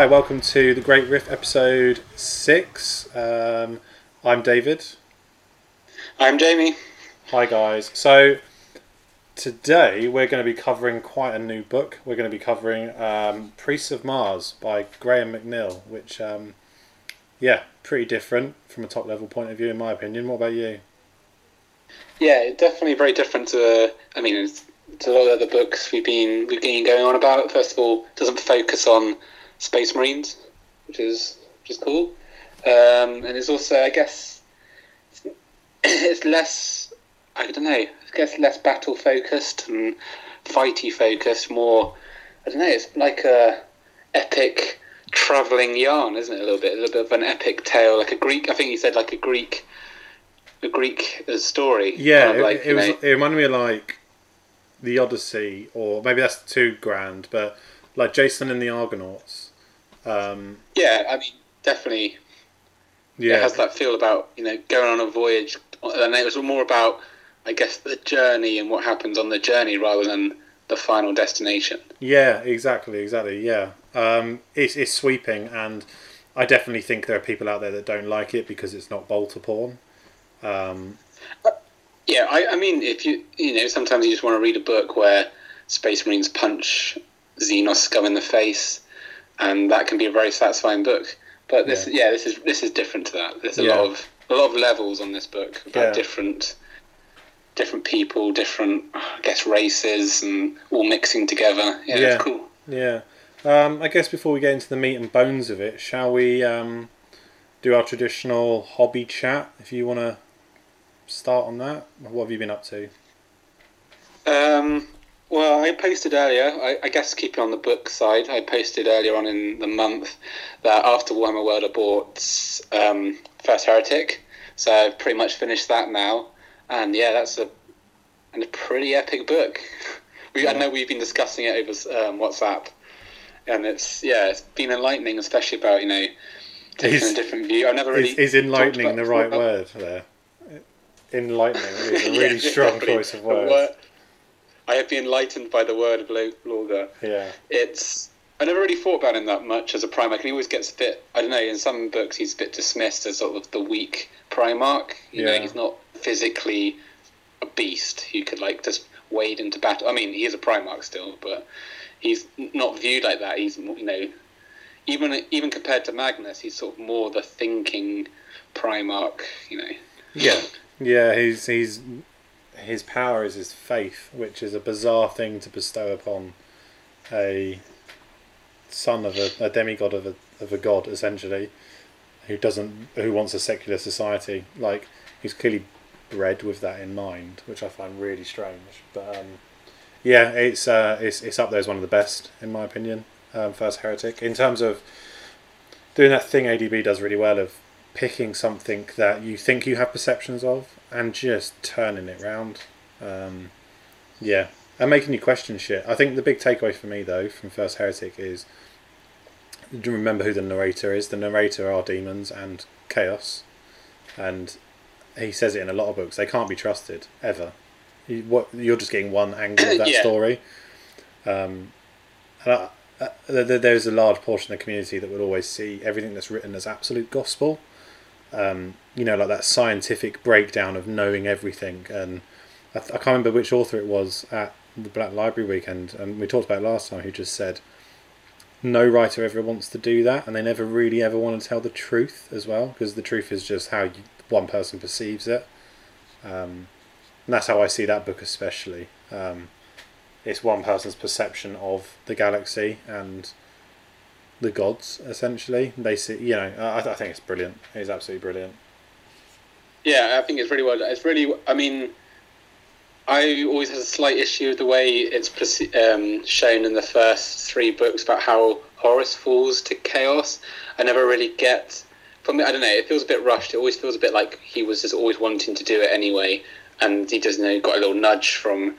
Hi, welcome to the Great Rift episode six. Um, I'm David. I'm Jamie. Hi, guys. So today we're going to be covering quite a new book. We're going to be covering um, Priests of Mars by Graham McNeill, which, um, yeah, pretty different from a top level point of view, in my opinion. What about you? Yeah, definitely very different to. Uh, I mean, it's, to a lot of other books we've been we've been going on about. First of all, doesn't focus on space marines, which is which is cool, um, and it's also, I guess, it's, it's less. I don't know. I guess less battle focused and fighty focused. More, I don't know. It's like a epic traveling yarn, isn't it? A little bit, a little bit of an epic tale, like a Greek. I think you said like a Greek, a Greek uh, story. Yeah, Kind of like, it you was. know- It reminded me of like the Odyssey, or maybe that's too grand, but like Jason and the Argonauts. Um, yeah, I mean, definitely. yeah, it has that feel about you know going on a voyage, and it was more about I guess the journey and what happens on the journey rather than the final destination. Yeah, exactly, exactly. Yeah, um, it's it's sweeping, and I definitely think there are people out there that don't like it because it's not bolter porn. Um, Yeah, I, I mean, if you you know sometimes you just want to read a book where Space Marines punch Xenos scum in the face, and that can be a very satisfying book. But this, yeah, this is this is different to that. There's a Yeah. lot of a lot of levels on this book about Yeah. different different people, different I guess races, and all mixing together. Yeah, Yeah. it's cool. yeah, um, I guess before we get into the meat and bones of it, shall we um, do our traditional hobby chat? If you want to start on that, what have you been up to? Um, well, I posted earlier, I, I guess keeping on the book side, I posted earlier on in the month that after Warhammer World I bought um, First Heretic. So I've pretty much finished that now. And yeah, that's a, and a pretty epic book. We, I know we've been discussing it over um, WhatsApp. And it's, yeah, it's been enlightening, especially about, you know, taking Is- a different view. I've never really. is, is enlightening the right word there? Enlightening is a Yeah, really strong choice of words. I have been enlightened by the word of Lo- Lorgar. Yeah, it's I never really thought about him that much as a Primarch. And he always gets a bit I don't know. In some books, he's a bit dismissed as sort of the weak Primarch. You know, Yeah. he's not physically a beast who could like just wade into battle. I mean, he is a Primarch still, but he's not viewed like that. He's you know, even even compared to Magnus, he's sort of more the thinking Primarch. You know. Yeah, yeah. He's he's his power is his faith, which is a bizarre thing to bestow upon a son of a, a demigod of a of a god, essentially, who doesn't who wants a secular society. Like he's clearly bred with that in mind, which I find really strange. But um, yeah, it's uh, it's it's up there as one of the best in my opinion. Um, First heretic in terms of doing that thing ADB does really well of picking something that you think you have perceptions of and just turning it round. Um, yeah, and making you question shit. I think the big takeaway for me though from First Heretic is do you remember who the narrator is? The narrator are demons and chaos, and he says it in a lot of books. They can't be trusted ever. You, what you're just getting one angle of that Yeah. story. Um, and I, uh, th- th- there's a large portion of the community that would always see everything that's written as absolute gospel. Um, you know, like that scientific breakdown of knowing everything. And I, th- I can't remember which author it was at the Black Library weekend, and we talked about last time, who just said no writer ever wants to do that, and they never really ever want to tell the truth as well, because the truth is just how you, one person perceives it. Um, and that's how I see that book, especially. Um, it's one person's perception of the galaxy and the gods, essentially. They see, you know, I, I think it's brilliant. It's absolutely brilliant. Yeah, I think it's really well. It's really, I mean, I always had a slight issue with the way it's um, shown in the first three books about how Horus falls to chaos. I never really get, for me, I don't know, it feels a bit rushed. It always feels a bit like he was just always wanting to do it anyway, and he you know, got a little nudge from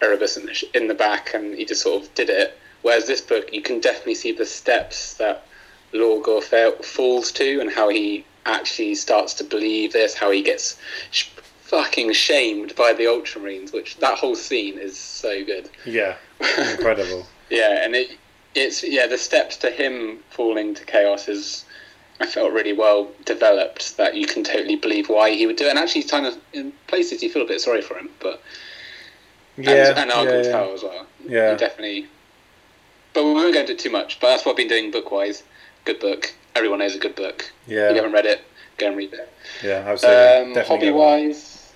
Erebus in the, in the back, and he just sort of did it. Whereas this book, you can definitely see the steps that Lorgar fa- falls to, and how he actually starts to believe this, how he gets sh- fucking shamed by the Ultramarines, which that whole scene is so good. Yeah, incredible. Yeah, and it it's yeah, the steps to him falling to chaos is I felt really well developed that you can totally believe why he would do it. And actually, kind of in places you feel a bit sorry for him, but Yeah, and, and yeah, Argel yeah. Tal as well. Yeah. You definitely. But we won't go into too much. But that's what I've been doing book wise. Good book. Everyone knows a good book. If you haven't read it, go and read it. yeah, absolutely. Um, Definitely hobby wise,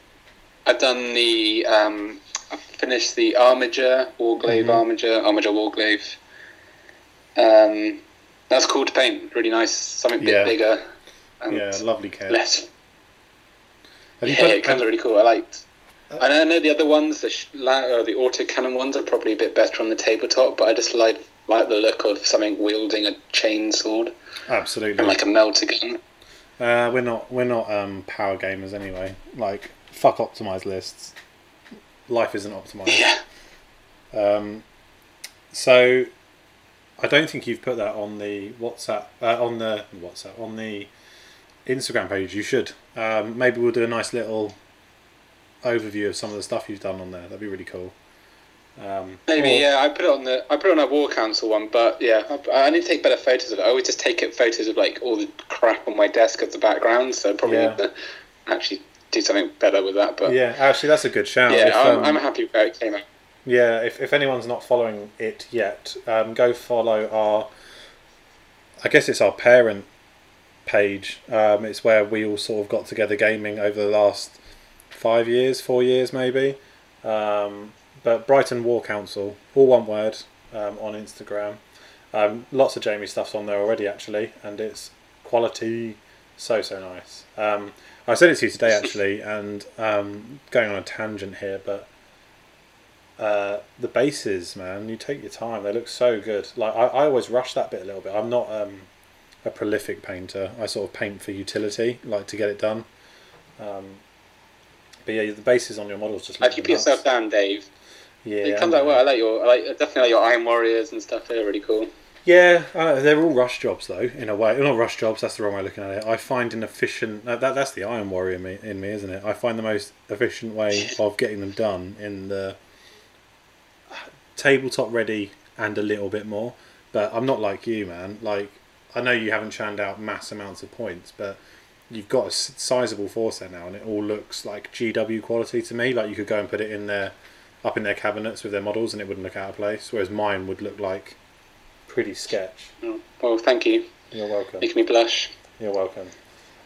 I've done the. Um, I've finished the Armiger Warglaive Mhm. Armiger Armiger Warglaive. Um, that's cool to paint. Really nice. Something a bit Yeah. bigger. Yeah, lovely kit. less. Have you yeah, put, it comes have- really cool. I liked. Uh, I know, I know the other ones, the sh- la- uh, the auto cannon ones, are probably a bit better on the tabletop, but I just like like the look of something wielding a chain sword absolutely. and like a melter gun. Uh, we're not we're not um, power gamers anyway. Like fuck optimized lists. Life isn't optimized. Yeah. Um, so I don't think you've put that on the WhatsApp uh, on the WhatsApp on the Instagram page. You should. Um, maybe we'll do a nice little overview of some of the stuff you've done on there. That'd be really cool. Um, Maybe or- yeah. I put it on the I put it on our war council one, but yeah, I, I need to take better photos of it. I always just take it photos of like all the crap on my desk as the background, so probably Yeah. need to actually do something better with that. But yeah, Yeah, actually, that's a good shout. If, I'm, um, I'm happy how it came out. Yeah, if, if anyone's not following it yet, um, go follow our. I guess it's our parent page. Um, it's where we all sort of got together gaming over the last five years, four years maybe. Um, but Brighton War Council, all one word, um, on Instagram. Um, lots of Jamie stuff's on there already actually, and it's quality, so so nice. Um, I sent it to you today actually, and um, going on a tangent here, but uh, the bases, man, you take your time. They look so good. Like I, I always rush that bit a little bit. I'm not um, a prolific painter. I sort of paint for utility, like to get it done. Um, but yeah, the bases on your models just Have you put nuts. yourself down, Dave? Yeah, it comes out well. I like your, I like definitely like your Iron Warriors and stuff. They're really cool. Yeah, uh, they're all rush jobs though, in a way. Not rush jobs. That's the wrong way of looking at it. I find an efficient. That that's the Iron Warrior in me, in me, isn't it? I find the most efficient way of getting them done in the tabletop ready and a little bit more. But I'm not like you, man. Like I know you haven't churned out mass amounts of points, but you've got a sizable force there now, and it all looks like GW quality to me. Like you could go and put it in their up in their cabinets with their models, and it wouldn't look out of place. Whereas mine would look like pretty sketch. Oh, Well, thank you. You're welcome. Making me blush. You're welcome.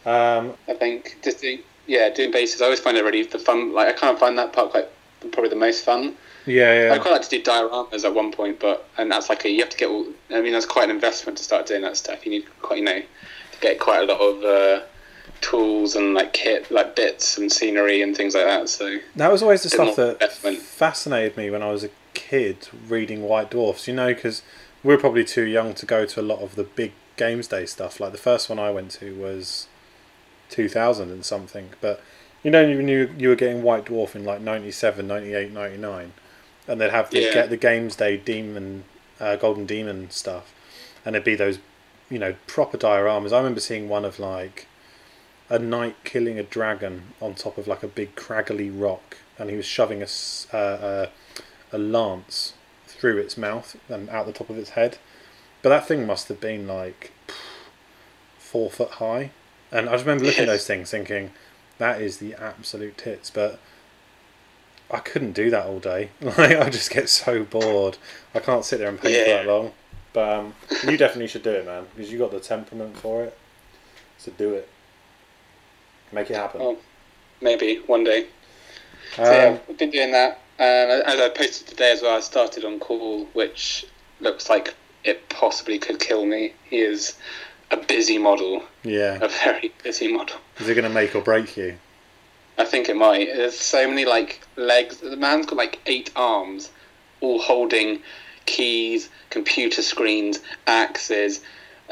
Um, I think just doing, yeah, doing bases. I always find it really the fun. Like I kind of find that part quite probably the most fun. yeah, I yeah, quite like to do dioramas at one point, but and that's like a you have to get. all I mean, that's quite an investment to start doing that stuff. You need quite you know to get quite a lot of uh, tools and like kit, like bits and scenery and things like that. So that was always the stuff that investment. fascinated me when I was a kid reading White Dwarfs. You know, because we were probably too young to go to a lot of the big games day stuff. Like the first one I went to was two thousand and something. But you know, you knew you were getting White Dwarf in like 97, 98, 99. and they'd have the Yeah. get the games day demon, uh, golden demon stuff, and it'd be those, you know, proper dioramas. I remember seeing one of like a knight killing a dragon on top of like a big craggly rock, and he was shoving a uh, a, a lance through its mouth and out the top of its head. But that thing must have been like four foot high, and I just remember looking at those things thinking, that is the absolute tits. But I couldn't do that all day. Like I just get so bored. I can't sit there and paint for that long. But um, you definitely should do it, man, because you got the temperament for it. So do it. Make it happen. Oh, maybe one day. So Um, yeah, I've been doing that. And as I posted today as well, I started on Cawl, which looks like it possibly could kill me. He is a busy model, yeah. a very busy model. Is it going to make or break you? I think it might. There's so many like legs. The man's got like eight arms, all holding keys, computer screens, axes,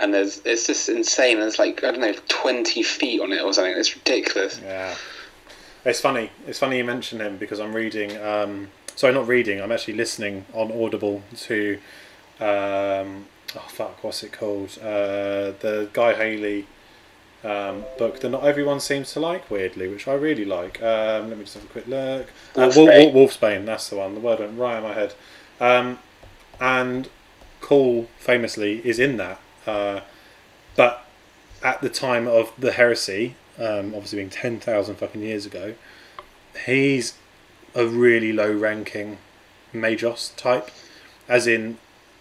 and there's it's just insane. There's like I don't know, twenty feet on it or something. It's ridiculous. Yeah. It's funny. It's funny you mention him because I'm reading. Um, sorry, not reading. I'm actually listening on Audible to. Um, oh fuck! What's it called? Uh, the Guy Haley um, book that not everyone seems to like. Weirdly, which I really like. Um, let me just have a quick look. Uh, Wolf, Wolfsbane. Wolfsbane. That's the one. The word went right in my head. Um, and Cawl famously is in that, uh, but at the time of the heresy, um, obviously being ten thousand fucking years ago, he's a really low ranking Magos type, as in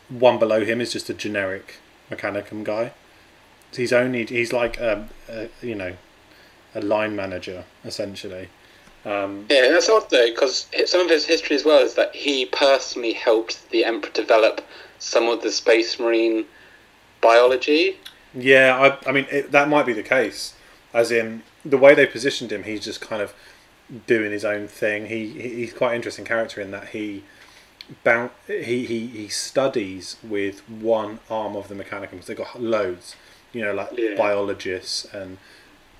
one below him is just a generic Mechanicum guy. He's only he's like a, a you know a line manager essentially. Um, Yeah, that's odd though, because some of his history as well is that he personally helped the Emperor develop some of the Space Marine biology. yeah, I I mean it, that might be the case, as in the way they positioned him, he's just kind of doing his own thing. He, he he's quite an interesting character in that he. Bound, he, he, he studies with one arm of the Mechanicum. They've got loads, you know, like Yeah. biologists and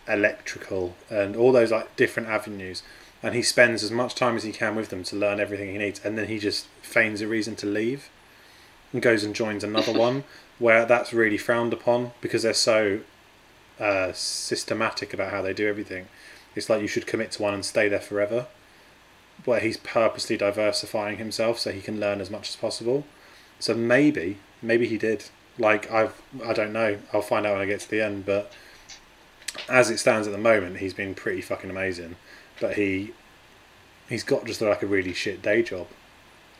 electrical and all those like different avenues and he spends as much time as he can with them to learn everything he needs and then he just feigns a reason to leave and goes and joins another one where that's really frowned upon because they're so uh, systematic about how they do everything it's like you should commit to one and stay there forever where he's purposely diversifying himself so he can learn as much as possible so maybe maybe he did like i've i don't know i'll find out when i get to the end but as it stands at the moment, he's been pretty fucking amazing. But he he's got just like a really shit day job.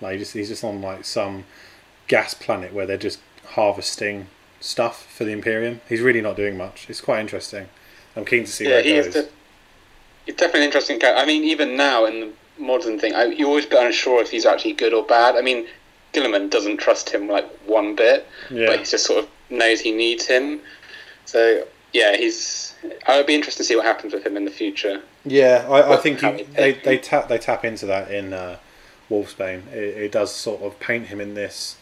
Like he just he's just on like some gas planet where they're just harvesting stuff for the Imperium. He's really not doing much. It's quite interesting. I'm keen to see Yeah, where he it goes. de- he's definitely an interesting character. I mean, even now in the modern thing, I, you always be unsure if he's actually good or bad. I mean, Guilliman doesn't trust him like one bit, but yeah, he just sort of knows he needs him. So yeah, he's. I would be interested to see what happens with him in the future. yeah. I, I think he- they they tap they tap into that in uh, Wolfsbane. It, it does sort of paint him in this.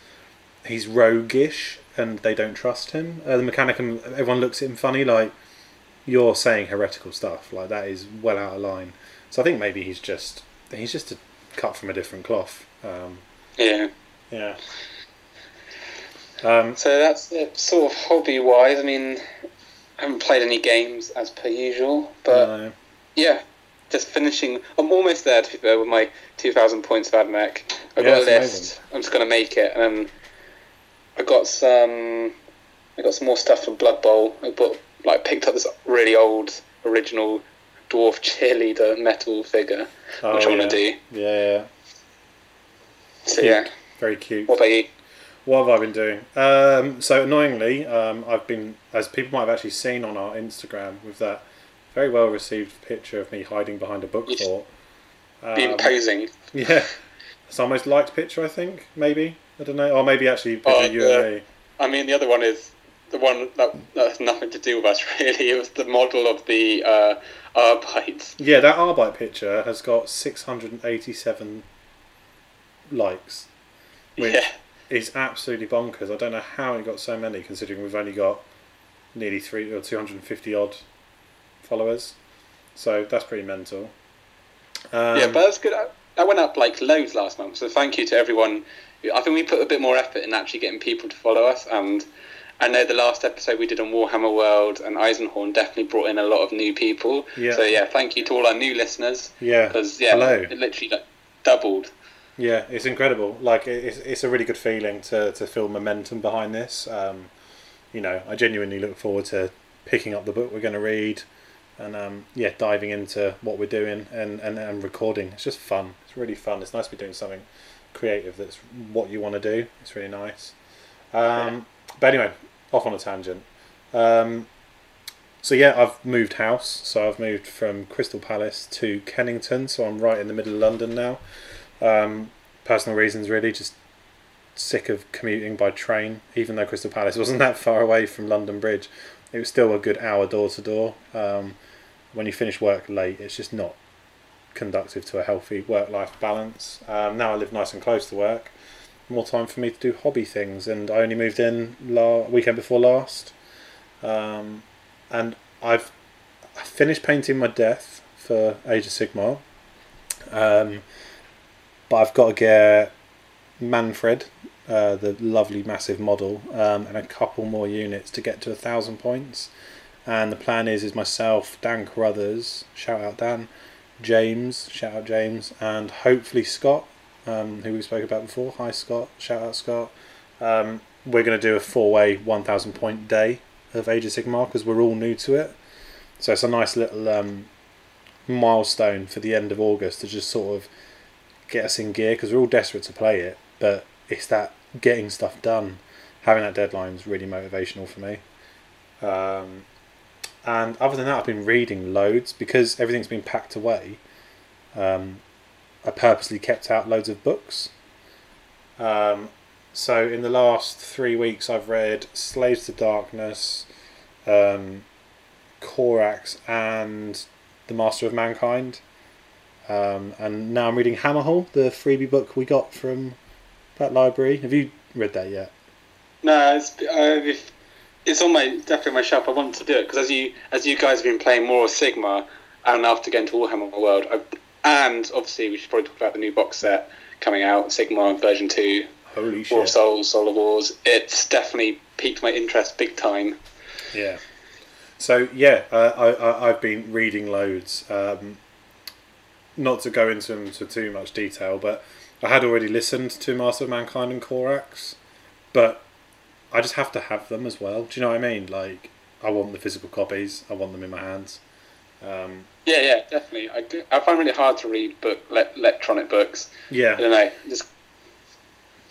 He's roguish, and they don't trust him. Uh, the and everyone looks at him funny, like you're saying heretical stuff. Like that is well out of line. So I think maybe he's just he's just a cut from a different cloth. Um, Yeah. yeah. Um, So that's. Sort of hobby wise. I mean, I haven't played any games as per usual, but no. yeah, just finishing. I'm almost there to be fair with my 2,000 points of AdMech. I've Yeah, got a list. I'm just gonna make it, and I got some. I got some more stuff from Blood Bowl. I bought like picked up this really old original dwarf cheerleader metal figure, Oh, which I want to do. Yeah, yeah. So Cute. yeah, Very cute. what about you? What have I been doing? Um, so annoyingly, um, I've been, as people might have actually seen on our Instagram, with that very well received picture of me hiding behind a book Yes. fort. Been Um, posing. yeah, it's our most liked picture, I think. Maybe I don't know, or maybe actually picture Oh, of you and. I mean, the other one is the one that, that has nothing to do with us, really. It was the model of the uh, Arbite. Yeah, that Arbite picture has got six hundred and eighty-seven likes. Which Yeah. is absolutely bonkers. I don't know how it got so many, considering we've only got nearly three or two hundred and fifty odd followers. So that's pretty mental. Um, yeah, but that's good. I- That went up like loads last month, so thank you to everyone. I think we put a bit more effort in actually getting people to follow us, and I know the last episode we did on Warhammer World and Eisenhorn definitely brought in a lot of new people. Yeah. So yeah, thank you to all our new listeners yeah, because yeah, Hello. it literally like, doubled. yeah, it's incredible. Like it's it's a really good feeling to to feel momentum behind this. Um, you know, I genuinely look forward to picking up the book we're going to read, and um, yeah, diving into what we're doing and, and and recording. It's just fun. It's really fun. It's nice to be doing something creative that's what you want to do. It's really nice. Um, But anyway, off on a tangent. Um, so yeah, I've moved house. So I've moved from Crystal Palace to Kennington. So I'm right in the middle of London now. Um, personal reasons, really, just sick of commuting by train. Even though Crystal Palace wasn't that far away from London Bridge, it was still a good hour door to door. Um, When you finish work late, it's just not conducive to a healthy work-life balance. Um, now I live nice and close to work. More time for me to do hobby things, and I only moved in la- weekend before last, um, and I've I finished painting my death for Age of Sigmar. Um, but I've got to get Mannfred, uh, the lovely massive model, um, and a couple more units to get to a thousand points. And the plan is is myself, Dan Carruthers, shout out Dan, James, shout out James, and hopefully Scott, um, who we spoke about before. Hi Scott, shout out Scott. Um, we're going to do a four way 1,000 point day of Age of Sigmar because we're all new to it. So it's a nice little um, milestone for the end of August to just sort of get us in gear because we're all desperate to play it. But it's that getting stuff done, having that deadline is really motivational for me. Um, and other than that, I've been reading loads because everything's been packed away. Um, I purposely kept out loads of books. Um, so in the last three weeks, I've read Slaves to Darkness, um, Corax, and The Master of Mankind. Um, and now I'm reading Hammerhal, the freebie book we got from that library. Have you read that yet? No, it's, uh, it's on my definitely my shelf. I want to do it because as you as you guys have been playing more of Sigmar, and after getting to Warhammer World, I, and obviously we should probably talk about the new box set coming out, Sigmar version two, Holy War of shit! Souls, Soul of Wars. It's definitely piqued my interest big time. Yeah. So yeah, uh, I, I I've been reading loads. Um, not to go into into too much detail, but I had already listened to Master of Mankind and Corax, but I just have to have them as well. Do you know what I mean? Like, I want the physical copies. I want them in my hands. Um, Yeah, yeah, definitely. I, do, I find it really hard to read book le- electronic books. Yeah, I don't know, just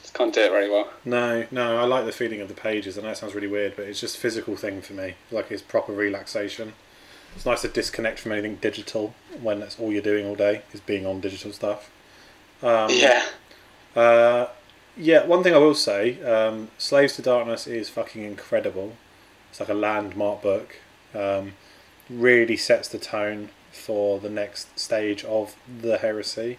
just can't do it very well. No, no, I like the feeling of the pages. I know it sounds really weird, but it's just a physical thing for me. Like it's proper relaxation. It's nice to disconnect from anything digital when that's all you're doing all day is being on digital stuff. Um, yeah, Uh, yeah, one thing I will say, um, Slaves to Darkness is fucking incredible. It's like a landmark book. Um, really sets the tone for the next stage of the heresy.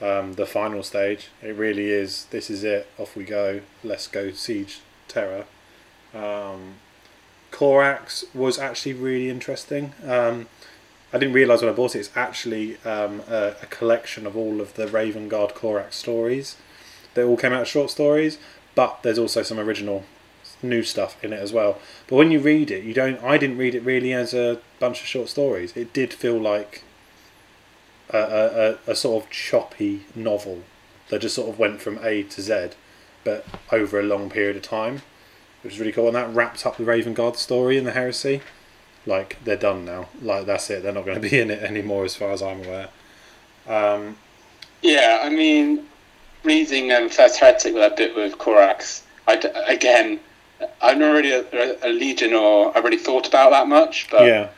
Um, the final stage. It really is. This is it. Off we go. Let's go siege terror. Um, was actually really interesting. Um, I didn't realise when I bought it, it's actually um, a, a collection of all of the Raven Guard Corax stories. They all came out as short stories, but there's also some original new stuff in it as well. But when you read it, you don't. I didn't read it really as a bunch of short stories. It did feel like a, a, a, a sort of choppy novel that just sort of went from A to Z, but over a long period of time, which is really cool. And that wrapped up the Raven Guard story in the Heresy. Like they're done now. Like that's it. They're not going to be in it anymore, as far as I'm aware. Um, yeah. I mean, reading um, First Heretic with that bit with Corax. I d- again, I'm not really a, a Legion or I really thought about that much, but yeah,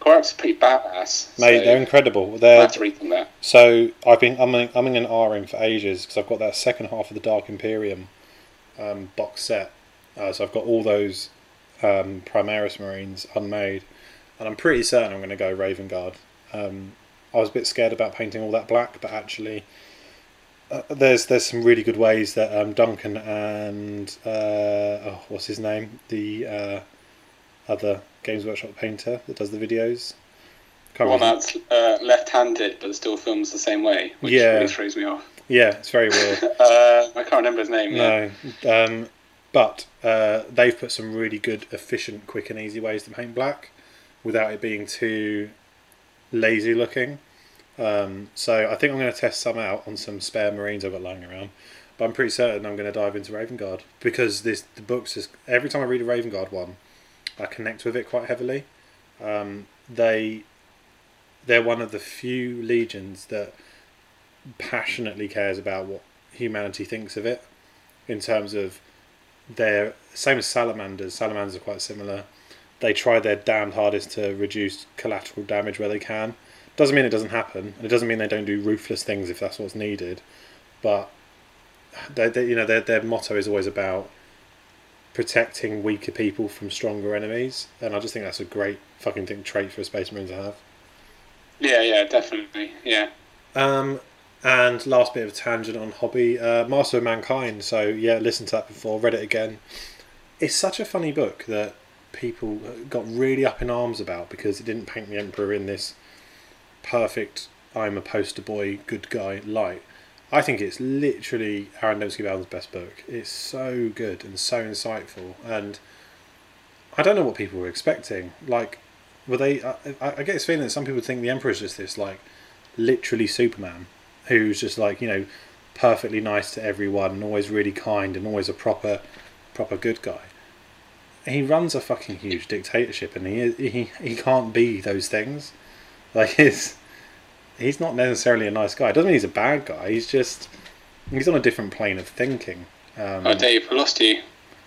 Corax is pretty badass. mate, so they're incredible. They're have to read them there. So I've been umming, umming and ahhing for ages because I've got that second half of the Dark Imperium um, box set. Uh, so I've got all those um, Primaris Marines unmade, and I'm pretty certain I'm going to go Raven Guard. Um, I was a bit scared about painting all that black, but actually, uh, there's there's some really good ways that um, Duncan and uh, oh, what's his name, the uh, other Games Workshop painter that does the videos. Can't One remember- that's uh, left-handed but still films the same way, which Yeah. really throws me off. yeah, it's very weird. Uh, I can't remember his name. Yeah. No, um, but uh, they've put some really good, efficient, quick, and easy ways to paint black without it being too lazy looking. Um, so I think I'm going to test some out on some spare Marines I've got lying around. But I'm pretty certain I'm going to dive into Raven Guard because this the books is every time I read a Raven Guard one, I connect with it quite heavily. Um, they they're one of the few legions that passionately cares about what humanity thinks of it in terms of they're same as salamanders. Salamanders are quite similar. They try their damned hardest to reduce collateral damage where they can. Doesn't mean it doesn't happen, and it doesn't mean they don't do ruthless things if that's what's needed. But they, they, you know, their their motto is always about protecting weaker people from stronger enemies, and I just think that's a great fucking thing trait for a space marine to have. yeah, yeah, definitely. Yeah. Um, and last bit of tangent on hobby, uh, Master of Mankind. So yeah, listened to that before, read it again. It's such a funny book that people got really up in arms about because it didn't paint the Emperor in this perfect I'm a poster boy, good guy light. I think it's literally Aaron Dembski Bowden's best book. It's so good and so insightful, and I don't know what people were expecting. Like, were they? I, I I get this feeling that some people think the Emperor's just this like literally Superman, who's just like you know perfectly nice to everyone and always really kind and always a proper proper good guy. He runs a fucking huge dictatorship, and he he he can't be those things. Like he's he's not necessarily a nice guy. It doesn't mean he's a bad guy. He's just he's on a different plane of thinking. Um, Oh, Dave, I lost you.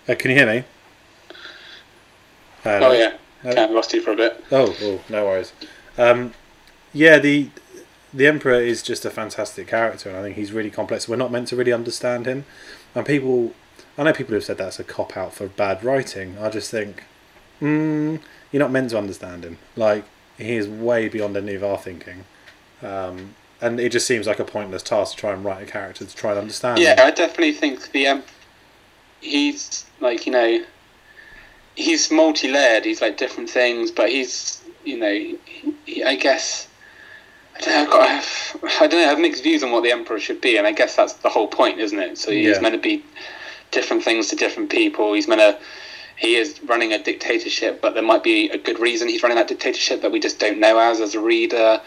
uh, can you hear me? Oh yeah, No. I lost you for a bit. Oh, oh, no worries. Um, yeah, the the Emperor is just a fantastic character, and I think he's really complex. We're not meant to really understand him, and people. I know people have said that's a cop out for bad writing. I just think, mm, you're not meant to understand him. Like he is way beyond any of our thinking, um, and it just seems like a pointless task to try and write a character to try and understand. Yeah, him. I definitely think the um, he's like you know, he's multi-layered. He's like different things, but he's you know, he, he, I guess I don't know. I've got, have, I don't know. I have mixed views on what the emperor should be, and I guess that's the whole point, isn't it? So he's Yeah. meant to be different things to different people. He's meant to. He is running a dictatorship, but there might be a good reason he's running that dictatorship that we just don't know as as a reader.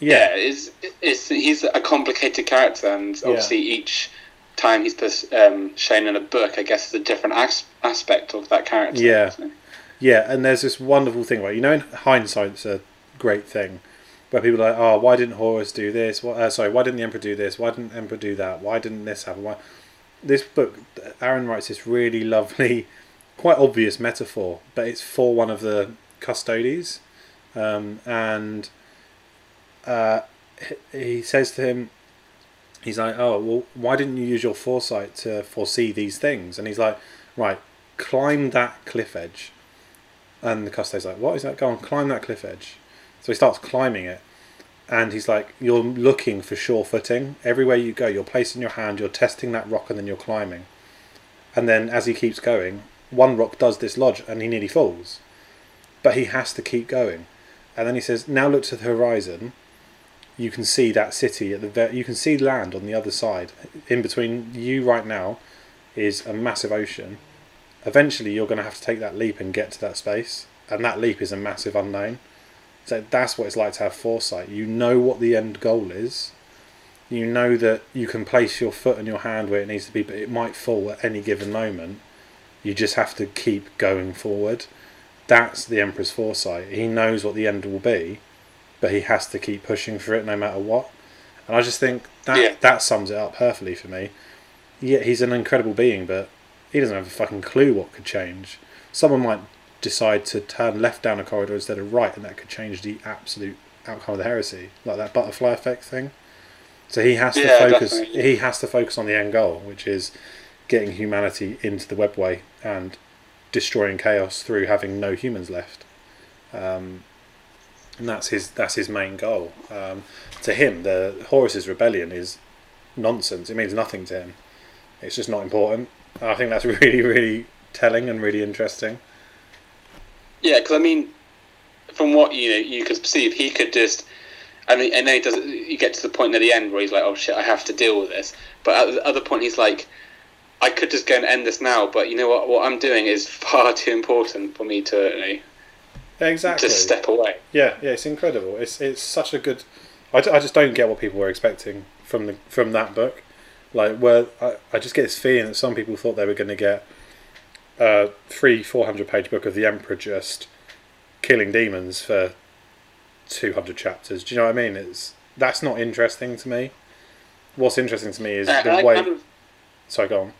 yeah, yeah, it's, it's he's a complicated character, and obviously each time he's um, shown in a book, I guess, is a different as- aspect of that character. Yeah. So- Yeah, and there's this wonderful thing where you know, in hindsight, it's a great thing, where people are like, "Oh, why didn't Horus do this? What, uh, sorry, why didn't the Emperor do this? Why didn't the Emperor do that? Why didn't this happen? Why?" This book, Aaron writes this really lovely, quite obvious metaphor, but it's for one of the custodes, um, and uh, he- says to him, he's like, "Oh, well, why didn't you use your foresight to foresee these things?" And he's like, "Right, climb that cliff edge." And the custode's like, "What is that? Go on, climb that cliff edge." So he starts climbing it, and he's like, "You're looking for sure footing everywhere you go. You're placing your hand, you're testing that rock, and then you're climbing." And then as he keeps going, one rock does dislodge, and he nearly falls, but he has to keep going. And then he says, "Now look to the horizon. You can see that city at the ve- you can see land on the other side. In between you right now is a massive ocean." eventually you're going to have to take that leap and get to that space and that leap is a massive unknown so that's what it's like to have foresight you know what the end goal is you know that you can place your foot and your hand where it needs to be but it might fall at any given moment you just have to keep going forward that's the emperor's foresight he knows what the end will be but he has to keep pushing for it no matter what and i just think that Yeah. that sums it up perfectly for me yeah he's an incredible being but he doesn't have a fucking clue what could change. Someone might decide to turn left down a corridor instead of right, and that could change the absolute outcome of the heresy, like that butterfly effect thing. So he has to Yeah, focus. definitely. He has to focus on the end goal, which is getting humanity into the webway and destroying chaos through having no humans left. Um, and that's his. That's his main goal. Um, to him, the Horus's rebellion is nonsense. It means nothing to him. It's just not important. I think that's really, really telling and really interesting. Yeah, because I mean, from what you know, you could perceive, he could just. I mean, and then he does. You get to the point at the end where he's like, "Oh shit, I have to deal with this." But at the other point, he's like, "I could just go and end this now." But you know what? What I'm doing is far too important for me to you know, exactly. just step away. Yeah, yeah, it's incredible. It's it's such a good. I, I just don't get what people were expecting from the from that book. Like, where I, I just get this feeling that some people thought they were going to get a three four hundred page book of the Emperor just killing demons for two hundred chapters. Do you know what I mean? It's that's not interesting to me. What's interesting to me is Uh, the I way. of- Sorry, go on.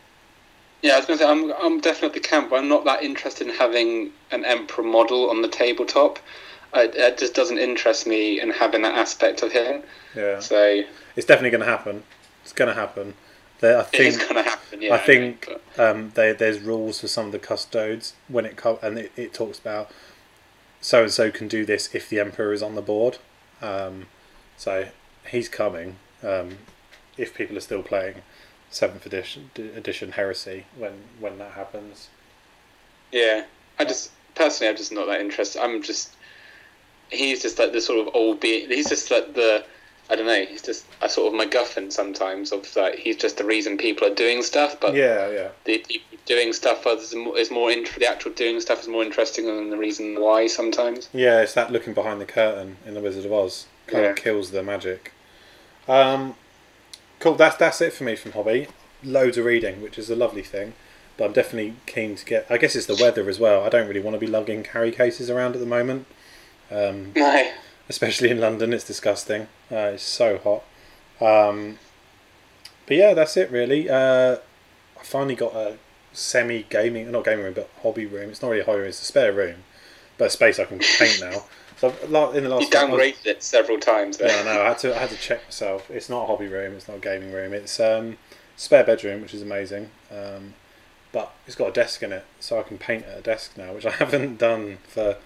Yeah, I was going to say I'm I'm definitely the camp. I'm not that interested in having an emperor model on the tabletop. It just doesn't interest me in having that aspect of him. Yeah, So it's definitely going to happen. It's going to happen. There, I think, it is going to happen. Yeah, I think um, they, there's rules for some of the custodes when it and it, it talks about so and so can do this if the emperor is on the board. Um, so he's coming. Um, if people are still playing seventh edition edition heresy when when that happens. Yeah, I just personally, I'm just not that interested. I'm just he's just like the sort of old be. He's just like the I don't know. He's just a sort of MacGuffin sometimes of like he's just the reason people are doing stuff. But Yeah, yeah, the, the doing stuff is more, is more int- the actual doing stuff is more interesting than the reason why sometimes. yeah. It's that looking behind the curtain in the Wizard of Oz kind Yeah. of kills the magic. Um, cool. That's that's it for me from hobby. Loads of reading, which is a lovely thing. but I'm definitely keen to get. I guess it's the weather as well. I don't really want to be lugging carry cases around at the moment. Um, No. especially in London. It's disgusting. Uh, it's so hot. Um, but yeah, that's it really. Uh, I finally got a semi gaming, not gaming room, but hobby room. It's not really a hobby room; it's a spare room, but a space I can paint now. So I've, in the last You downgraded it several times there. yeah, no, I had to. I had to check myself. It's not a hobby room. It's not a gaming room. It's um, spare bedroom, which is amazing. Um, but it's got a desk in it, so I can paint at a desk now, which I haven't done for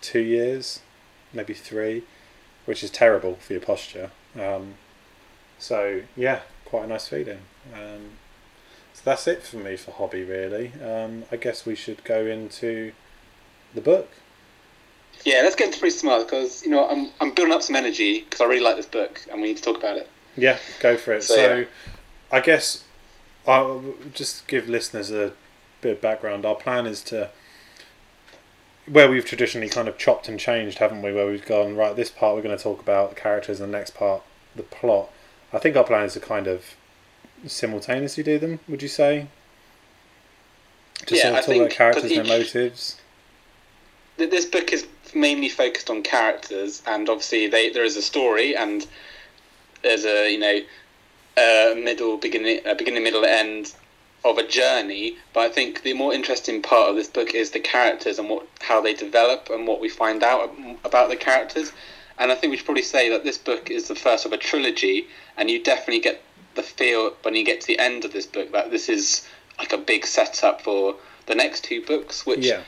two years, maybe three, which is terrible for your posture. Um, so yeah, quite a nice feeling. Um, so that's it for me for hobby, really. Um, I guess we should go into the book. Yeah, let's get into Pretty Smart because you know I'm I'm building up some energy because I really like this book and we need to talk about it. Yeah, go for it. So, So, yeah. I guess I'll just give listeners a bit of background. Our plan is to where we've traditionally kind of chopped and changed, haven't we? Where we've gone right. This part we're going to talk about the characters, and the next part the plot. I think our plan is to kind of simultaneously do them. Would you say? To Yeah, sort I of talk about characters and their motives. Th- This book is mainly focused on characters, and obviously they there is a story and there's a you know a middle beginning a beginning middle end of a journey. But I think the more interesting part of this book is the characters and what how they develop and what we find out about the characters. And I think we should probably say that this book is the first of a trilogy, and you definitely get the feel when you get to the end of this book that this is like a big setup for the next two books, which Yeah,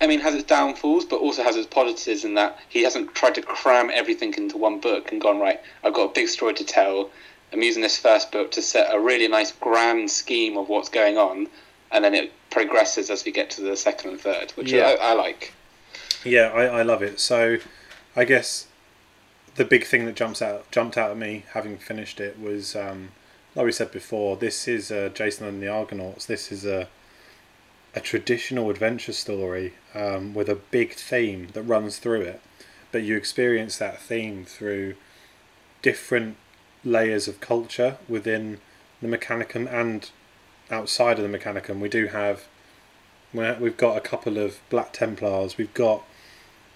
I mean, has its downfalls, but also has its positives in that he hasn't tried to cram everything into one book and gone, right, I've got a big story to tell. I'm using this first book to set a really nice grand scheme of what's going on, and then it progresses as we get to the second and third, which Yeah. I, I like. Yeah, I, I love it. So, I guess the big thing that jumps out jumped out at me having finished it was, um, like we said before, this is uh, Jason and the Argonauts. This is a a traditional adventure story um, with a big theme that runs through it, but you experience that theme through different layers of culture within the Mechanicum and outside of the Mechanicum. We do have we- we've got a couple of Black Templars. We've got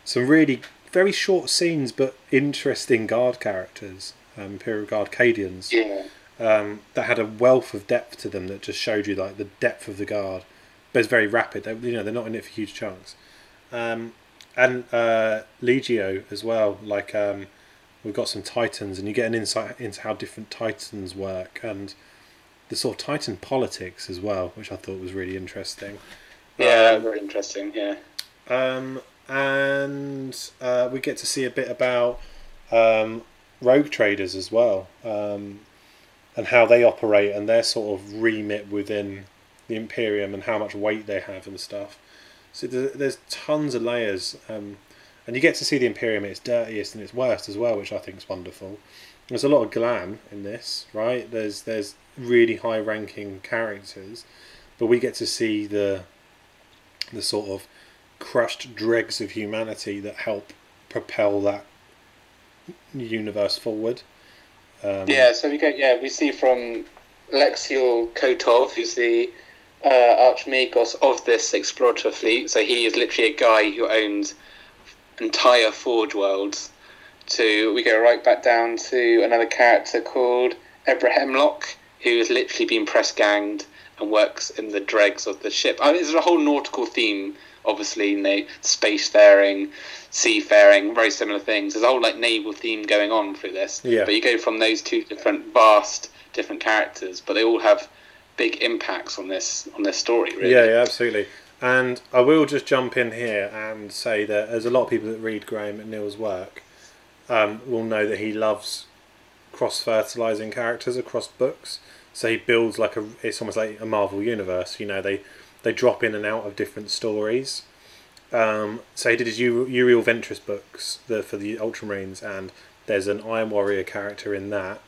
some really very short scenes but interesting guard characters, um, Imperial Guard Cadians, Yeah. um, that had a wealth of depth to them that just showed you like the depth of the guard. But it's very rapid. They, you know, they're not in it for huge chunks. Um, and uh, Legio as well. Like um, we've got some Titans, and you get an insight into how different Titans work and the sort of Titan politics as well, which I thought was really interesting. Yeah, Um, very interesting. Yeah. um, and uh, we get to see a bit about um, rogue traders as well, um, and how they operate and their sort of remit within the Imperium and how much weight they have and stuff. So there's, tons of layers, um, and you get to see the Imperium at its dirtiest and its worst as well, which I think is wonderful. There's a lot of glam in this, right? There's there's really high ranking characters, but we get to see the the sort of crushed dregs of humanity that help propel that universe forward. Um, Yeah, so we go. Yeah, we see from Lexell Kotov, who's the uh, Archmagos of this explorator fleet. So he is literally a guy who owns entire Forge worlds. To we go right back down to another character called Abraham Locke, who has literally been press ganged and works in the dregs of the ship. I mean, there's a whole nautical theme, obviously, you know, spacefaring, seafaring, very similar things. There's a whole like naval theme going on through this. Yeah. But you go from those two different, vast, different characters, but they all have big impacts on this on this story. Really. Yeah, yeah, absolutely. And I will just jump in here and say that there's a lot of people that read Graham McNeill's work um, will know that he loves cross fertilizing characters across books. So he builds like a it's almost like a Marvel universe. You know, they they drop in and out of different stories. Um, so he did his Uriel Ventris books the, for the Ultramarines, and there's an Iron Warrior character in that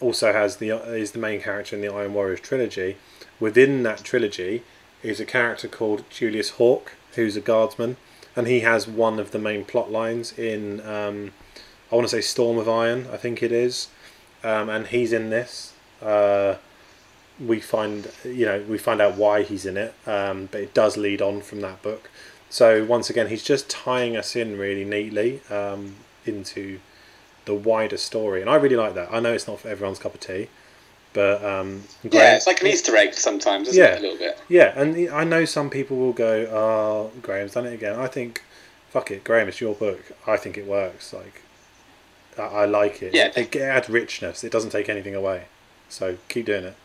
also has the is the main character in the Iron Warriors trilogy. Within that trilogy is a character called Julius Hawke, who's a guardsman, and he has one of the main plot lines in um, I want to say Storm of Iron, I think it is, um, and he's in this. Uh, we find you know we find out why he's in it, um, but it does lead on from that book. So once again, he's just tying us in really neatly um, into the wider story, and I really like that. I know it's not for everyone's cup of tea, but um, Graham, yeah, it's like an Easter egg sometimes, isn't yeah, it? A little bit. Yeah, and I know some people will go, "Oh, Graham's done it again." I think, fuck it, Graham, it's your book. I think it works. Like, I, I like it. Yeah, it, it adds richness. It doesn't take anything away. So keep doing it.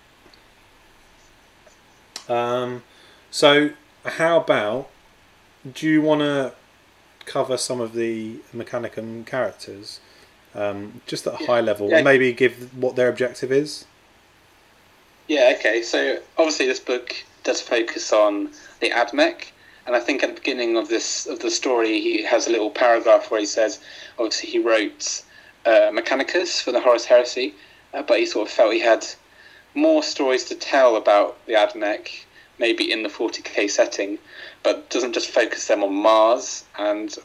Um, so how about do you want to cover some of the Mechanicum characters, um, just at a Yeah. high level, Yeah. and maybe give what their objective is? Yeah, okay. So obviously, this book does focus on the Admech, and I think at the beginning of this of the story, he has a little paragraph where he says, obviously, he wrote uh, Mechanicus for the Horus Heresy, uh, but he sort of felt he had more stories to tell about the Admech, maybe in the 40k setting, but doesn't just focus them on Mars and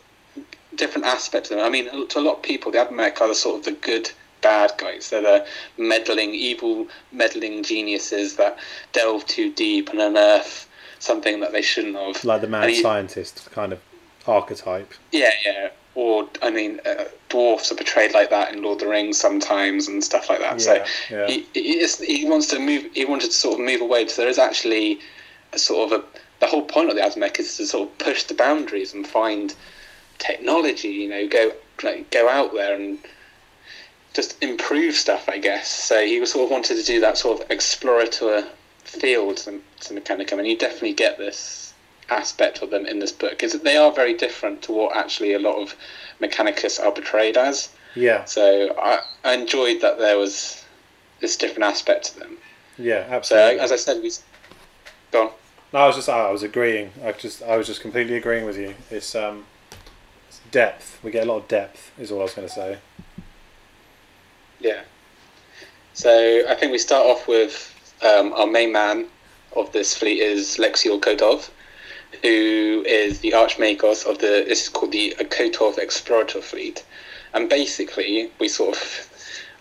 different aspects of them. I mean, to a lot of people, the Admech are the sort of the good bad guys. They're the meddling, evil, meddling geniuses that delve too deep and unearth something that they shouldn't have. Like the mad he- scientist kind of archetype. Yeah, yeah. Or I mean, uh, dwarfs are portrayed like that in Lord of the Rings sometimes and stuff like that. so Yeah, yeah. he, he, he wants to move. He wanted to sort of move away. So there is actually a sort of a. The whole point of the Admech is to sort of push the boundaries and find technology. You know, go like, go out there and just improve stuff. I guess. So he was sort of wanted to do that sort of exploratory field to, to Mechanicum, and you definitely get this aspect of them in this book. Is that they are very different to what actually a lot of Mechanicus are portrayed as. Yeah, So I, I enjoyed that there was this different aspect to them. yeah, absolutely. So as I said, we go on. No, I was just I was agreeing. I just I was just completely agreeing with you. It's um, depth. We get a lot of depth. Is all I was going to say. Yeah. So I think we start off with um, our main man of this fleet is Lexell Kotov, who is the Archmagos of the. This is called the Kotov Explorator Fleet, and basically we sort of.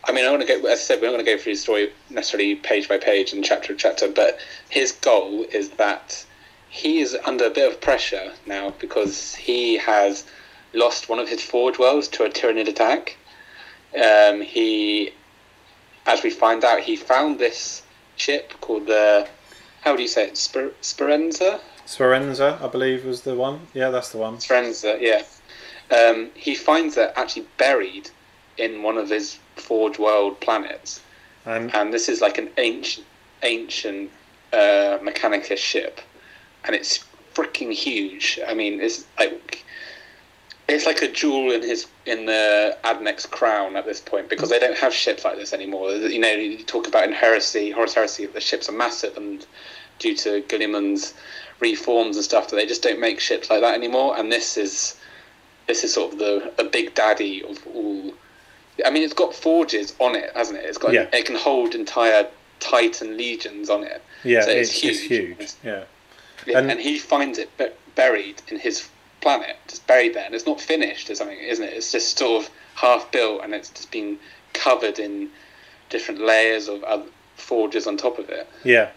I mean, I want to go. As I said, we're not going to go through the story necessarily page by page and chapter to chapter, but his goal is that he is under a bit of pressure now because he has lost one of his forge worlds to a Tyranid attack. Um, he, as we find out, he found this ship called the, how do you say it, Spir- Speranza? Speranza, I believe, was the one. Yeah, that's the one. Speranza, yeah. Um, he finds it actually buried in one of his Forge World planets, And and this is like an ancient, ancient uh, Mechanicus ship, and it's freaking huge. I mean, it's like it's like a jewel in his in the Admech's crown at this point because they don't have ships like this anymore. You know, you talk about in Heresy, Horus Heresy, the ships are massive, and due to Guilliman's reforms and stuff, that they just don't make ships like that anymore. And this is this is sort of the a big daddy of all. I mean, it's got forges on it, hasn't it? It's got Yeah. it can hold entire Titan legions on it. yeah, So it's, it's it's huge. huge. Yeah, Yeah, And- and, he finds it buried in his planet, just buried there, and it's not finished or something, isn't it? It's just sort of half built, and it's just been covered in different layers of other forges on top of it. yeah,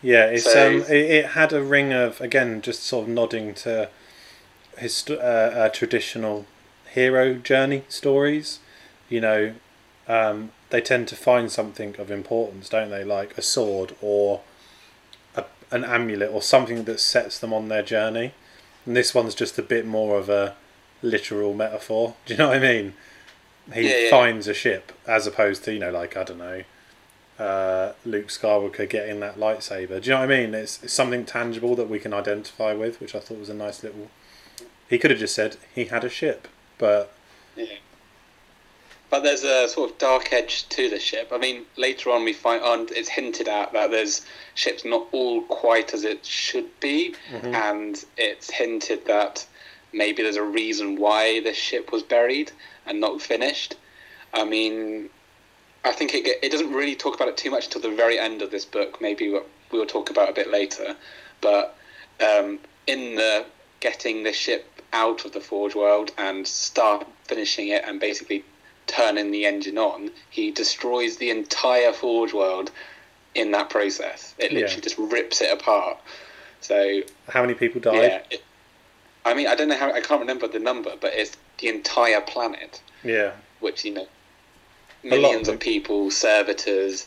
yeah. It's So- um, it, it had a ring of again, just sort of nodding to his uh, uh, traditional hero journey stories. You know, um, they tend to find something of importance, don't they? Like a sword or a, an amulet or something that sets them on their journey. And this one's just a bit more of a literal metaphor. Do you know what I mean? He Yeah, yeah. finds a ship as opposed to you know, like I don't know, uh, Luke Skywalker getting that lightsaber. Do you know what I mean? It's, it's something tangible that we can identify with, which I thought was a nice little. He could have just said he had a ship, but Yeah. But there's a sort of dark edge to the ship. I mean, later on we find on it's hinted at that there's ships not all quite as it should be, and it's hinted that maybe there's a reason why this ship was buried and not finished. I mean, I think it it doesn't really talk about it too much until the very end of this book. Maybe we'll talk about a bit later, but um, in the getting the ship out of the Forge world and start finishing it and basically turning the engine on, he destroys the entire Forge world in that process. It literally Yeah. just rips it apart. So How many people died? yeah, it, I mean, I don't know how I can't remember the number, but it's the entire planet, Yeah. which you know, millions of of people, servitors,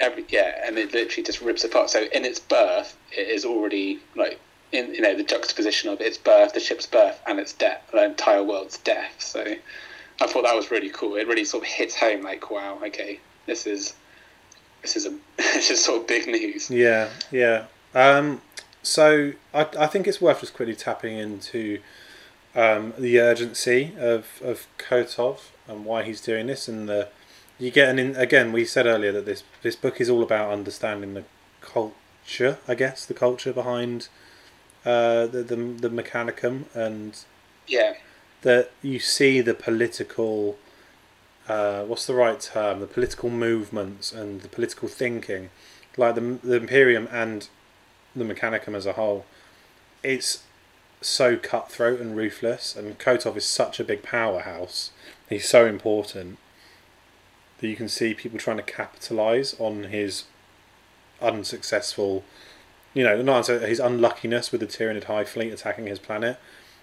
every yeah, and it literally just rips apart. So in its birth, it is already like in you know the juxtaposition of its birth, the ship's birth, and its death, the entire world's death. So I thought that was really cool. It really sort of hits home, like wow, okay, this is this is a this is sort of big news. Yeah, yeah. Um, so I, I think it's worth just quickly tapping into um, the urgency of, of Kotov and why he's doing this, and the you get an in, again. We said earlier that this this book is all about understanding the culture, I guess, the culture behind uh, the, the the Mechanicum, and Yeah, that you see the political uh, what's the right term? The political movements and the political thinking like the, the imperium and the mechanicum as a whole. It's so cutthroat and ruthless and kotov is such a big powerhouse. He's so important that you can see people trying to capitalize on his unsuccessful you know not his unluckiness with the Tyranid hive fleet attacking his planet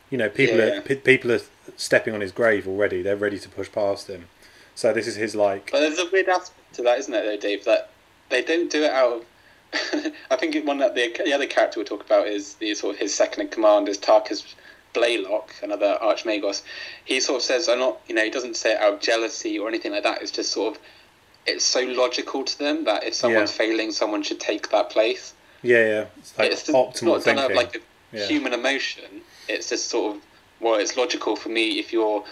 you know people Yeah. are pe- people are stepping on his grave already they're ready to push past him so this is his like But there's a weird aspect to that, isn't there, though, Dave? That they don't do it out of. I think it- one that the, the other character we'll talk about is the sort of his second in command is Tarkis Blaylock, another Archmagos. He sort of says, "I'm not," you know, he doesn't say it out of jealousy or anything like that. It's just sort of, it's so logical to them that if someone's Yeah. failing, someone should take that place. yeah yeah it's like it's optimal not done out of like a Yeah. human emotion. It's just sort of, well, it's logical for me if you're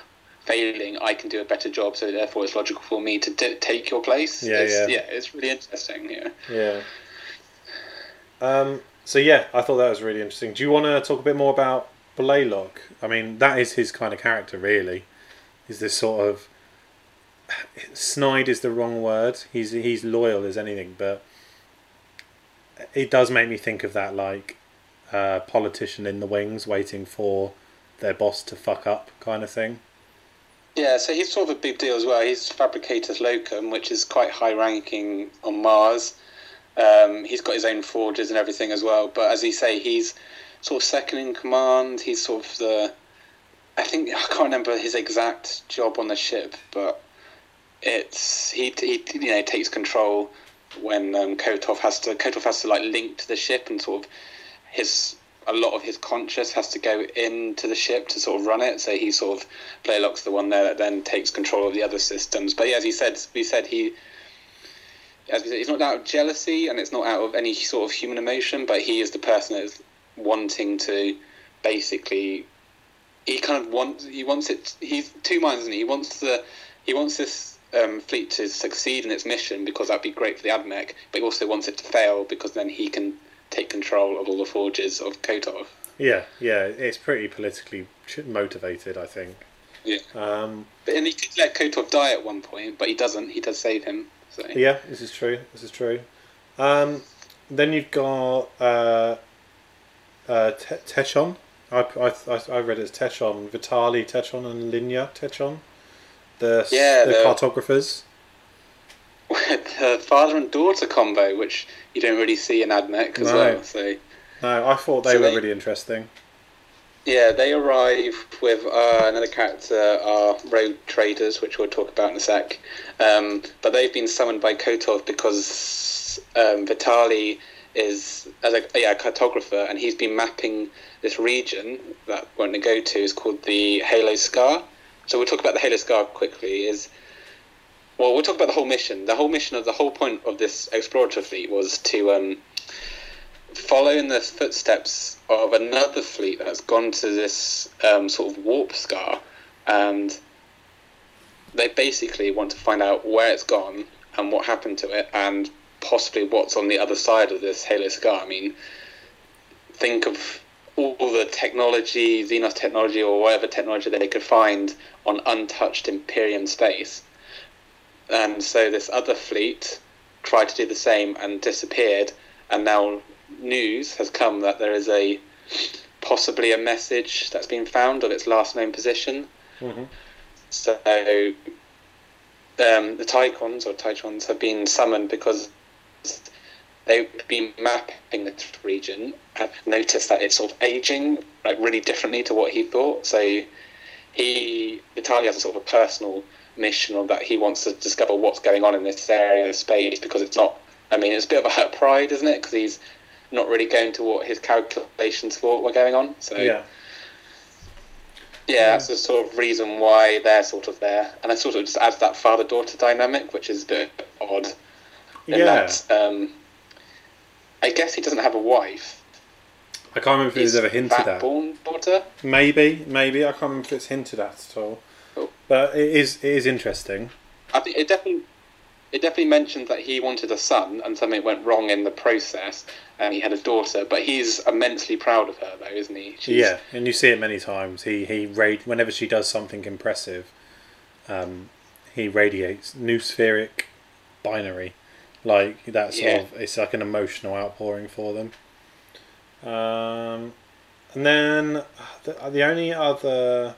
failing, I can do a better job, so therefore it's logical for me to d- take your place. Yeah, it's, yeah. yeah, it's really interesting. Yeah. Yeah. Um, so yeah, I thought that was really interesting. Do you want to talk a bit more about Blaylock? I mean, that is his kind of character, really. Is this sort of snide is the wrong word. He's he's loyal as anything, but it does make me think of that like politician in the wings waiting for their boss to fuck up kind of thing. Yeah, so he's sort of a big deal as well. He's Fabricatus Locum, which is quite high ranking on Mars. Um, he's got his own forges and everything as well. But as you say, he's sort of second in command. He's sort of the. I think I can't remember his exact job on the ship, but it's he he you know takes control when um, Kotov has to Kotov has to like link to the ship and sort of his a lot of his conscious has to go into the ship to sort of run it. So he sort of Blaylock's the one there that then takes control of the other systems. But yeah, as he said, we said he. As we said, it's not out of jealousy and it's not out of any sort of human emotion, but he is the person that is wanting to basically. He kind of wants. He wants it. He's two minds, isn't he? He wants the. He wants this um, fleet to succeed in its mission because that'd be great for the Admech, but he also wants it to fail because then he can take control of all the forges of Kotov. Yeah, yeah, it's pretty politically motivated, I think. Yeah. Um, But and he could let Kotov die at one point, but he doesn't. He does save him. So Yeah, this is true. This is true. Um, then you've got uh, uh, Te- Techon. I, I, I- read it as Techon, Vitali Tychon, and Linya Tychon. The Yeah, the, the- cartographers. the father and daughter combo, which you don't really see in Admech as No. well. So No, I thought they So were they- really interesting. yeah, they arrive with uh, another character, our rogue traders, which we'll talk about in a sec. Um, but they've been summoned by Kotov because um, Vitali is as a yeah, cartographer, and he's been mapping this region that we're going to go to is called the Halo Scar. So we'll talk about the Halo Scar quickly. Is well, we'll talk about the whole mission. The whole mission of the whole point of this exploratory fleet was to um, follow in the footsteps of another fleet that's gone to this um, sort of warp scar, and they basically want to find out where it's gone and what happened to it, and possibly what's on the other side of this Halo scar. I mean, think of all the technology, Xenos technology, or whatever technology they could find on untouched Imperium space. And so this other fleet tried to do the same and disappeared, and now news has come that there is a possibly a message that's been found of its last known position. hmm So um, the Tychons or Tychons have been summoned because they've been mapping the region and noticed that it's sort of aging like really differently to what he thought. So he Vitaly has a sort of a personal mission or that he wants to discover what's going on in this area of space because it's not. I mean, it's a bit of a hurt pride, isn't it? Because he's not really going to what his calculations thought were going on. So Yeah. yeah, that's the sort of reason why they're sort of there, and it sort of just adds that father-daughter dynamic, which is a bit odd. In Yeah. that, um, I guess he doesn't have a wife. I can't remember if it was He's ever hinted at. born daughter. Maybe, maybe I can't remember if it's hinted at at all. But it is it is interesting. I think it definitely it definitely mentioned that he wanted a son and something went wrong in the process, and he had a daughter. But he's immensely proud of her, though, isn't he? She's- Yeah, and you see it many times. He he rad whenever she does something impressive, um, he radiates noospheric binary, like that sort Yeah. of. It's like an emotional outpouring for them. Um, and then the, the only other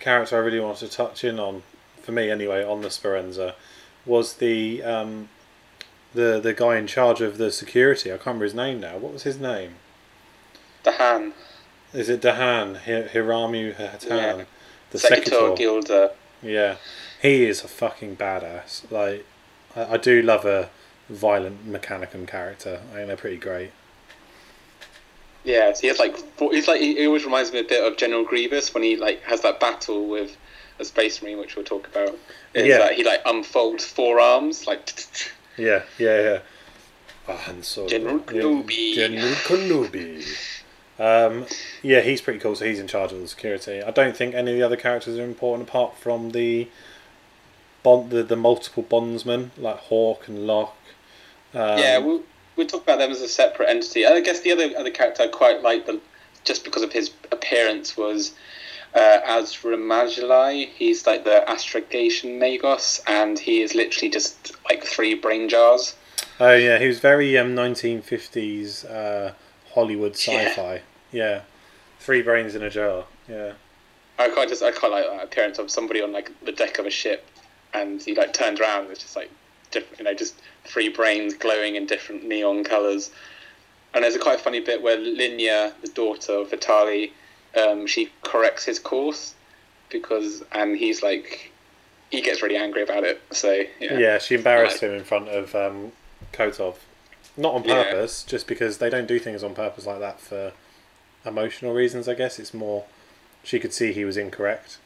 character I really wanted to touch in on, for me anyway, on the Speranza, was the um, the the guy in charge of the security. I can't remember his name now. What was his name? Dahan. Is it Dahan Hi- Hiramu Hatan, Yeah. the Secutor? Gilda. Yeah, he is a fucking badass. Like, I, I do love a violent Mechanicum character. I think they're pretty great. Yeah, so he has like four, he's like he always reminds me a bit of General Grievous when he like has that battle with a space marine, which we'll talk about. It's Yeah. like he like unfolds four arms, like Yeah, yeah, yeah. Oh, Han Solo. General Kenobi. General Kenobi. Um, yeah, he's pretty cool. So he's in charge of the security. I don't think any of the other characters are important apart from the bond, the, the multiple bondsmen like Hawke and Locke. Um, yeah, we'll we'll talk about them as a separate entity. I guess the other other character I quite like the just because of his appearance was uh, Azuramagelli. He's like the astrogation Magos, and he is literally just like three brain jars. Oh yeah, he was very um, 1950s uh, Hollywood sci-fi. Yeah. three brains in a jar. Yeah, I quite just I quite like that appearance of somebody on like the deck of a ship, and he like turns around. and It's just like different, you know, just three brains glowing in different neon colors. And there's a quite funny bit where Linya, the daughter of Vitali, um, she corrects his course because, and he's like, he gets really angry about it. So yeah, yeah. she embarrassed him in front of um, Kotov, not on Yeah. purpose, just because they don't do things on purpose like that for emotional reasons. I guess it's more she could see he was incorrect.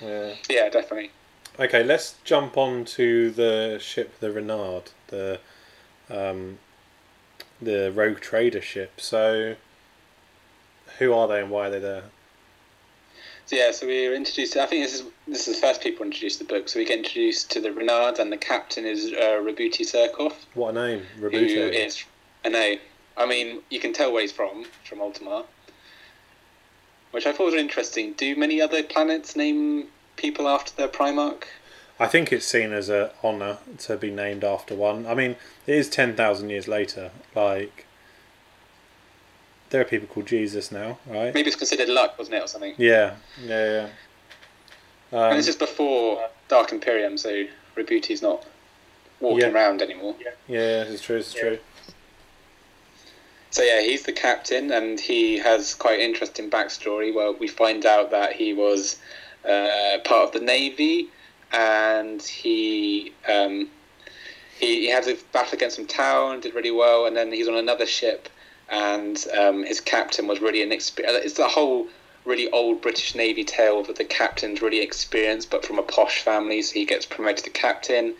Yeah. yeah, definitely. Okay, let's jump on to the ship, the Renard, the um, the rogue trader ship. So, who are they and why are they there? So yeah, so we were introduced. I think this is this is the first people introduced the book. So we get introduced to the Renard, and the captain is uh, Roboute Surcouf. What a name, who Roboute. is I know. I mean, you can tell where he's from from Ultramar, which I thought was interesting. Do many other planets name people after their Primarch? I think it's seen as a honor to be named after one. I mean, it is ten thousand years later. Like, there are people called Jesus now, right? Maybe it's considered luck, wasn't it, or something? Yeah, yeah, yeah. Um, and it's just before Dark Imperium, so Roboute's not walking Yeah. around anymore. yeah, yeah, it's true. It's true. So yeah, he's the captain, and he has quite an interesting backstory where we find out that he was uh, part of the navy, and he um, he, he had a battle against some town, did really well, and then he's on another ship, and um, his captain was really inexperienced. It's the whole really old British Navy tale that the captain's really experienced, but from a posh family, so he gets promoted to captain,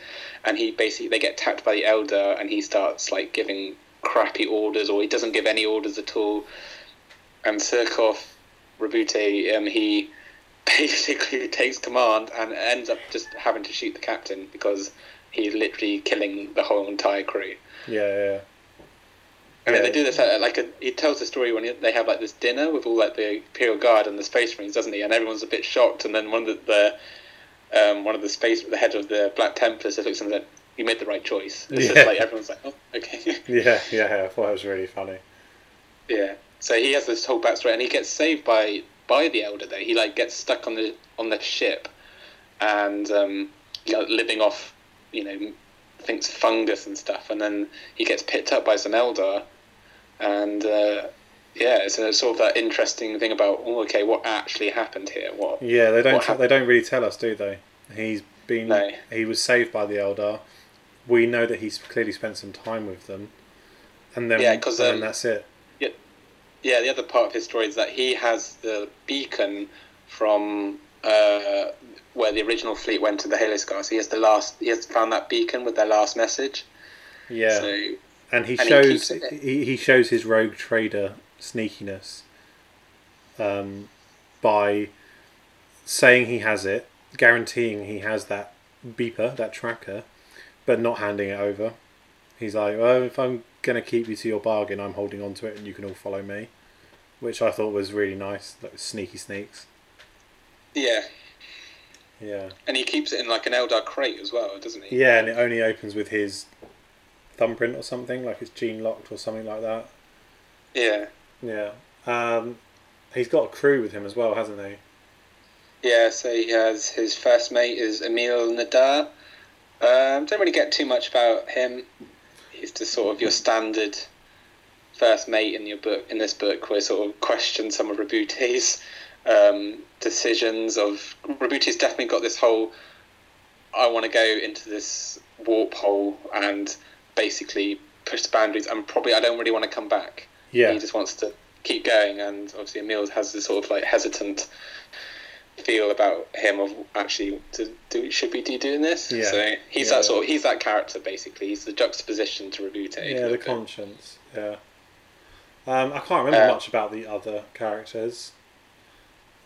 and he basically they get tapped by the Eldar, and he starts like giving crappy orders, or he doesn't give any orders at all. And Surcouf, Roboute, um, he basically takes command and ends up just having to shoot the captain because he's literally killing the whole entire crew. Yeah, yeah. And then Yeah. they do this uh, like a, he tells the story when he, they have like this dinner with all like the Imperial Guard and the Space Marines, doesn't he? And everyone's a bit shocked. And then one of the, the um, one of the space the head of the Black Templars looks at and said, "You made the right choice." It's Yeah. just like everyone's like, "Oh, okay." Yeah, yeah, yeah. I thought it was really funny. Yeah. So he has this whole backstory, and he gets saved by by the Eldar. There, he like gets stuck on the on the ship, and um, you know, living off you know thinks fungus and stuff, and then he gets picked up by some Eldar, and uh, yeah, it's a sort of that interesting thing about oh, okay, what actually happened here? What? Yeah, they don't. T- they don't really tell us, do they? He's been. No. He was saved by the Eldar. We know that he's clearly spent some time with them, and then Yeah, 'cause, and then um, that's it. Yeah, the other part of his story is that he has the beacon from uh, where the original fleet went to the Haloscar. So he has the last. He has found that beacon with their last message. Yeah, So and he and shows it- he, he shows his rogue trader sneakiness um, by saying he has it, guaranteeing he has that beeper, that tracker, but not handing it over. He's like, well, if I'm going to keep you to your bargain, I'm holding on to it and you can all follow me. Which I thought was really nice, like sneaky sneaks. yeah, Yeah. and he keeps it in like an Eldar crate as well, doesn't he? Yeah, and it only opens with his thumbprint or something, like it's gene locked or something like that. Yeah. Yeah. Um, he's got a crew with him as well, hasn't he? Yeah, so he has his first mate is Emil Nader. Um, don't really get too much about him. He's just sort of your standard first mate in your book in this book, where sort of question some of Roboute's um, decisions. Of Roboute's definitely got this whole I want to go into this warp hole and basically push the boundaries, and probably I don't really want to come back. Yeah. He just wants to keep going, and obviously Emil has this sort of like hesitant feel about him of actually to do should we be doing this? Yeah. So he's Yeah. that sort of he's that character basically. He's the juxtaposition to Roboute. a Yeah, the conscience. Yeah. Um, I can't remember Uh, much about the other characters.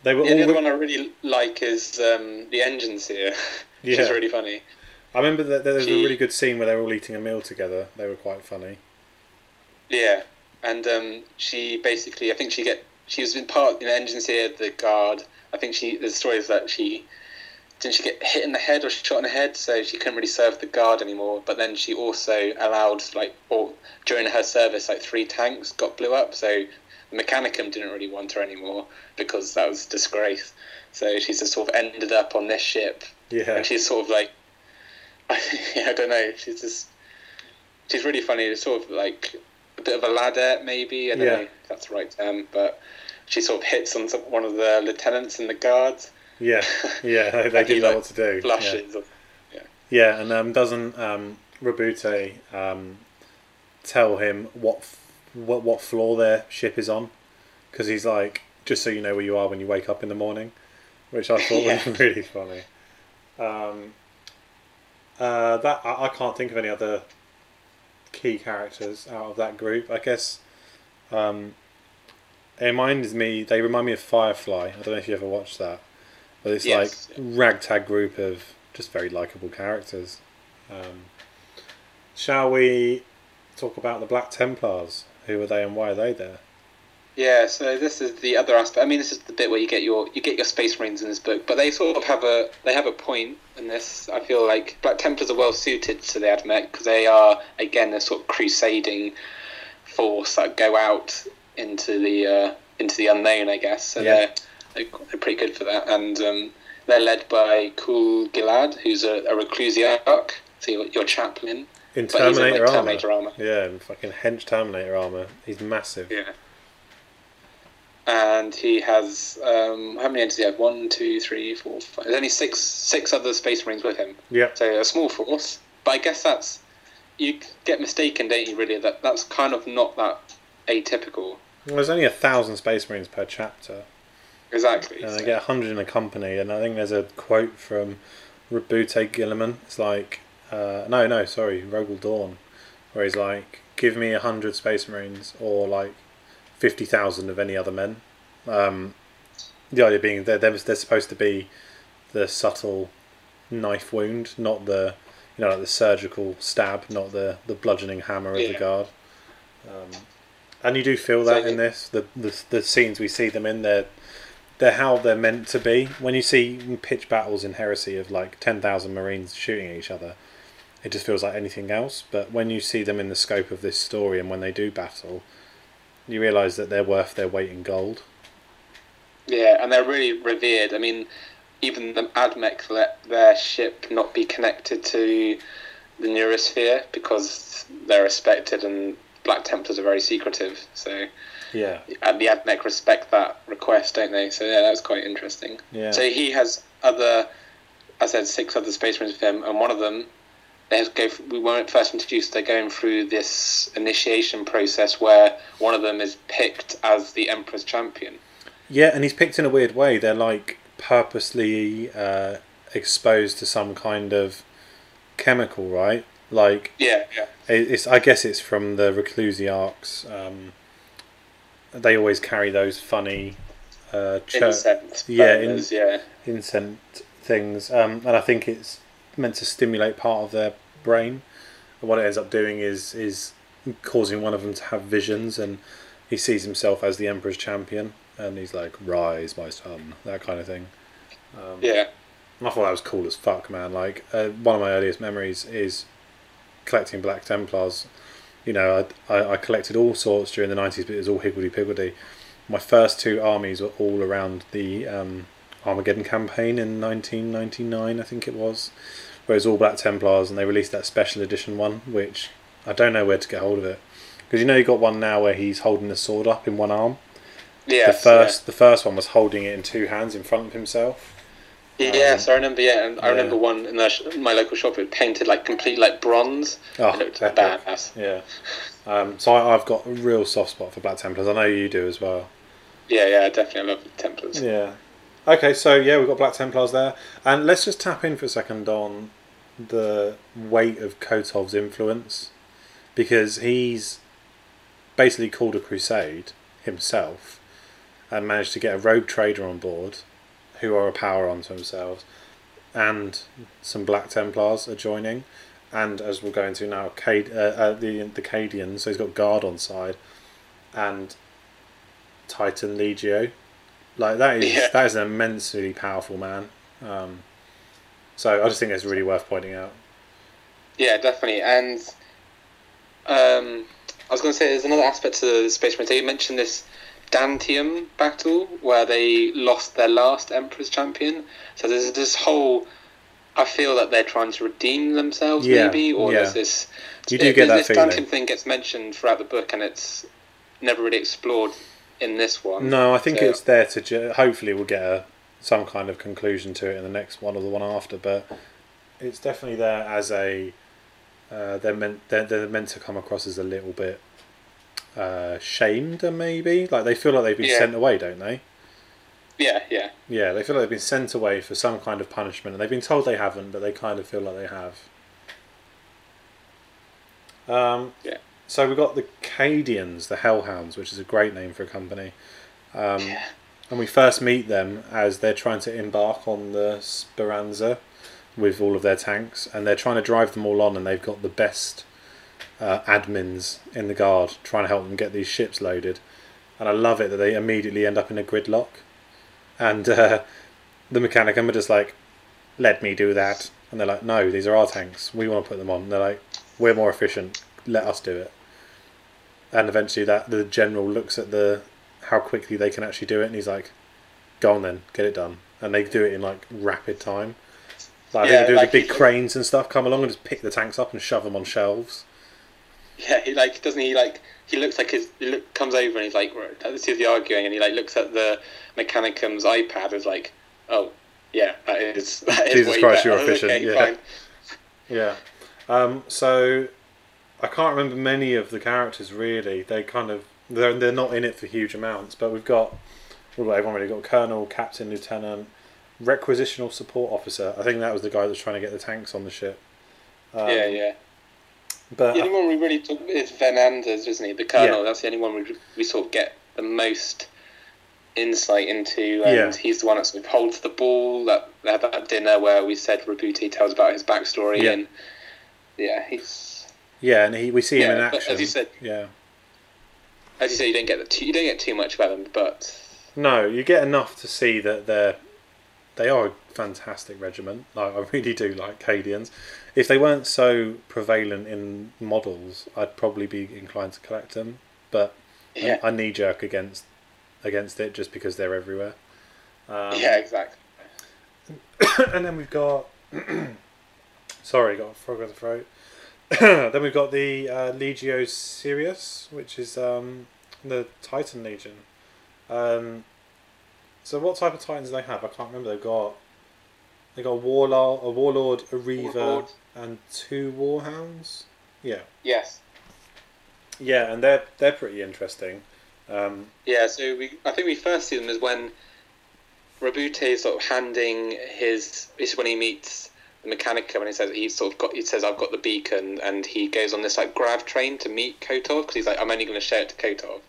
They were Yeah, the other one I really like is um, the engines here. which is really funny. I remember that there was a really good scene where they were all eating a meal together. They were quite funny. Yeah, and um, she basically, I think she get she was in part, you know, engine seer, the guard. I think she the story is that she didn't she get hit in the head or shot in the head, so she couldn't really serve the guard anymore. But then she also allowed like, or during her service, like three tanks got blew up, so the Mechanicum didn't really want her anymore because that was disgrace. So she's just sort of ended up on this ship Yeah. and she's sort of like I don't know she's just she's really funny it's sort of like a bit of a ladder, maybe I don't Yeah. know if that's the right term but she sort of hits on some, one of the lieutenants in the guards Yeah. Yeah. They, they didn't know what to do. Yeah. blushes Yeah, and um, doesn't um, Roboute um, tell him what what what floor their ship is on? Because he's like, just so you know where you are when you wake up in the morning, which I thought Yeah. was really funny. Um, uh, that I, I can't think of any other key characters out of that group. I guess um, it reminds me. They remind me of Firefly. I don't know if you ever watched that, but it's Yes. like ragtag group of just very likable characters. Um, shall we talk about the Black Templars? Who are they and why are they there? yeah so this is the other aspect I mean this is the bit where you get your you get your space marines in this book but they sort of have a they have a point in this I feel like Black Templars are well suited to the Admech because they are again a sort of crusading force that go out into the uh, into the unknown, I guess. So Yeah. they're, they're they're pretty good for that, and um, they're led by Kul Gilad, who's a, a Reclusiarch, so your, your chaplain. In he's in, Terminator, like, armor. Terminator armor. Yeah, in fucking hench Terminator armor. He's massive. Yeah. And he has um, how many entities? He have one, two, three, four, five. There's only six six other Space Marines with him. Yeah. So a small force, but I guess that's you get mistaken, don't you? Really, that that's kind of not that atypical. Well, there's only a thousand Space Marines per chapter, Exactly. and so- they get a hundred in a company. And I think there's a quote from Roboute Guilliman. It's like, uh, no, no, sorry, Rogal Dorn, where he's like, give me a hundred Space Marines or like fifty thousand of any other men. Um, the idea being they're, they're they're supposed to be the subtle knife wound, not the you know like the surgical stab, not the the bludgeoning hammer of the guard. Um, and you do feel So that in this the, the the scenes we see them in they're they're how they're meant to be. When you see pitch battles in Heresy of like ten thousand Marines shooting at each other, it just feels like anything else. But when you see them in the scope of this story and when they do battle, you realise that they're worth their weight in gold. Yeah, and they're really revered. I mean, even the Admech let their ship not be connected to the Noosphere because they're respected and Black Templars are very secretive. So Yeah, and the AdMech respect that request, don't they? So yeah, that was quite interesting. yeah, So he has other, I said six other space marines with him, and one of them, they have to go. We weren't first introduced. They're going through this initiation process where one of them is picked as the Emperor's champion. yeah. And he's picked in a weird way. They're like purposely uh, exposed to some kind of chemical, right? Like Yeah, yeah, it's. I guess it's from the Reclusiarchs. Um, they always carry those funny uh, church incense. yeah, in- yeah, incent things, um, and I think it's meant to stimulate part of their brain. And what it ends up doing is is causing one of them to have visions, and he sees himself as the Emperor's champion, and he's like, "Rise, my son," that kind of thing. Um, yeah, I thought that was cool as fuck, man. Like uh, one of my earliest memories is collecting Black Templars. You know, I, I, I collected all sorts during the nineties, but it was all higgledy piggledy. My first two armies were all around the um, Armageddon campaign in nineteen ninety nine, I think it was, where it was all Black Templars, and they released that special edition one, which I don't know where to get hold of it. Because you know you got one now where he's holding the sword up in one arm. yeah. the first the first one was holding it in two hands in front of himself. Yeah, yeah um, I remember. Yeah, and I remember one in the, my local shop. It painted like complete like bronze. Oh, it looked epic. badass. Yeah. Um, so I, I've got a real soft spot for Black Templars. I know you do as well. Yeah, yeah, definitely. I love the Templars. Yeah. Okay, so yeah, we've got Black Templars there, and let's just tap in for a second on the weight of Kotov's influence, because he's basically called a crusade himself, and managed to get a rogue trader on board, who are a power unto themselves, and some Black Templars are joining, and as we'll go into now, Cad- uh, uh, the the Cadians. So he's got guard on side, and Titan Legio. Like that is Yeah. that is an immensely powerful man. Um, so I just think it's really worth pointing out. Yeah, definitely. And um, I was going to say, there's another aspect to the Space Marines. You mentioned this Dantium battle where they lost their last Emperor's champion. So there's this whole. I feel that they're trying to redeem themselves, Yeah, maybe, or yeah. there's this. You do it- get that this feeling. Dantium thing gets mentioned throughout the book, and it's never really explored in this one. No, I think So- it's there to ju- hopefully we'll get a, some kind of conclusion to it in the next one or the one after, but it's definitely there as a uh, they're meant they're, they're meant to come across as a little bit uh, shamed, maybe like they feel like they've been Yeah. sent away, don't they? Yeah, yeah. Yeah, they feel like they've been sent away for some kind of punishment, and they've been told they haven't, but they kind of feel like they have. Um, Yeah. So we've got the Cadians, the Hellhounds, which is a great name for a company. Um, Yeah. And we first meet them as they're trying to embark on the Speranza with all of their tanks, and they're trying to drive them all on, and they've got the best uh, admins in the guard trying to help them get these ships loaded. And I love it that they immediately end up in a gridlock, and uh, the Mechanicum are just like, "Let me do that," and they're like, "No, these are our tanks. We want to put them on." And they're like, "We're more efficient. Let us do it." And eventually, that the general looks at the how quickly they can actually do it, and he's like, "Go on then, get it done." And they do it in like rapid time. Like Yeah, they do like the big cranes and stuff come along and just pick the tanks up and shove them on shelves. Yeah, he like doesn't he like he looks like his he look, comes over and he's like this is the arguing and he like looks at the Mechanicum's iPad is like oh yeah that is that is Jesus Christ, you're efficient, Okay, yeah. fine. Yeah. Um, so I can't remember many of the characters really. They kind of they're they're not in it for huge amounts, but we've got we've got everyone really got Colonel, Captain, Lieutenant, Requisitional Support Officer. I think that was the guy that's trying to get the tanks on the ship. Um, yeah yeah. But The only one we really talk is Ven Anders, isn't he? The Colonel. Yeah. That's the only one we we sort of get the most insight into, and Yeah. he's the one that sort of holds the ball. That they had that dinner where we said Roboute tells about his backstory, Yeah. and yeah, he's yeah, and he, we see him in action. as you said, yeah. as you say, you don't get the too, you don't get too much about them, but No, you get enough to see that they're they are a fantastic regiment. Like, I really do like Cadians. If they weren't so prevalent in models, I'd probably be inclined to collect them. But I- I, knee jerk against against it just because they're everywhere. Um, yeah, exactly. and then we've got Sorry, got a frog in the throat. then we've got the uh, Legio Sirius, which is um, the Titan Legion. Um, so what type of Titans do they have? I can't remember. They've got they got a warlord, a warlord, a reaver, Warlord. and two warhounds. Yeah, Yes. yeah, and they're they're pretty interesting. Um, Yeah, so we I think we first see them is when Roboute is sort of handing his this is when he meets the Mechanica when he says he's sort of got he says I've got the beacon and he goes on this like grav train to meet Kotov because he's like I'm only going to share it to Kotov.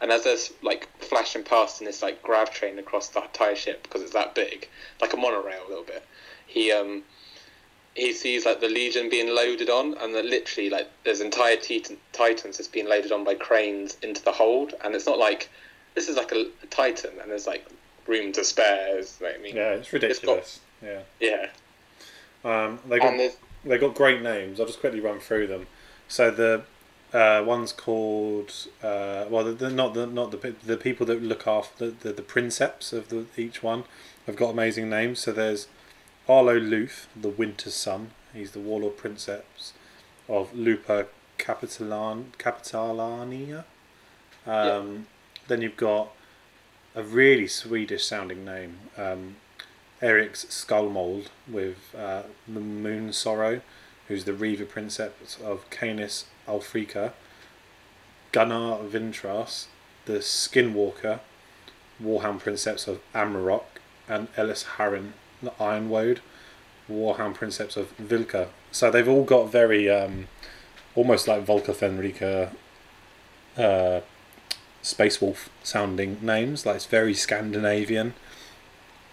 And as there's like flashing past in this like grav train across the entire ship because it's that big, like a monorail a little bit, he um he sees like the Legion being loaded on, and that literally like there's entire titan, Titans that's being loaded on by cranes into the hold, and it's not like this is like a, a Titan, and there's like room to spare. Is what I mean, yeah, it's ridiculous. yeah, yeah, um, they got they got great names. I'll just quickly run through them. So the uh, one's called uh, well, the, the, not the not the the people that look after the, the, the princeps of the, each one have got amazing names. So there's Arlo Luth, the Winter Sun. He's the warlord princeps of Lupa Capitalan Capitalania. Um, Then you've got a really Swedish sounding name, um, Eric's Skullmold with uh, the Moon Sorrow, who's the Reaver Princeps of Canis Ulfrica, Gunnar Vintras, the Skinwalker, Warhound Princeps of Amarok, and Ellis Harren, the Ironwoad, Warhound Princeps of Vilka. So they've all got very, um, almost like Vlka Fenryka, uh, Space Wolf sounding names. Like it's very Scandinavian.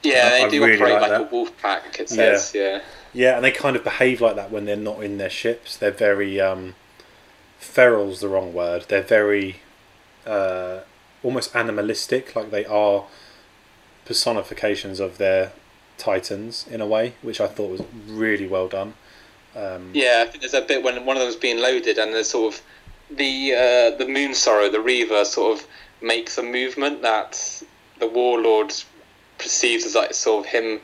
yeah, they I do really operate like like, a wolf pack. It says, yeah. Yeah, and they kind of behave like that when they're not in their ships. They're very um, feral's the wrong word. They're very uh, almost animalistic, like they are personifications of their titans in a way, which I thought was really well done. Um, Yeah, I think there's a bit when one of them's being loaded, and there's sort of the uh, the Moon Sorrow, the Reaver, sort of makes a movement that the Warlord perceives as like sort of him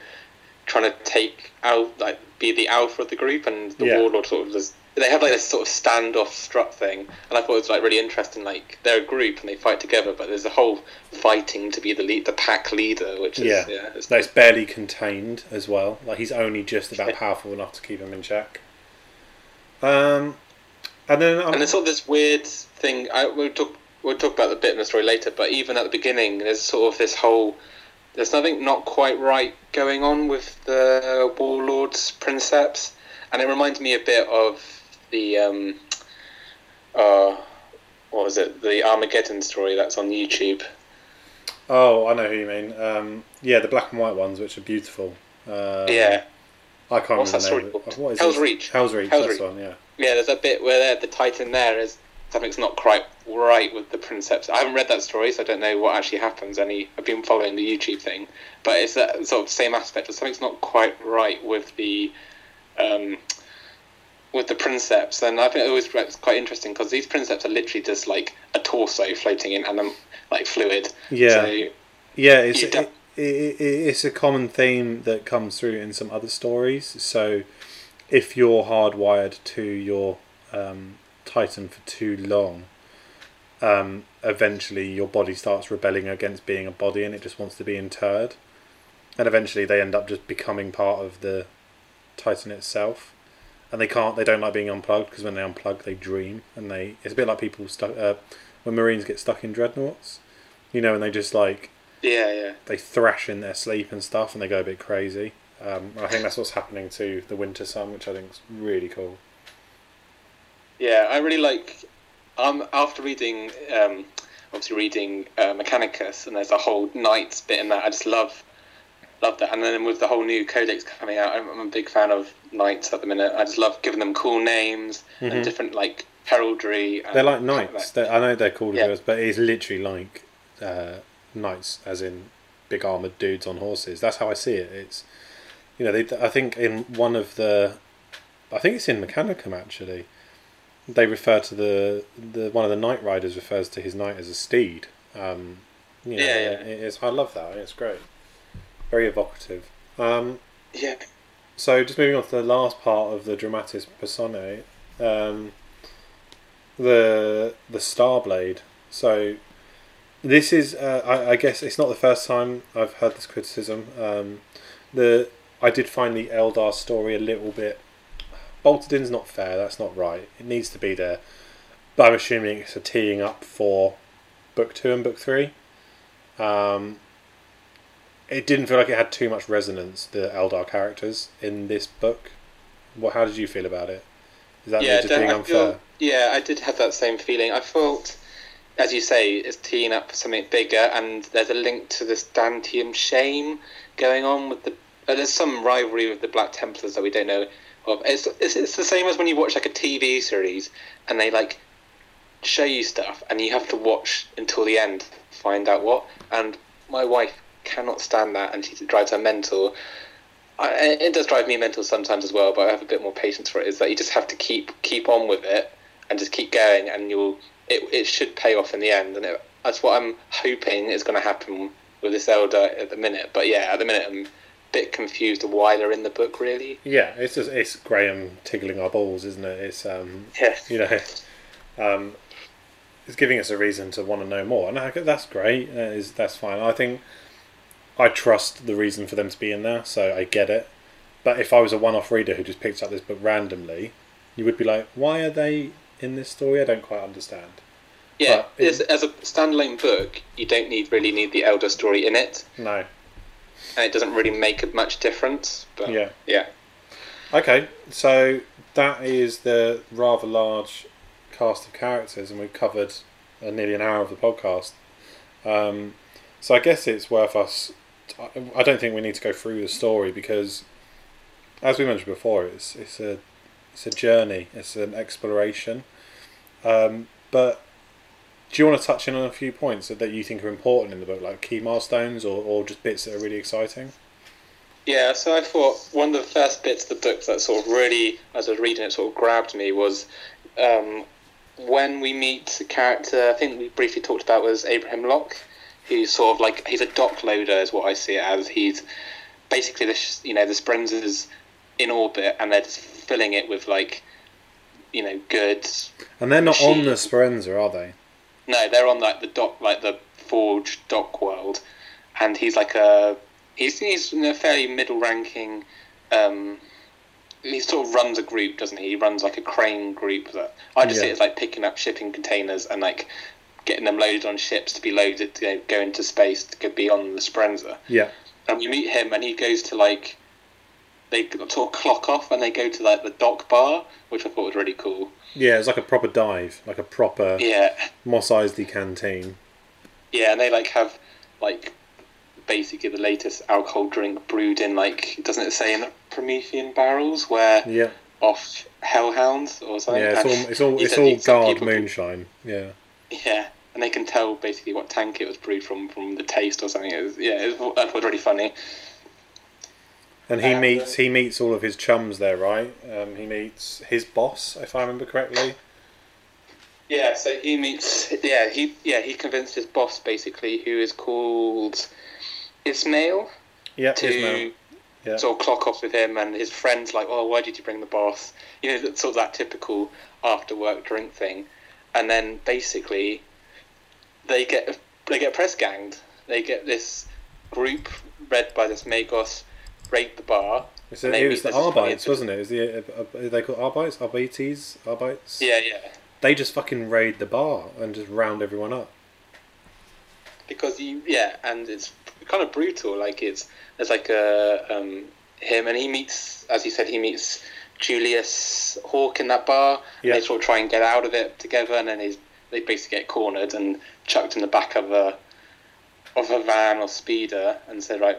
trying to take out, like be the alpha of the group, and the Yeah. Warlord sort of does. They have like this sort of standoff strut thing, and I thought it was like really interesting. Like they're a group and they fight together, but there's a whole fighting to be the lead, the pack leader, which is Yeah. yeah, it's No, it's barely contained as well. Like he's only just about powerful enough to keep him in check. Um, and then um, And there's sort of this weird thing. I, we'll talk. We'll talk about the bit in the story later. But even at the beginning, there's sort of this whole. There's nothing not quite right going on with the warlords princeps, and it reminds me a bit of the. Um, uh, what was it? The Armageddon story that's on YouTube. oh, I know who you mean. Um, yeah, the black and white ones, which are beautiful. Um, yeah, I can't What's remember that story name. called? What is Hell's it? Reach. Hell's Reach. Hell's Reach. one. Yeah. yeah. There's a bit where the Titan there is something's not quite right with the princeps. I haven't read that story, so I don't know what actually happens. Any I've been following the YouTube thing, but it's that sort of same aspect of something's not quite right with the. Um, with the princeps, and I think it always it's quite interesting because these princeps are literally just like a torso floating in and like fluid. Yeah. So, Yeah, it's You it, it, it's a common theme that comes through in some other stories. So, if you're hardwired to your um, Titan for too long, um, eventually your body starts rebelling against being a body, and it just wants to be interred. And eventually, they end up just becoming part of the Titan itself. And they can't. They don't like being unplugged because when they unplug, they dream, and they. It's a bit like people stuck. Uh, when Marines get stuck in dreadnoughts, you know, and they just like yeah, yeah. they thrash in their sleep and stuff, and they go a bit crazy. Um, I think that's what's happening to the Winter Sun, which I think is really cool. Yeah, I really like. Um, after reading, um, obviously reading uh, Mechanicus, and there's a whole Knights bit in that. I just love, love that. And then with the whole new Codex coming out, I'm, I'm a big fan of Knights at the minute. I just love giving them cool names Mhm. and different like heraldry. And They're like knights. They're, I know they're called Yeah. but it is literally like uh, knights, as in big armored dudes on horses. That's how I see it. It's you know, they, I think in one of the, I think it's in Mechanicum actually. They refer to the the one of the knight riders refers to his knight as a steed. Um, you know, Yeah, yeah. It is, I love that. It's great. Very evocative. Um, Yeah. So just moving on to the last part of the dramatis personae, um, the the Starblade. So this is, uh, I, I guess, it's not the first time I've heard this criticism. Um, the I did find the Eldar story a little bit bolted in's not fair. That's not right. It needs to be there, but I'm assuming it's a teeing up for book two and book three. Um, it didn't feel like it had too much resonance. The Eldar characters in this book. What? How did you feel about it? Is that yeah, being I unfair? feel- yeah, I did have that same feeling. I felt, as you say, it's teeing up for something bigger, and there's a link to this Dantium shame going on with the. Uh, there's some rivalry with the Black Templars that we don't know of. It's, it's it's the same as when you watch like a TV series, and they like show you stuff, and you have to watch until the end to find out what. And my wife cannot stand that, and she drives her mental. I, it does drive me mental sometimes as well, but I have a bit more patience for it. Is that you just have to keep keep on with it and just keep going, and you'll it, it should pay off in the end, and it, that's what I'm hoping is going to happen with this Eldar at the minute. But yeah, at the minute I'm a bit confused of why they're in the book really. Yeah, it's just it's Graham tickling our balls, isn't it? It's um, Yeah, you know, um, it's giving us a reason to want to know more, and I, that's great. Uh, is that's fine. I think I trust the reason for them to be in there, so I get it. But if I was a one-off reader who just picked up this book randomly, you would be like, "Why are they in this story? I don't quite understand." yeah. As, as a standalone book, you don't need really need the Eldar story in it, No. and it doesn't really make much difference. But Yeah. yeah. Okay, so that is the rather large cast of characters, and we've covered uh, nearly an hour of the podcast. Um, so I guess it's worth us. I- don't think we need to go through the story because, as we mentioned before, it's it's a it's a journey. It's an exploration. Um, but do you want to touch in on a few points that, that you think are important in the book, like key milestones, or, or just bits that are really exciting? Yeah, so I thought one of the first bits of the book that sort of really, as I was reading it, sort of grabbed me was um, when we meet a character. I think we briefly talked about was Abrehem Locke, who's sort of like he's a dock loader, is what I see it as. He's basically this, you know, the Speranza's in orbit, and they're just filling it with like, you know, goods. And they're not on the Speranza, are they? No, they're on like the dock, like the Forge dock world, and he's like a he's he's in a fairly middle ranking. Um, he sort of runs a group, doesn't he? He runs like a crane group that I just see Yeah. it as like picking up shipping containers and like getting them loaded on ships to be loaded to go, into space to be on the Speranza. Yeah. And we meet him, and he goes to like they sort of clock off, and they go to like the dock bar, which I thought was really cool. Yeah, it's like a proper dive, like a proper Yeah, Mos Eisley canteen. Yeah, and they like have like basically the latest alcohol drink brewed in like doesn't it say in the Promethean barrels where Yeah, off hellhounds or something? yeah, it's all it's all it's all guard people can- moonshine. Yeah, Yeah, and they can tell basically what tank it was brewed from from the taste or something. It was, yeah, it was, that was really funny. and he Uh, meets he meets all of his chums there, right? Um, he meets his boss, if I remember correctly. Yeah, so he meets. Yeah, he yeah he convinced his boss basically, who is called Ismail. Yeah, to Ismail. Yeah. sort of clock off with him and his friends like oh why did you bring the boss you know that- sort of that typical after work drink thing and then basically they get they get press ganged they get this group led by this magos raid the bar It's and a, they it was the this funny Arbites, wasn't it? It the uh, uh, are they called Arbites, Arbites, Arbites. yeah yeah They just fucking raid the bar and just round everyone up. because you yeah and it's kind of brutal like it's there's like a um him and he meets as you said he meets Julius Hawke in that bar and Yeah. they sort of try and get out of it together and then he's they basically get cornered and chucked in the back of a of a van or speeder and said right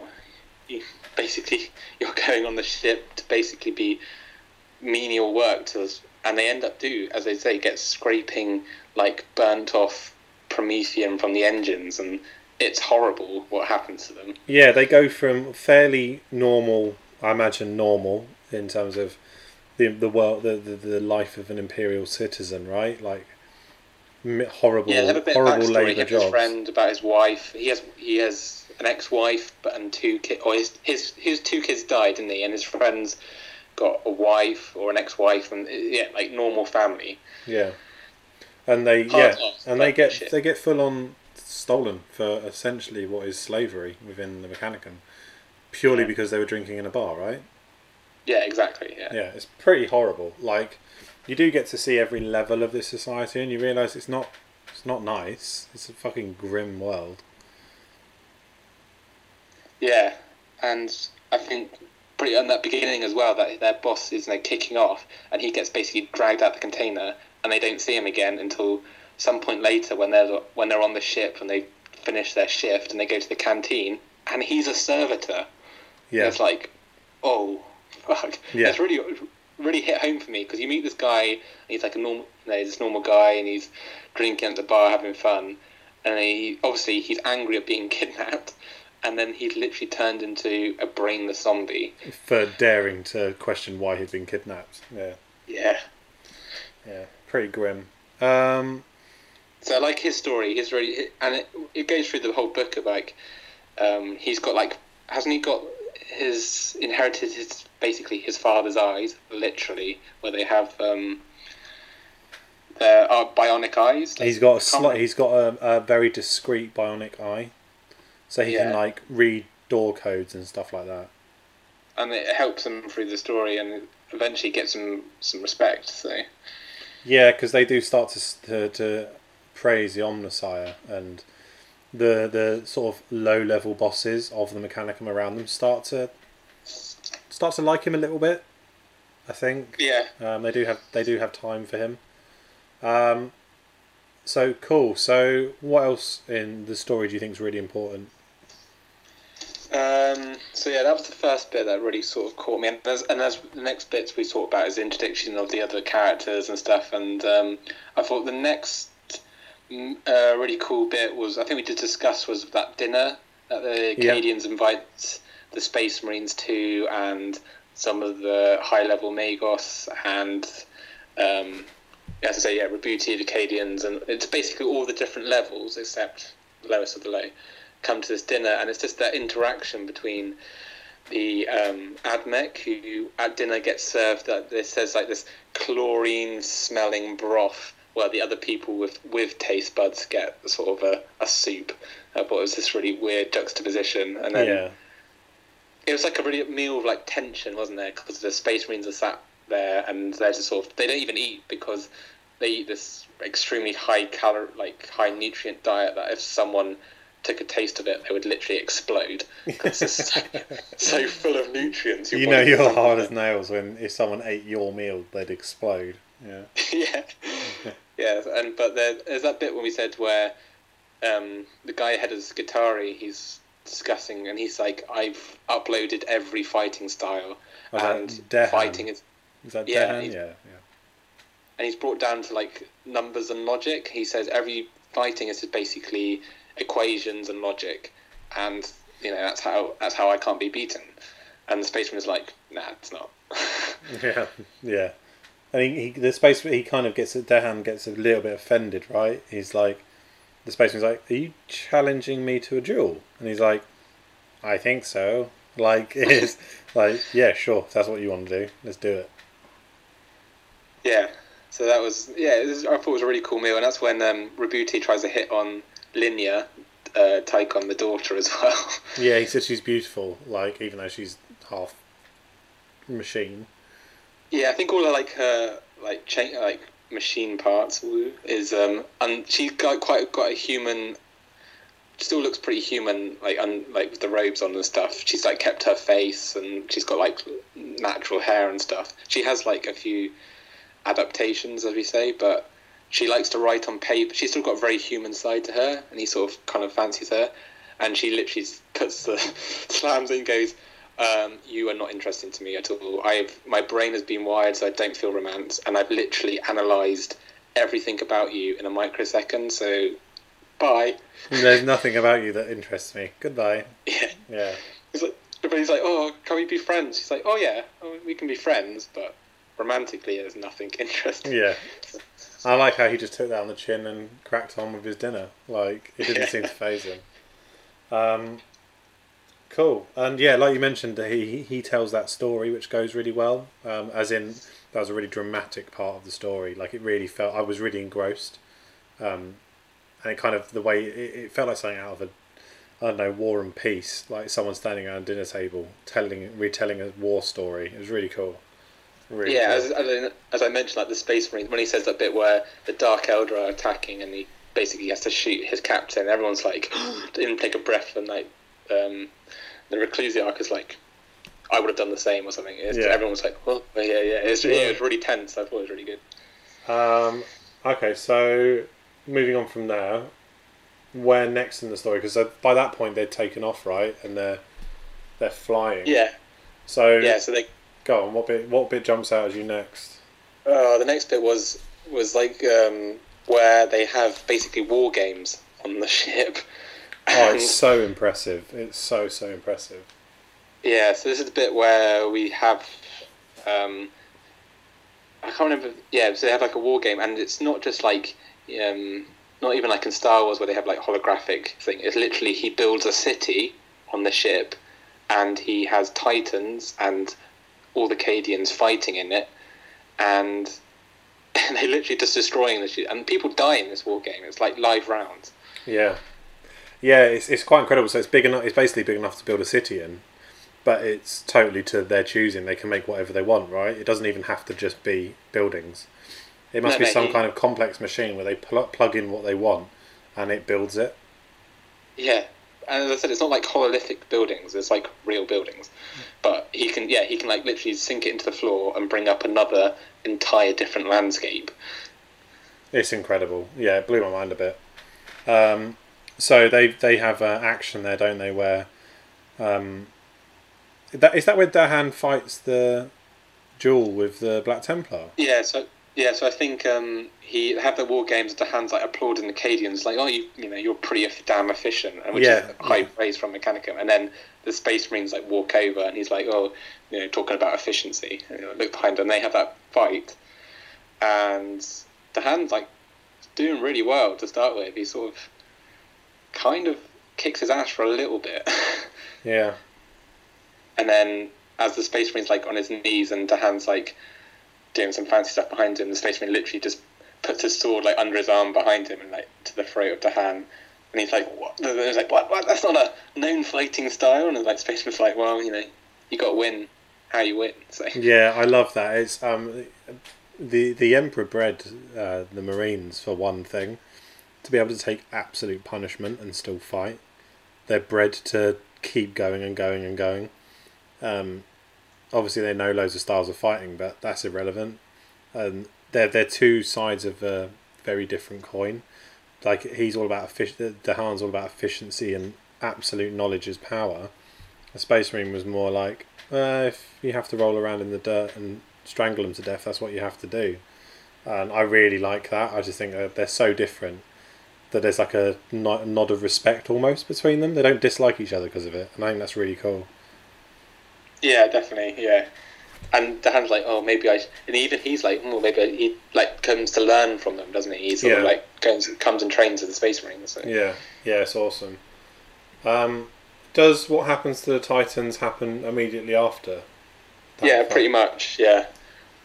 you basically you're going on the ship to basically be menial work to us and they end up do as they say get scraping like burnt off promethean from the engines and it's horrible what happens to them Yeah, they go from fairly normal, I imagine normal in terms of the the world, the, the the life of an imperial citizen, right? Like horrible, Yeah, have a bit horrible. Labour has his friend about his wife. He has he has an ex-wife, and two kids. Or his his his two kids died, didn't he? And his friends got a wife or an ex-wife, and yeah, like normal family. Yeah, and they Hard yeah, and they get shit. they get full on stolen for essentially what is slavery within the Mechanicum, purely Yeah. because they were drinking in a bar, right? Yeah, exactly. Yeah. Yeah, it's pretty horrible. Like, you do get to see every level of this society, and you realise it's not it's not nice. It's a fucking grim world. Yeah, and I think pretty on that beginning as well that their boss is you know, kicking off, and he gets basically dragged out of the container, and they don't see him again until some point later when they're when they're on the ship and they finish their shift and they go to the canteen, and he's a servitor. Yeah, It's like, oh, fuck. Yeah. It's really, really hit home for me because you meet this guy, and he's like a normal, you know, this normal guy, and he's drinking at the bar, having fun, and he obviously he's angry at being kidnapped, and then he literally turned into a brainless zombie. for daring to question why he'd been kidnapped. Yeah, Yeah. yeah, pretty grim. Um, So I like his story. His really, and it, it goes through the whole book of like, um, he's got like, hasn't he got his inherited his basically his father's eyes, literally, where they have um, their uh, bionic eyes. he's got a remember- he's got a, a very discreet bionic eye, so he can like read door codes and stuff like that. and it helps him through the story, and eventually gets him some respect. So Yeah, because they do start to, to to praise the Omnissiah and the the sort of low level bosses of the Mechanicum around them start to start to like him a little bit. I think yeah, um, they do have they do have time for him. Um, so cool. So what else in the story do you think is really important? Um, so yeah, that was the first bit that really sort of caught me, and as and as the next bits we talked about is the introduction of the other characters and stuff, and um, I thought the next uh, really cool bit was I think we did discuss was that dinner that the Yeah. Cadians invite the Space Marines to, and some of the high level Magos, and um, as I say, yeah, Roboute, the Acadians, and it's basically all the different levels except the lowest of the low come to this dinner, and it's just that interaction between the um, Admech, who at dinner gets served that this says like this chlorine smelling broth, while the other people with with taste buds get sort of a, a soup. I thought it was this really weird juxtaposition, and then yeah, it was like a really meal of like tension, wasn't there? Because the Space Marines are sat there and they're just sort of they don't even eat because they eat this extremely high calorie, like high nutrient diet that if someone took a taste of it, they would literally explode because it's so, so full of nutrients. you know you're hard as nails when if someone ate your meal, they'd explode. Yeah, yeah, yeah, and but there, there's that bit when we said where um, the guy ahead of Skitarii, he's discussing and he's like, I've uploaded every fighting style, that and Dahan? fighting is is that Yeah, Dahan? he's- Yeah, and he's brought down to like numbers and logic. He says every fighting is basically equations and logic, and you know that's how that's how I can't be beaten. And the spaceman is like, nah, it's not. yeah, yeah, yeah. And he, he the space he kind of gets Dahan gets a little bit offended, right? He's like, the spaceman's like, "Are you challenging me to a duel?" And he's like, "I think so." Like is like, yeah, sure, if that's what you want to do. Let's do it. yeah. So that was yeah. Was, I thought it was a really cool meal, and that's when um, Roboute tries to hit on Linya, uh, Tychon, the daughter, as well. Yeah, he said she's beautiful, like even though she's half machine. Yeah, I think all her like her like cha- like machine parts is um and she's got quite got a human. Still looks pretty human, like un, like with the robes on and stuff. She's like kept her face and she's got like natural hair and stuff. She has like a few adaptations, as we say, but she likes to write on paper. She's still got a very human side to her, and he sort of kind of fancies her. And she literally puts the slams and goes, um, "You are not interesting to me at all. I've my brain has been wired so I don't feel romance, and I've literally analysed everything about you in a microsecond. So, bye." There's nothing about you that interests me. Goodbye. Yeah. Yeah. He's like, everybody's like, "Oh, can we be friends?" She's like, "Oh yeah, oh, we can be friends, but romantically, there's nothing interesting." Yeah. I like how he just took that on the chin and cracked on with his dinner. Like it didn't Yeah. seem to phase him. Um, cool, and yeah, like you mentioned, he he tells that story which goes really well. Um, as in, that was a really dramatic part of the story. Like it really felt I was really engrossed, um, and it kind of the way it, it felt like something out of a I don't know War and Peace, like someone standing around a dinner table telling retelling a war story. It was really cool. Really yeah, cool. as, as, I, as I mentioned, like the Space Marines, when he says that bit where the Dark Eldar are attacking and he basically has to shoot his captain, everyone's like, didn't take a breath, and like um, the Reclusiarch is like, I would have done the same or something. It's, Yeah. Everyone's like, well, yeah, yeah. It's, yeah, it was really tense. I thought it was really good. Um, okay, so moving on from there, where next in the story? Because by that point they'd taken off, right, and they're they're flying. Yeah, So yeah. So they go on. What bit? What bit jumps out as you next? Uh, the next bit was was like um, where they have basically war games on the ship. Oh, it's so impressive! It's so so impressive. yeah, so this is the bit where we have. Um, I can't remember. Yeah, so they have like a war game, and it's not just like. Um, not even like in Star Wars where they have like holographic thing. It's literally he builds a city on the ship, and he has titans and all the Cadians fighting in it, and they're literally just destroying the ship. And people die in this war game. It's like live rounds. Yeah, yeah. It's it's quite incredible. So it's big enough. It's basically big enough to build a city in, but it's totally to their choosing. They can make whatever they want, right? It doesn't even have to just be buildings. It must No, be no, some he- kind of complex machine where they pl- plug in what they want, and it builds it. Yeah, and as I said, it's not like hololithic buildings. It's like real buildings. But he can, yeah, he can like literally sink it into the floor and bring up another entire different landscape. It's incredible. Yeah, it blew my mind a bit. Um, so they they have uh, action there, don't they? Where um, that is that where Dahan fights the duel with the Black Templar. Yeah, so yeah, so I think um, he have the war games. The hands like applauding the Cadians, like, oh, you you know, you're pretty damn efficient, and which Yeah, is high yeah. praise from Mechanicum. And then the Space Marines like walk over, and he's like, oh, you know, talking about efficiency. And, you know, look behind, them, and they have that fight, and the hands like doing really well to start with. He sort of kind of kicks his ass for a little bit. Yeah, And then as the Space Marine's like on his knees and Dahan's like doing some fancy stuff behind him, the Space Marine literally just puts his sword like under his arm behind him and like to the throat of Dahan. And he's like, what? And he's like, what? what? That's not a known fighting style. And the like, Space Marine's like, well, you know, you got to win how you win. So yeah, I love that. It's um, the the Emperor bred uh, the Marines for one thing to be able to take absolute punishment and still fight. They're bred to keep going and going and going. Um, obviously, they know loads of styles of fighting, but that's irrelevant. They're they're two sides of a very different coin. Like he's all about effic- Dahan's all about efficiency and absolute knowledge is power. A Space Marine was more like, uh, if you have to roll around in the dirt and strangle them to death, that's what you have to do. And I really like that. I just think they're so different that there's like a nod of respect almost between them. They don't dislike each other because of it, and I think that's really cool. yeah, definitely, yeah. And Dan's like, oh, maybe I. And even he's like, oh, maybe he like comes to learn from them, doesn't he? He sort of like goes, comes and trains with the Space Marines. So. Yeah, yeah, it's awesome. Um, does what happens to the Titans happen immediately after? Yeah, fight? pretty much. Yeah.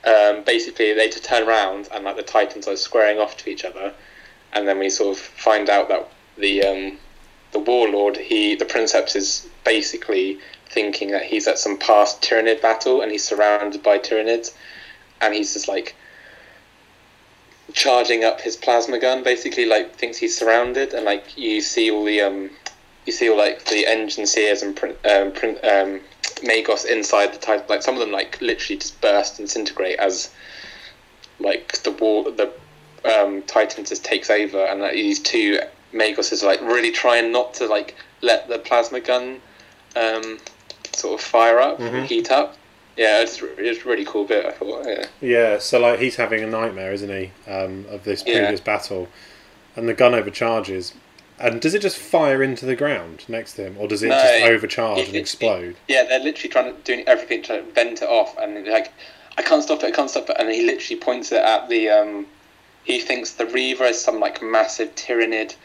Um, basically, they just turn around and like the Titans are squaring off to each other, and then we sort of find out that the um, the warlord, he the Princeps is basically thinking that he's at some past Tyranid battle and he's surrounded by Tyranids, and he's just like charging up his plasma gun. Basically, like thinks he's surrounded, and like you see all the um, you see all like the engine seers and prin- um, prin- um, Magos inside the type, Like some of them, like literally just burst and disintegrate as like the wall, the um, Titan just takes over, and like, these two Magos is like really trying not to like let the plasma gun um, sort of fire up, Mhm. heat up. Yeah, it's it's a really cool bit. I thought. Yeah. Yeah, so like he's having a nightmare, isn't he, um, of this Yeah. previous battle, and the gun overcharges. And does it just fire into the ground next to him, or does it No, just overcharge it- and it- explode? Yeah, they're literally trying to doing everything to vent it off, and like, I can't stop it, I can't stop it, and he literally points it at the um, he thinks the Reaver is some like massive Tyranid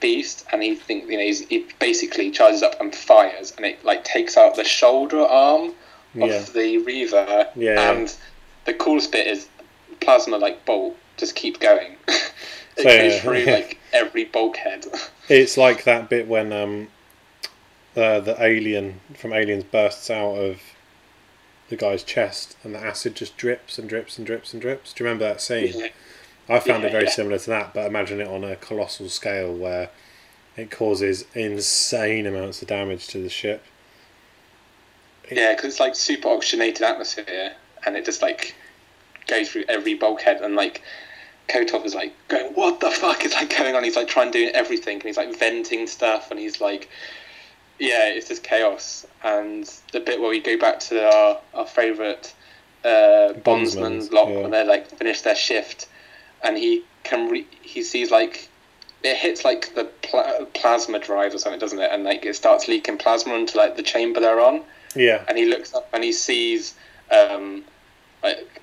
beast, and he thinks you know he's, he basically charges up and fires, and it like takes out the shoulder arm of Yeah. the Reaver, Yeah. and the coolest bit is plasma like bolt just keeps going. it So, goes yeah. through like every bulkhead. It's like that bit when um, uh, the alien from Aliens bursts out of the guy's chest, and the acid just drips and drips and drips and drips. Do you remember that scene? I found Yeah, it very yeah. similar to that, but imagine it on a colossal scale where it causes insane amounts of damage to the ship. Yeah, because it's like super oxygenated atmosphere, and it just like goes through every bulkhead, and like Kotov is like going, "What the fuck is like going on?" He's like trying doing everything, and he's like venting stuff, and he's like, "Yeah, it's just chaos." And the bit where we go back to our our favorite uh, bondsman Bondsmans, lot yeah. when they like finish their shift, and he can re- he sees like. It hits like the pla- plasma drive or something, doesn't it? And like it starts leaking plasma into like the chamber they're on Yeah, and he looks up and he sees um, like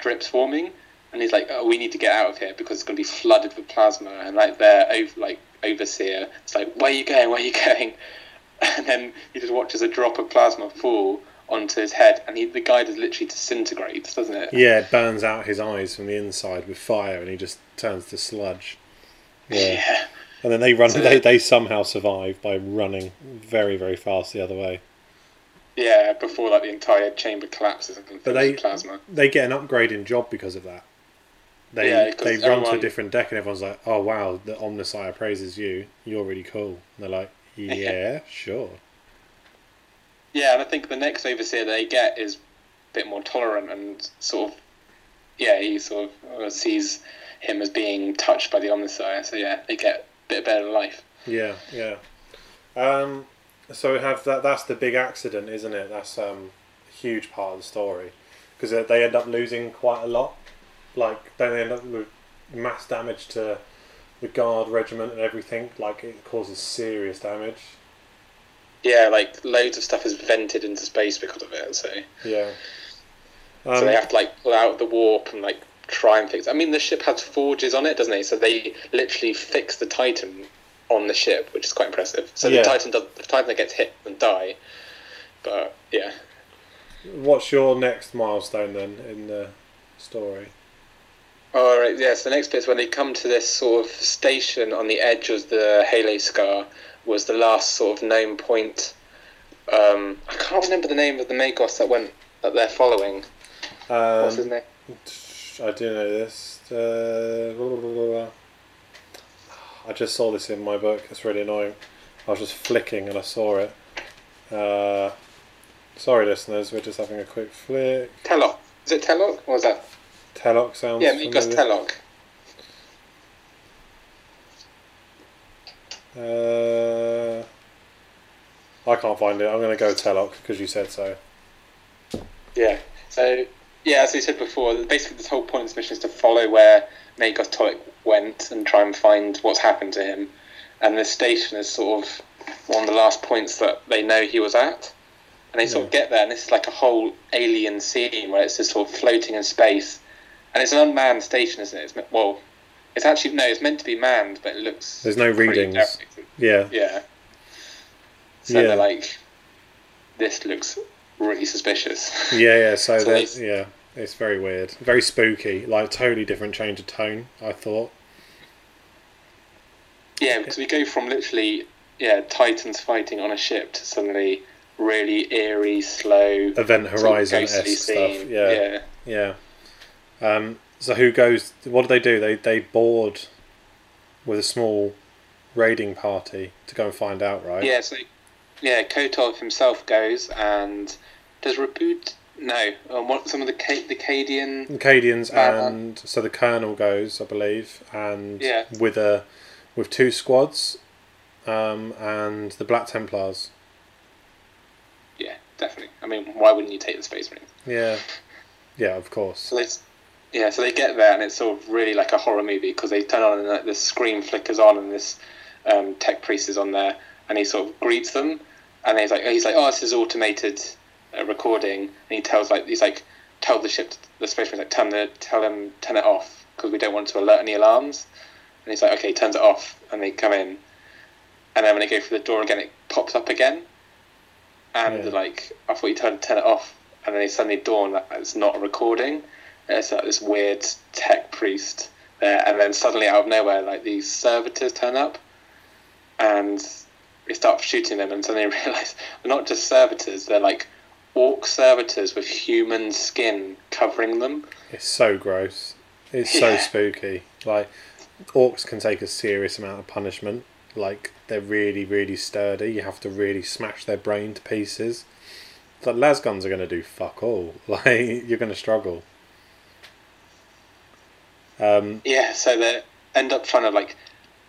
drips forming, and he's like, "Oh, we need to get out of here because it's going to be flooded with plasma." And like their over, like overseer, it's like, "Where are you going? Where are you going?" And then he just watches a drop of plasma fall onto his head, and he, the guy just literally disintegrates, doesn't it? yeah, it burns out his eyes from the inside with fire, and he just turns to sludge. Yeah, Yeah. and then they run. So- They, they somehow survive by running very very fast the other way. Yeah, before like the entire chamber collapses and But they plasma. they get an upgrade in job because of that. They Yeah, they run to a different deck and everyone's like, "Oh wow, the Omnissiah praises you. You're really cool." And they're like, "Yeah, sure." Yeah, and I think the next overseer they get is a bit more tolerant and sort of, yeah, he sort of uh, sees him as being touched by the Omnissiah. So yeah, they get a bit better life. Yeah, yeah. Um, so we have that. That's the big accident, isn't it? That's um, a huge part of the story because they end up losing quite a lot. Like they end up with mass damage to the guard regiment and everything. Like it causes serious damage. Yeah, like loads of stuff is vented into space because of it. So Yeah. Um, so they have to like pull out the warp and like try and fix. It. I mean, the ship has forges on it, doesn't it? So they literally fix the Titan on the ship, which is quite impressive. So Yeah. the Titan does the Titan that gets hit and die. But yeah. What's your next milestone then in the story? All right, yes. The next bit is when they come to this sort of station on the edge of the Halo Scar. Was the last sort of known point. Um, I can't remember the name of the Magos that went that they're following. What's his Um, name? I do know this. Uh, blah, blah, blah. I just saw this in my book. It's really annoying. I was just flicking and I saw it. Uh, sorry, listeners. We're just having a quick flick. Telok. Is it Telok? Or was that? Telok sounds. Yeah, Magos familiar. Telok. Uh, I can't find it. I'm going to go Telok because you said so. Yeah. So yeah, as we said before, basically this whole point of this mission is to follow where Magos Telok went and try and find what's happened to him. And this station is sort of one of the last points that they know he was at. And they sort of get there, and this is like a whole alien scene where it's just sort of floating in space. And it's an unmanned station, isn't it? It's, well, it's actually no, it's meant to be manned, but it looks There's no readings. Yeah. Yeah. So Yeah. they're like, this looks really suspicious. Yeah, yeah. So, So that, yeah, it's very weird, very spooky. Like totally different change of tone. I thought. Yeah, because we go from literally yeah Titans fighting on a ship to suddenly really eerie, slow Event sort of Horizon stuff. scene. Yeah, yeah. Um, so who goes? What do they do? They they board with a small raiding party to go and find out, right? yeah. So yeah, Kotov himself goes and does Roboute. No, um, what some of the the Cadian. Acadians Uh-huh. and so the colonel goes, I believe, and Yeah. with a with two squads, um, and the Black Templars. Yeah, definitely. I mean, why wouldn't you take the Space Marines? Yeah, yeah, of course. So yeah, so they get there and it's sort of really like a horror movie because they turn on and like, the screen flickers on and this um, tech priest is on there and he sort of greets them and he's like he's like oh this is automated uh, recording. And he tells like he's like tell the ship the space marine like turn the tell them turn it off because we don't want to alert any alarms. And he's like, okay, he turns it off, and they come in, and then when they go through the door again, it pops up again, and Yeah. like I thought he tried to turn it off, and then it suddenly dawned that it's not a It's like this weird tech priest there, and then suddenly out of nowhere, like these servitors turn up, and we start shooting them, and suddenly realise they're not just servitors; they're like orc servitors with human skin covering them. It's so gross. It's so Yeah. spooky. Like orcs can take a serious amount of punishment. Like they're really, really sturdy. You have to really smash their brain to pieces. But lasguns are going to do fuck all. Like you're going to struggle. Um, Yeah, so they end up trying to like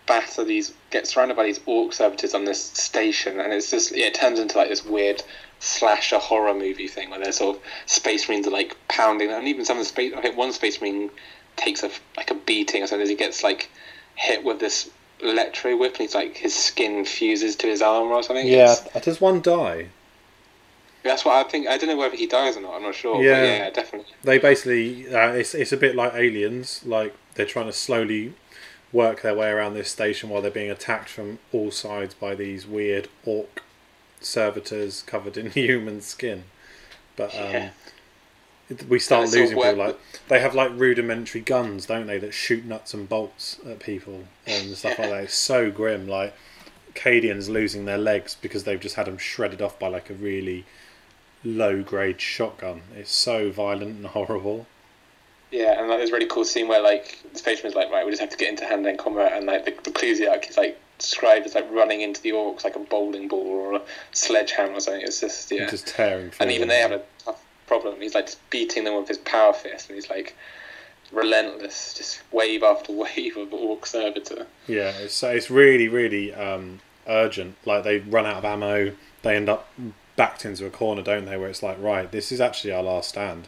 batter these, get surrounded by these orc servitors on this station, and it's just yeah, it turns into like this weird slasher horror movie thing where there's sort of space marines are like pounding, and even some of the space. I think one space marine takes a like a beating or something. as He gets like hit with this electro whip, and he's like his skin fuses to his arm or something. yeah, It's- does one die? That's what I think. I don't know whether he dies or not. I'm not sure. Yeah. but yeah, definitely. They basically, uh, it's it's a bit like aliens. Like they're trying to slowly work their way around this station while they're being attacked from all sides by these weird orc servitors covered in human skin. But um, Yeah. we start losing people. Like they have like rudimentary guns, don't they, that shoot nuts and bolts at people and stuff like that. It's so grim. Like Cadians losing their legs because they've just had them shredded off by like a really low grade shotgun. It's so violent and horrible. Yeah, and like, there's a really cool scene where like the spaceman's like, right, we just have to get into hand-to-hand combat, and like the, the Clusiac is like described as like running into the orcs like a bowling ball or a sledgehammer or something. It's just yeah, Just tearing through and even they have a tough problem. He's like just beating them with his power fist, and he's like relentless, just wave after wave of orc servitor. Yeah, it's it's really really um, urgent. Like they run out of ammo, they end up backed into a corner, don't they? Where it's like, right, this is actually our last stand.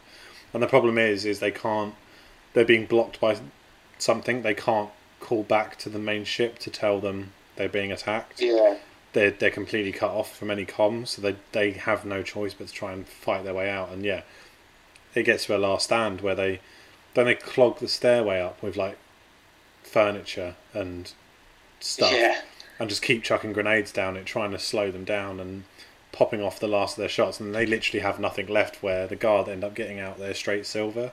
And the problem is, is they can't. They're being blocked by something. They can't call back to the main ship to tell them they're being attacked. Yeah, They're they're completely cut off from any comms, so they they have no choice but to try and fight their way out. And yeah, it gets to a last stand where they then they clog the stairway up with like furniture and stuff yeah, and just keep chucking grenades down it, trying to slow them down and popping off the last of their shots. And they literally have nothing left. Where the guard end up getting out their straight silver.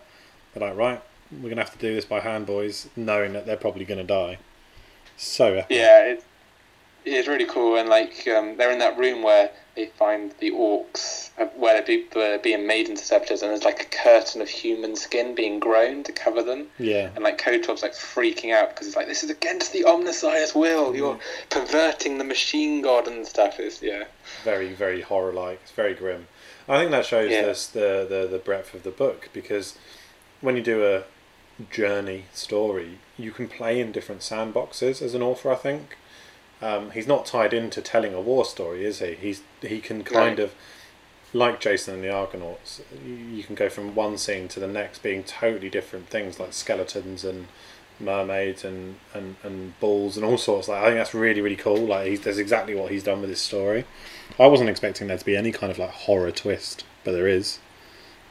They're like, right, we're gonna have to do this by hand, boys, knowing that they're probably gonna die. So epic. yeah. It, it's really cool, and like um, they're in that room where they find the orcs, uh, where they're, be, they're being made into servitors, and there's like a curtain of human skin being grown to cover them. yeah, And like Kotov's like freaking out because he's like, "This is against the Omnissiah's will. You're perverting the machine god and stuff." Is yeah, very very horror like. It's very grim. I think that shows Yeah. this the, the the breadth of the book because when you do a journey story, you can play in different sandboxes as an author. I think um, he's not tied into telling a war story, is he? He's he can kind of like Jason and the Argonauts. You can go from one scene to the next, being totally different things like skeletons and mermaids and, and, and bulls and all sorts. Like I think that's really really cool. Like he's, that's exactly what he's done with his story. I wasn't expecting there to be any kind of like horror twist, but there is.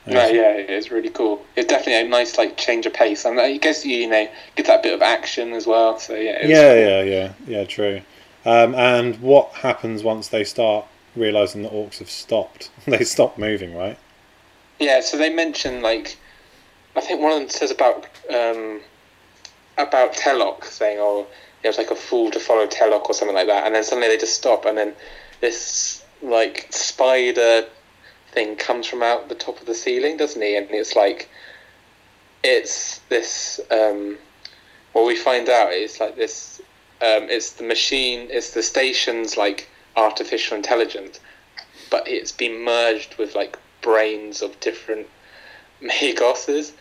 No, yeah, it's really cool. It's definitely a nice like change of pace, and I guess you know get that bit of action as well. So yeah, it's yeah, cool. yeah, yeah, yeah, true. Um, and what happens once they start realizing the orcs have stopped? they stop moving, right? Yeah, so they mention like I think one of them says about um, about Telok saying, "Oh, it was like a fool to follow Telok" or something like that, and then suddenly they just stop, and then this like spider thing comes from out the top of the ceiling, doesn't he? And it's like it's this. Um, what we find out is like this. Um, it's the machine. It's the station's like artificial intelligence, but it's been merged with like brains of different Megoses,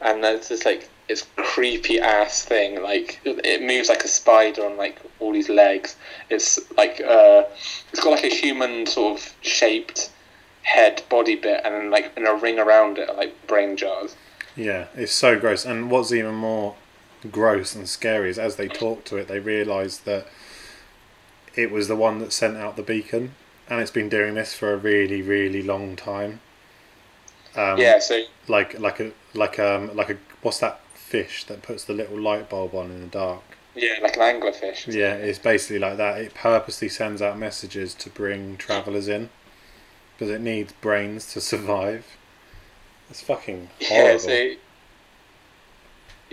and that's just like it's creepy ass thing. Like it moves like a spider on like all these legs. It's like uh, it's got like a human sort of shaped head body bit, and then like in a ring around it are like brain jars. Yeah, it's so gross. And what's even more gross and scary is as they talk to it, they realise that it was the one that sent out the beacon, and it's been doing this for a really, really long time. Um, yeah, so like like a like um like a what's that fish that puts the little light bulb on in the dark. Yeah, like an anglerfish. Yeah, it's basically like that. It purposely sends out messages to bring travellers in because it needs brains to survive. It's fucking horrible. Yeah, so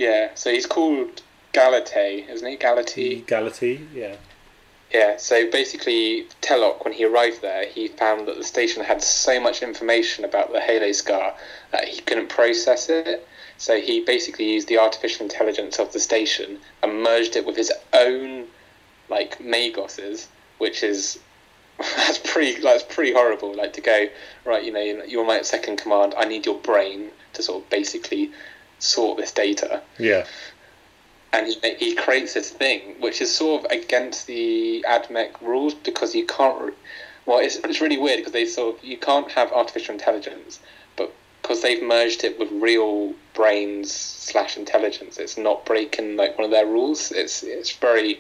yeah, so he's called Galatay, isn't he? Galatee. Mm, Galati, yeah. Yeah, so basically, Telok, when he arrived there, he found that the station had so much information about the Halo Scar that he couldn't process it. So he basically used the artificial intelligence of the station and merged it with his own, like Magos's, which is that's pretty that's pretty horrible. Like to go right, you know, you're my second command. I need your brain to sort of basically sort this data Yeah. and he, he creates this thing which is sort of against the AdMech rules because you can't. Well, it's, it's really weird because they sort of you can't have artificial intelligence, but because they've merged it with real brains slash intelligence, it's not breaking like one of their rules. It's it's very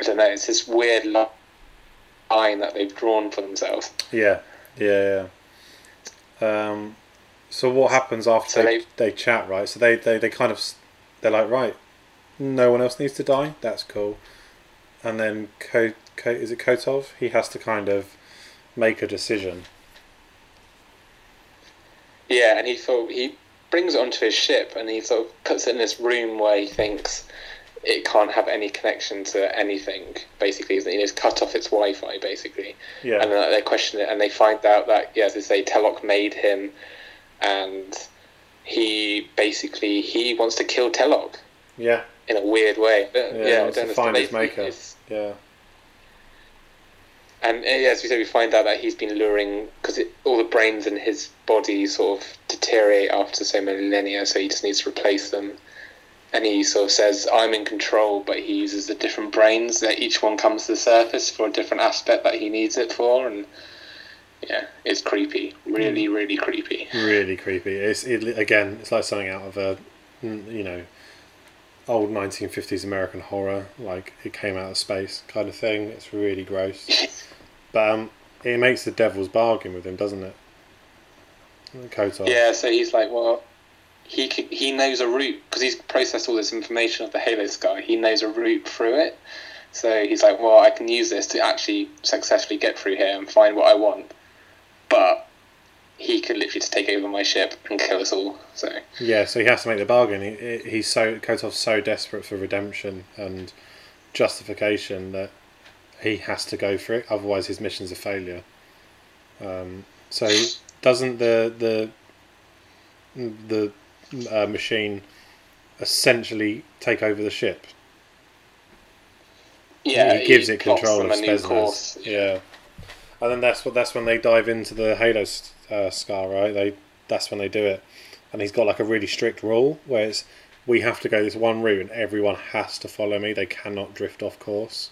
I don't know. It's this weird line that they've drawn for themselves. Yeah, yeah, yeah. Um, so what happens after So they, they- they chat, right? So they, they, they kind of they're like, right, no one else needs to die. That's cool. And then Ko, Ko is it Kotov? He has to kind of make a decision. Yeah, and he sort of, he brings it onto his ship and he sort of puts it in this room where he thinks it can't have any connection to anything. Basically? He just cut off its Wi-Fi, basically. Yeah, And then they question it, and they find out that, yeah, as they say, Telok made him, and he basically he wants to kill Telok yeah, in a weird way. But, Yeah, yeah, I wants don't to find his maker. it's- yeah, And as we said, we find out that he's been luring because all the brains in his body sort of deteriorate after so many millennia, so he just needs to replace them. And he sort of says, "I'm in control," but he uses the different brains that each one comes to the surface for a different aspect that he needs it for, and yeah, it's creepy, really, really creepy. really creepy. It's it, again, it's like something out of a, you know, old nineteen fifties American horror. Like it came out of space kind of thing. It's really gross. But um, it makes the devil's bargain with him, doesn't it? Yeah, so he's like, well, he he knows a route because he's processed all this information of the Halo Scar. He knows a route through it. So he's like, well, I can use this to actually successfully get through here and find what I want. But he could literally just take over my ship and kill us all. So Yeah, so he has to make the bargain. He, he's so Kotov's so desperate for redemption and justification that he has to go for it. Otherwise, his mission's a failure. Um, so doesn't the the the uh, machine essentially take over the ship? yeah, he gives it control of Speranza. Yeah, and then that's what that's when they dive into the Halo uh, Scar, right? They that's when they do it, and he's got like a really strict rule where it's we have to go this one route and everyone has to follow me. They cannot drift off course.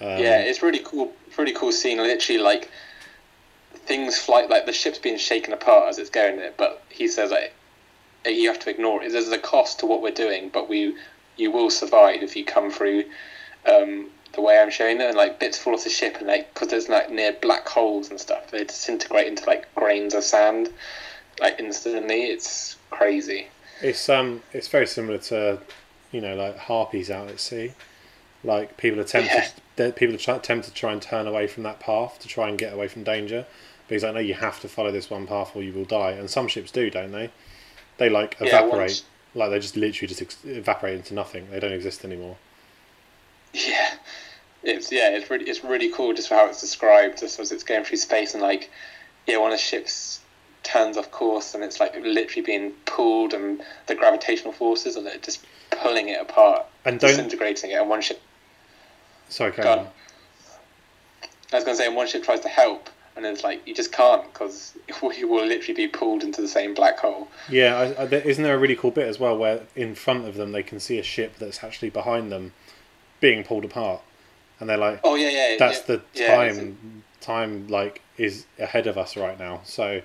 Um, yeah, it's really cool. Really cool scene. Literally, like things fly like the ship's being shaken apart as it's going there. But he says like you have to ignore it. There's a cost to what we're doing, but we you will survive if you come through um, the way I'm showing it. And like bits fall off the ship, and like because there's like near black holes and stuff, they disintegrate into like grains of sand, like instantly. It's crazy. It's um, it's very similar to, you know, like harpies out at sea. Like people attempt Yeah. to, people try, attempt to try and turn away from that path to try and get away from danger. because like, no, you have to follow this one path or you will die. And some ships do, don't they? They like evaporate. once- Like they just literally just ex- evaporate into nothing. They don't exist anymore. Yeah, it's yeah, it's really it's really cool just for how it's described, just as it's going through space and like yeah, one of the ships turns off course and it's like literally being pulled and the gravitational forces and it just pulling it apart, And disintegrating it. And one ship, sorry, carry on. I was going to say, and one ship tries to help. And it's like you just can't because you will literally be pulled into the same black hole. Yeah, I, I, there, isn't there a really cool bit as well where in front of them they can see a ship that's actually behind them being pulled apart, and they're like, Oh yeah, yeah. that's yeah, the yeah, time time like is ahead of us right now so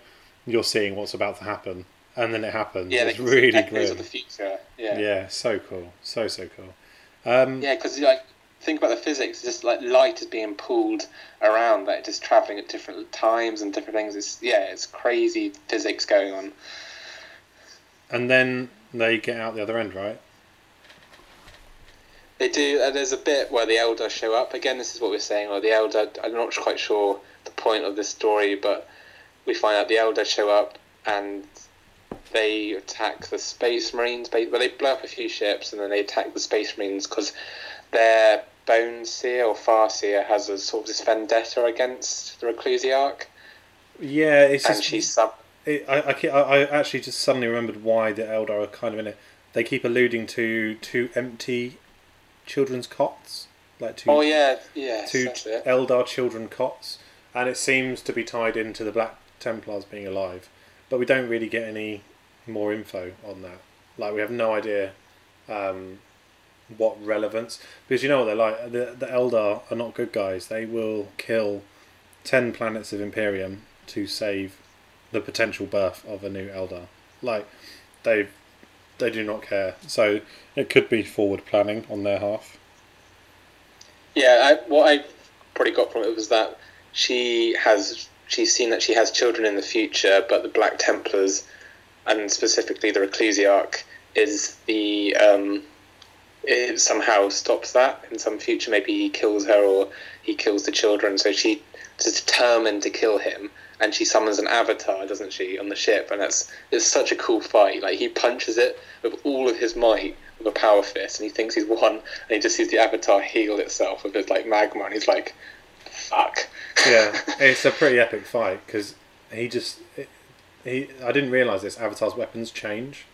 you're seeing what's about to happen and then it happens Yeah, it's really echoes of the future. Yeah. yeah so cool so so cool um Yeah, because like think about the physics. Just like light is being pulled around, like just traveling at different times and different things. It's yeah, it's crazy physics going on. and then they get out the other end, right? They do. And there's a bit where the Eldar show up. Again, this is what we're saying. Or the Eldar. I'm not quite sure the point of this story, but we find out the Eldar show up and they attack the Space Marines. Well, they blow up a few ships and then they attack the Space Marines because their Bone Seer or Farseer has a sort of this vendetta against the Reclusiarch. Yeah, it's and just. she's sub. It, I, I, I I actually just suddenly remembered why the Eldar are kind of in it. They keep alluding to two empty children's cots, like two Oh yeah, yeah. two. Eldar children cots, and it seems to be tied into the Black Templars being alive, but we don't really get any more info on that. Like we have no idea um, what relevance because you know what they're like. The the Eldar are not good guys. They will kill ten planets of Imperium to save the potential birth of a new Eldar. Like they they do not care. So it could be forward planning on their half. Yeah, I, what I probably got from it was that she has she's seen that she has children in the future, but the Black Templars, and specifically the Reclusiarch, is the um, it somehow stops that in some future. Maybe he kills her or he kills the children. So she is determined to kill him, and she summons an avatar, doesn't she, on the ship? And that's it's such a cool fight. Like he punches it with all of his might with a power fist, and he thinks he's won, and he just sees the avatar heal itself with his like magma, and he's like, "Fuck." yeah, it's a pretty epic fight because he just he. I didn't realize this. Avatar's weapons change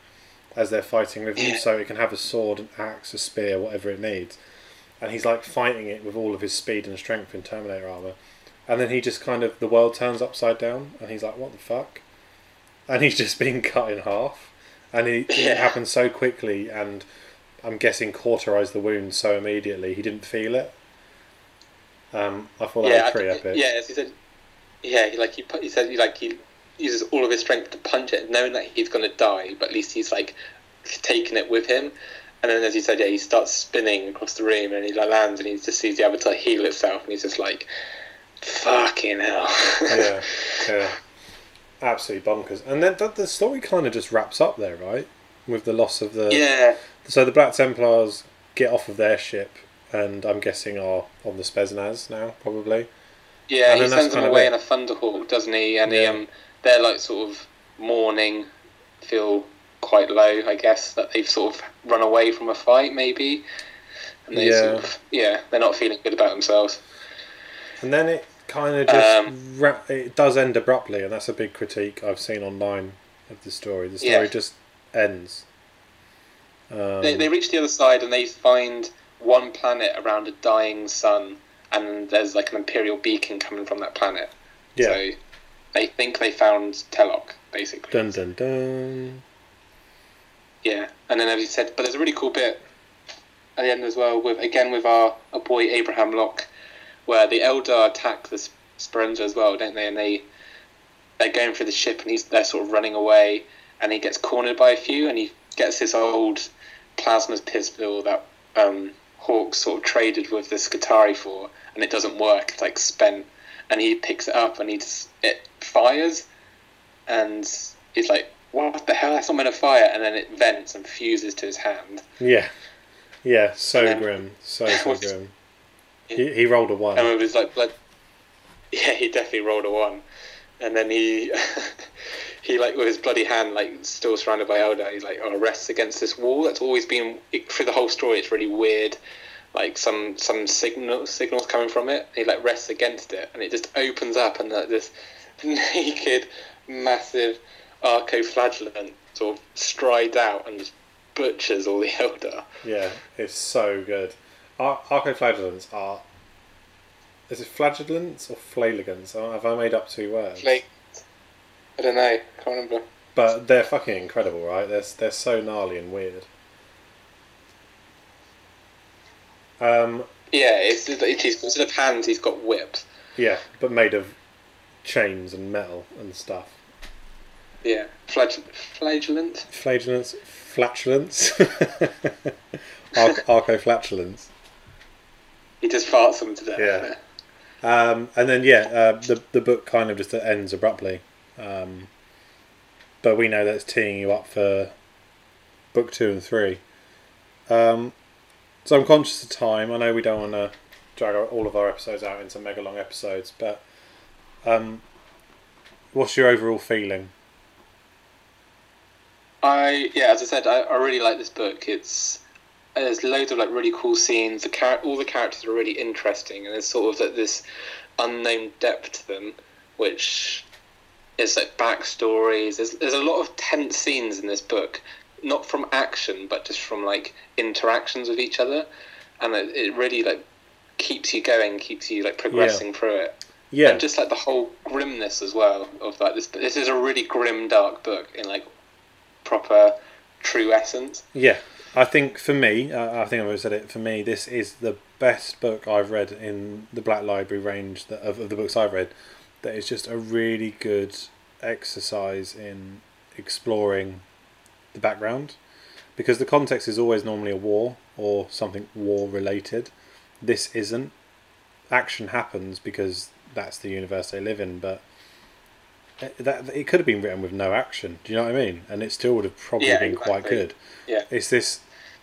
as they're fighting with him, Yeah. so it can have a sword, an axe, a spear, whatever it needs, and he's like fighting it with all of his speed and strength in Terminator armor, and then he just kind of the world turns upside down, and he's like, "What the fuck?" And he's just being cut in half, and he, Yeah. it happened so quickly, and I'm guessing cauterized the wound so immediately he didn't feel it. Um, I thought that yeah, was pretty epic. yeah. As he said, yeah, he like he pu- he said he like he uses all of his strength to punch it, knowing that he's gonna die, but at least he's like taking it with him. And then, as you said, yeah, he starts spinning across the room, and he like lands, and he just sees the avatar heal itself, and he's just like, "Fucking hell!" yeah, yeah, absolutely bonkers. And then the, the story kind of just wraps up there, right? With the loss of the yeah, so the Black Templars get off of their ship, and I'm guessing are on the Speranza now, probably. yeah. And He sends them away it. in a thunderhawk, doesn't he? And he, um, they're like sort of mourning, feel quite low, I guess, that they've sort of run away from a fight, maybe. And they Yeah. sort of, yeah, they're not feeling good about themselves. And then it kind of just Um, ra- it does end abruptly, and that's a big critique I've seen online of the story. The story Yeah. just ends. Um, They, they reach the other side and they find one planet around a dying sun, and there's like an imperial beacon coming from that planet. yeah. So they think they found Telok, basically. Dun dun dun. Yeah, and then as you said, but there's a really cool bit at the end as well with again with our, our boy Abrehem Locke, where the Eldar attack the Sp- Speranza as well, don't they? And they they're going through the ship and he's they're sort of running away, and he gets cornered by a few, and he gets this old plasma pistol that um, Hawke sort of traded with the Skitarii for, and it doesn't work. It's like spent, and he picks it up and he just it fires, and he's like, "What the hell? That's not meant to fire!" And then it vents and fuses to his hand. Yeah, yeah. So then- grim, so so grim. He, he rolled a one. And it was like blood. Yeah, he definitely rolled a one, and then he he like with his bloody hand like still surrounded by Eldar. He's like oh, rests against this wall. That's always been through the whole story. It's really weird. Like some some signal signals coming from it. He like rests against it, and it just opens up, and like, this naked, massive archoflagellant sort of strides out and just butchers all the Eldar. Yeah, it's so good. Ar- Archoflagellants are. Is it flagellants or flagellants? Oh, Have I made up two words? Like I don't know. Can't remember. But they're fucking incredible, right? They're they're so gnarly and weird. Um, Yeah, it's, it's he's, instead of hands, he's got whips. yeah, but made of chains and metal and stuff. Yeah, Flagell- flagellant. Flagellants, flatulence, archoflatulence. He just farts them to death. Yeah. Um, and then yeah, uh, the the book kind of just ends abruptly. Um, but we know that it's teeing you up for book two and three. Um, so I'm conscious of time. I know we don't want to drag all of our episodes out into mega long episodes, but um, what's your overall feeling? I yeah, as I said, I, I really like this book. It's there's loads of like really cool scenes. The char- all the characters are really interesting, and there's sort of like this unknown depth to them, which is like backstories. There's there's a lot of tense scenes in this book, not from action, but just from like interactions with each other, and it, it really like keeps you going, keeps you like progressing through it. Yeah, And just like the whole grimness as well of like this. This is a really grim, dark book in like proper, true essence. yeah. I think for me, uh, I think I've always said it. For me, this is the best book I've read in the Black Library range that, of, of the books I've read. That is just a really good exercise in exploring the background, because the context is always normally a war or something war related. This isn't. Action happens because that's the universe they live in, but it- that it could have been written with no action. Do you know what I mean? And it still would have probably Yeah, been quite good. Yeah. It's this.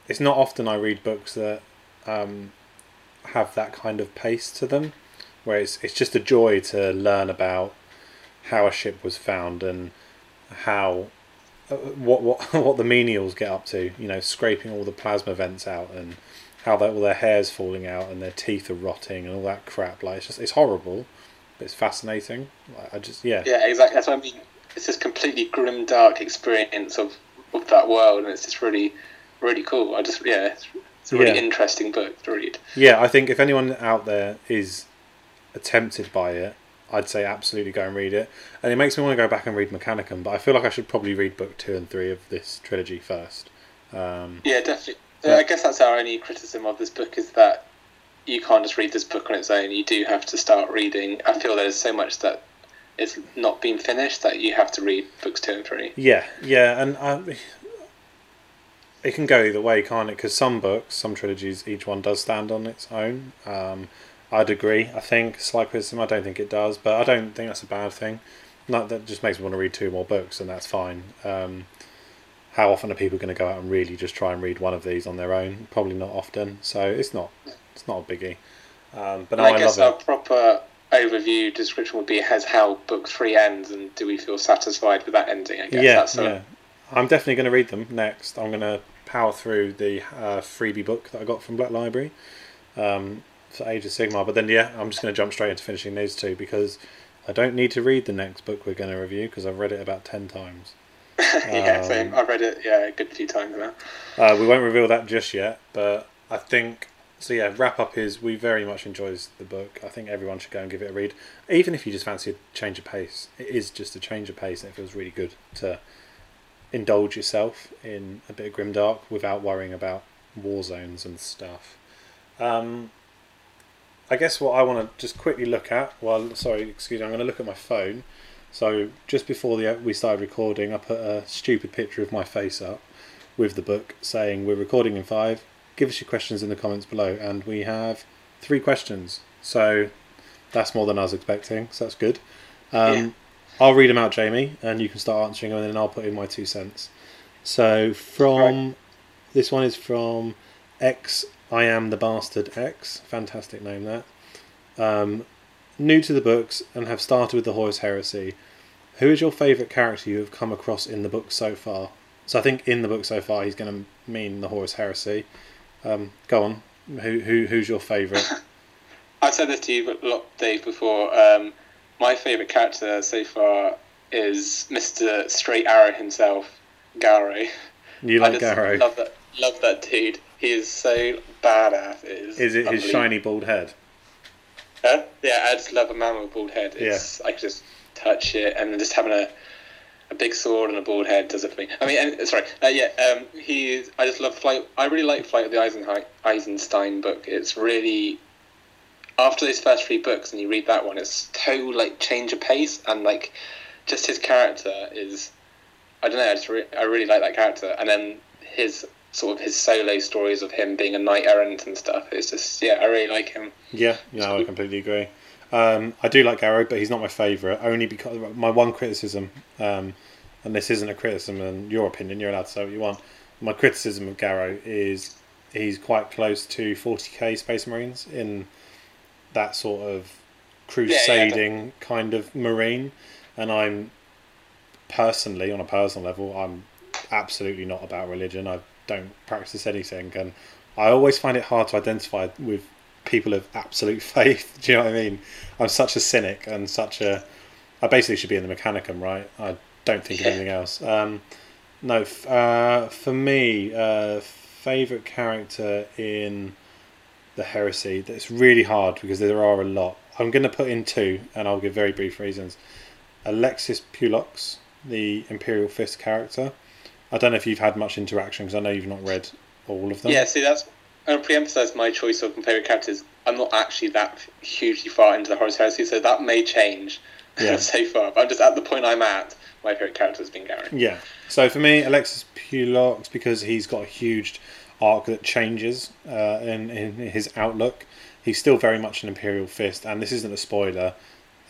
It's not often I read books that um, have that kind of pace to them, where it's it's just a joy to learn about how a ship was found and how uh, what what what the menials get up to. You know, scraping all the plasma vents out and how they, all their hair's falling out and their teeth are rotting and all that crap. Like it's just it's horrible, it's fascinating. Like, I just yeah Yeah, exactly. That's what I mean. It's this completely grim, dark experience of, of that world, and it's just really, really cool. I just yeah, it's, it's a really Yeah. interesting book to read. Yeah, I think if anyone out there is tempted by it, I'd say absolutely go and read it. And it makes me want to go back and read Mechanicum, but I feel like I should probably read book two and three of this trilogy first. Um, Yeah, definitely. Yeah. I guess that's our only criticism of this book is that you can't just read this book on its own. You do have to start reading. I feel there's so much that is not being finished that you have to read books two and three. yeah, yeah, and it can go either way, can't it? Because some books, some trilogies, each one does stand on its own. Um, I'd agree. I think slight criticism. I don't think it does, but I don't think that's a bad thing. Not that just makes me want to read two more books, and that's fine. Um, how often are people going to go out and really just try and read one of these on their own? Probably not often. So it's not it's not a biggie. Um, but I I, guess our it. proper overview description would be has how book three ends, and do we feel satisfied with that ending? I guess Yeah, that's yeah. I'm definitely going to read them next. I'm going to power through the uh, freebie book that I got from Black Library um, for Age of Sigmar. But then, yeah, I'm just going to jump straight into finishing these two because I don't need to read the next book we're going to review because I've read it about 10 times. yeah, Um, same. I've read it yeah a good few times now. Uh, we won't reveal that just yet, but I think so. Yeah, wrap up is we very much enjoys the book. I think everyone should go and give it a read, even if you just fancy a change of pace. It is just a change of pace, and it feels really good to indulge yourself in a bit of grimdark without worrying about war zones and stuff. Um, I guess what I want to just quickly look at. Well, sorry, excuse me. I'm going to look at my phone. So just before the we started recording, I put a stupid picture of my face up with the book saying we're recording in five. Give us your questions in the comments below, and we have three questions. So that's more than I was expecting. So that's good. Um, Yeah. I'll read them out, Jamie, and you can start answering them, and then I'll put in my two cents. So from this one is from X. I am the bastard X. Fantastic name that. Um, new to the books and have started with the Horus Heresy. Who is your favourite character you have come across in the book so far? So I think in the book so far he's going to mean the Horus Heresy. Um, go on. Who who who's your favourite? I've said this to you a lot, Dave, before. Um, my favourite character so far is Mr. Straight Arrow himself, Garro. You I like Garro? Love that, love that dude. He is so badass. It is, Is it his shiny bald head? Huh? Yeah, I just love a man with a bald head. It's, I could just touch it, and just having a a big sword and a bald head does it for me. I mean, and, sorry, uh, yeah, um, he. I just love Flight. I really like Flight of the Eisenstein book. It's really after those first three books, and you read that one, it's total like change of pace, and like just his character is. I don't know. I just re- I really like that character, and then his sort of his solo stories of him being a knight errant and stuff. It's just yeah, I really like him. Yeah, no, I completely agree. Um, I do like Garro, but he's not my favourite. Only because my one criticism, um, and this isn't a criticism in your opinion. You're allowed to say what you want. my criticism of Garro is he's quite close to 40k Space Marines in that sort of crusading kind of marine, and I'm personally on a personal level I'm absolutely not about religion. I don't practice anything, and I always find it hard to identify with people of absolute faith. Do you know what I mean? I'm such a cynic and such a. I basically should be in the Mechanicum, right? I don't think of anything else. Um, no, f- uh, for me, uh, favorite character in the Heresy. That's really hard because there are a lot. I'm going to put in two, and I'll give very brief reasons. Alexis Polux, the Imperial Fist character. I don't know if you've had much interaction because I know you've not read all of them. Yeah, see, that's. I'm pre emphasise my choice of favourite characters. I'm not actually that hugely far into the Horus Heresy, so that may change Yeah. so far. But I'm just at the point I'm at. My favourite character has been Gary. Yeah. So for me, Alexis Polux because he's got a huge arc that changes uh, in in his outlook. He's still very much an Imperial Fist, and this isn't a spoiler.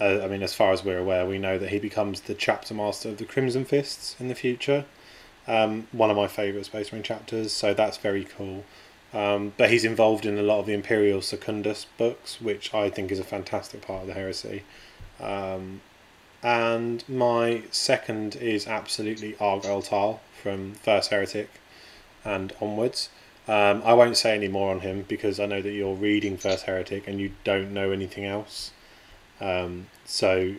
Uh, I mean, as far as we're aware, we know that he becomes the chapter master of the Crimson Fists in the future. Um, one of my favourite Space Marine chapters, so that's very cool. Um, but he's involved in a lot of the Imperium Secundus books, which I think is a fantastic part of the heresy. Um, and my second is absolutely Argel Tal from First Heretic and onwards. Um, I won't say any more on him because I know that you're reading First Heretic and you don't know anything else. Um, so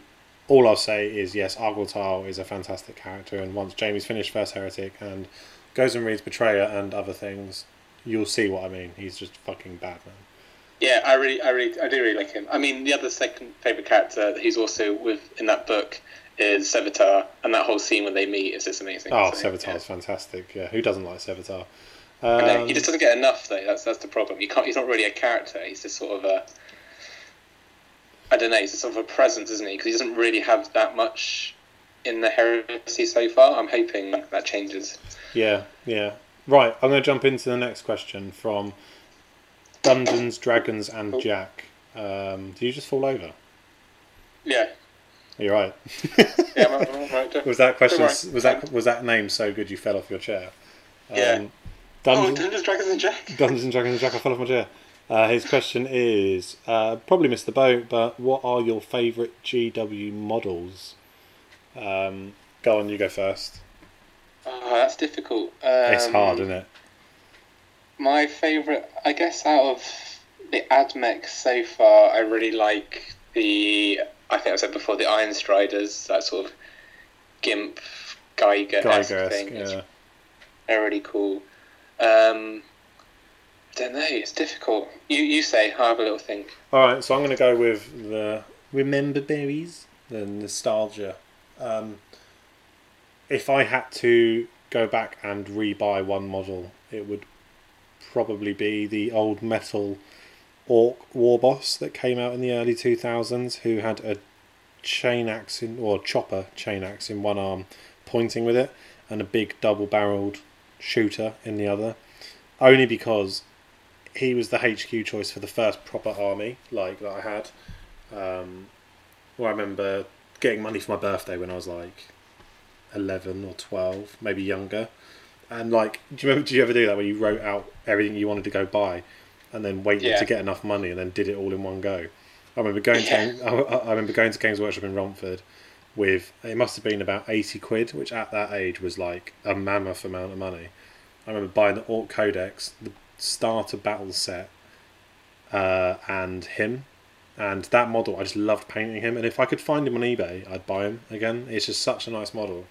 all I'll say is yes, Argel Tal is a fantastic character, and once Jamie's finished First Heretic and goes and reads Betrayer and other things, you'll see what I mean. He's just fucking Batman. Yeah, I really, I really, I do really like him. I mean, the other second favourite character that he's also with in that book is Sevatar, and that whole scene when they meet is just amazing. Oh, So, Sevatar's fantastic. Yeah, who doesn't like Sevatar? yeah. Um, he just doesn't get enough though. That's that's the problem. He can't. He's not really a character. He's just sort of a. I don't know. He's just sort of a presence, isn't he? Because he doesn't really have that much in the heresy so far. I'm hoping that changes. Yeah, yeah. Right, I'm going to jump into the next question from Dungeons, Dragons, and Jack. Um, did you just fall over? Yeah. You're right. Yeah. I'm, right. was that question? Was that was that name so good you fell off your chair? Um, Yeah. Oh, Dungeons, Dungeons, Dragons, and Jack. Dungeons and Dragons and Jack. I fell off my chair. Uh, his question is uh, probably missed the boat, but what are your favourite GW models? Um, go on, you go first. Oh, that's difficult. Um, it's hard, isn't it? My favourite, I guess, out of the Admech so far, I really like the. I think I said before the Iron Striders, that sort of gimp Geiger thing. Yeah. They're really cool. Um, I don't know. It's difficult. You you say. I'll have a little think. All right, so I'm going to go with the remember berries, the nostalgia. Um, if I had to go back and re-buy one model, it would probably be the old metal orc war boss that came out in the early 2000s, who had a chain axe in, or chopper chain axe in one arm, pointing with it, and a big double-barreled shooter in the other. Only because he was the HQ choice for the first proper army like that I had. Um, well, I remember getting money for my birthday when I was like eleven or twelve, maybe younger. And like, do you remember? Do you ever do that where you wrote out everything you wanted to go buy, and then waited Yeah. to get enough money and then did it all in one go? I remember going Yeah. to I, I remember going to Games Workshop in Romford with it must have been about eighty quid, which at that age was like a mammoth amount of money. I remember buying the Orc Codex, the starter battle set, uh, and him, and that model. I just loved painting him, and if I could find him on eBay, I'd buy him again. It's just such a nice model.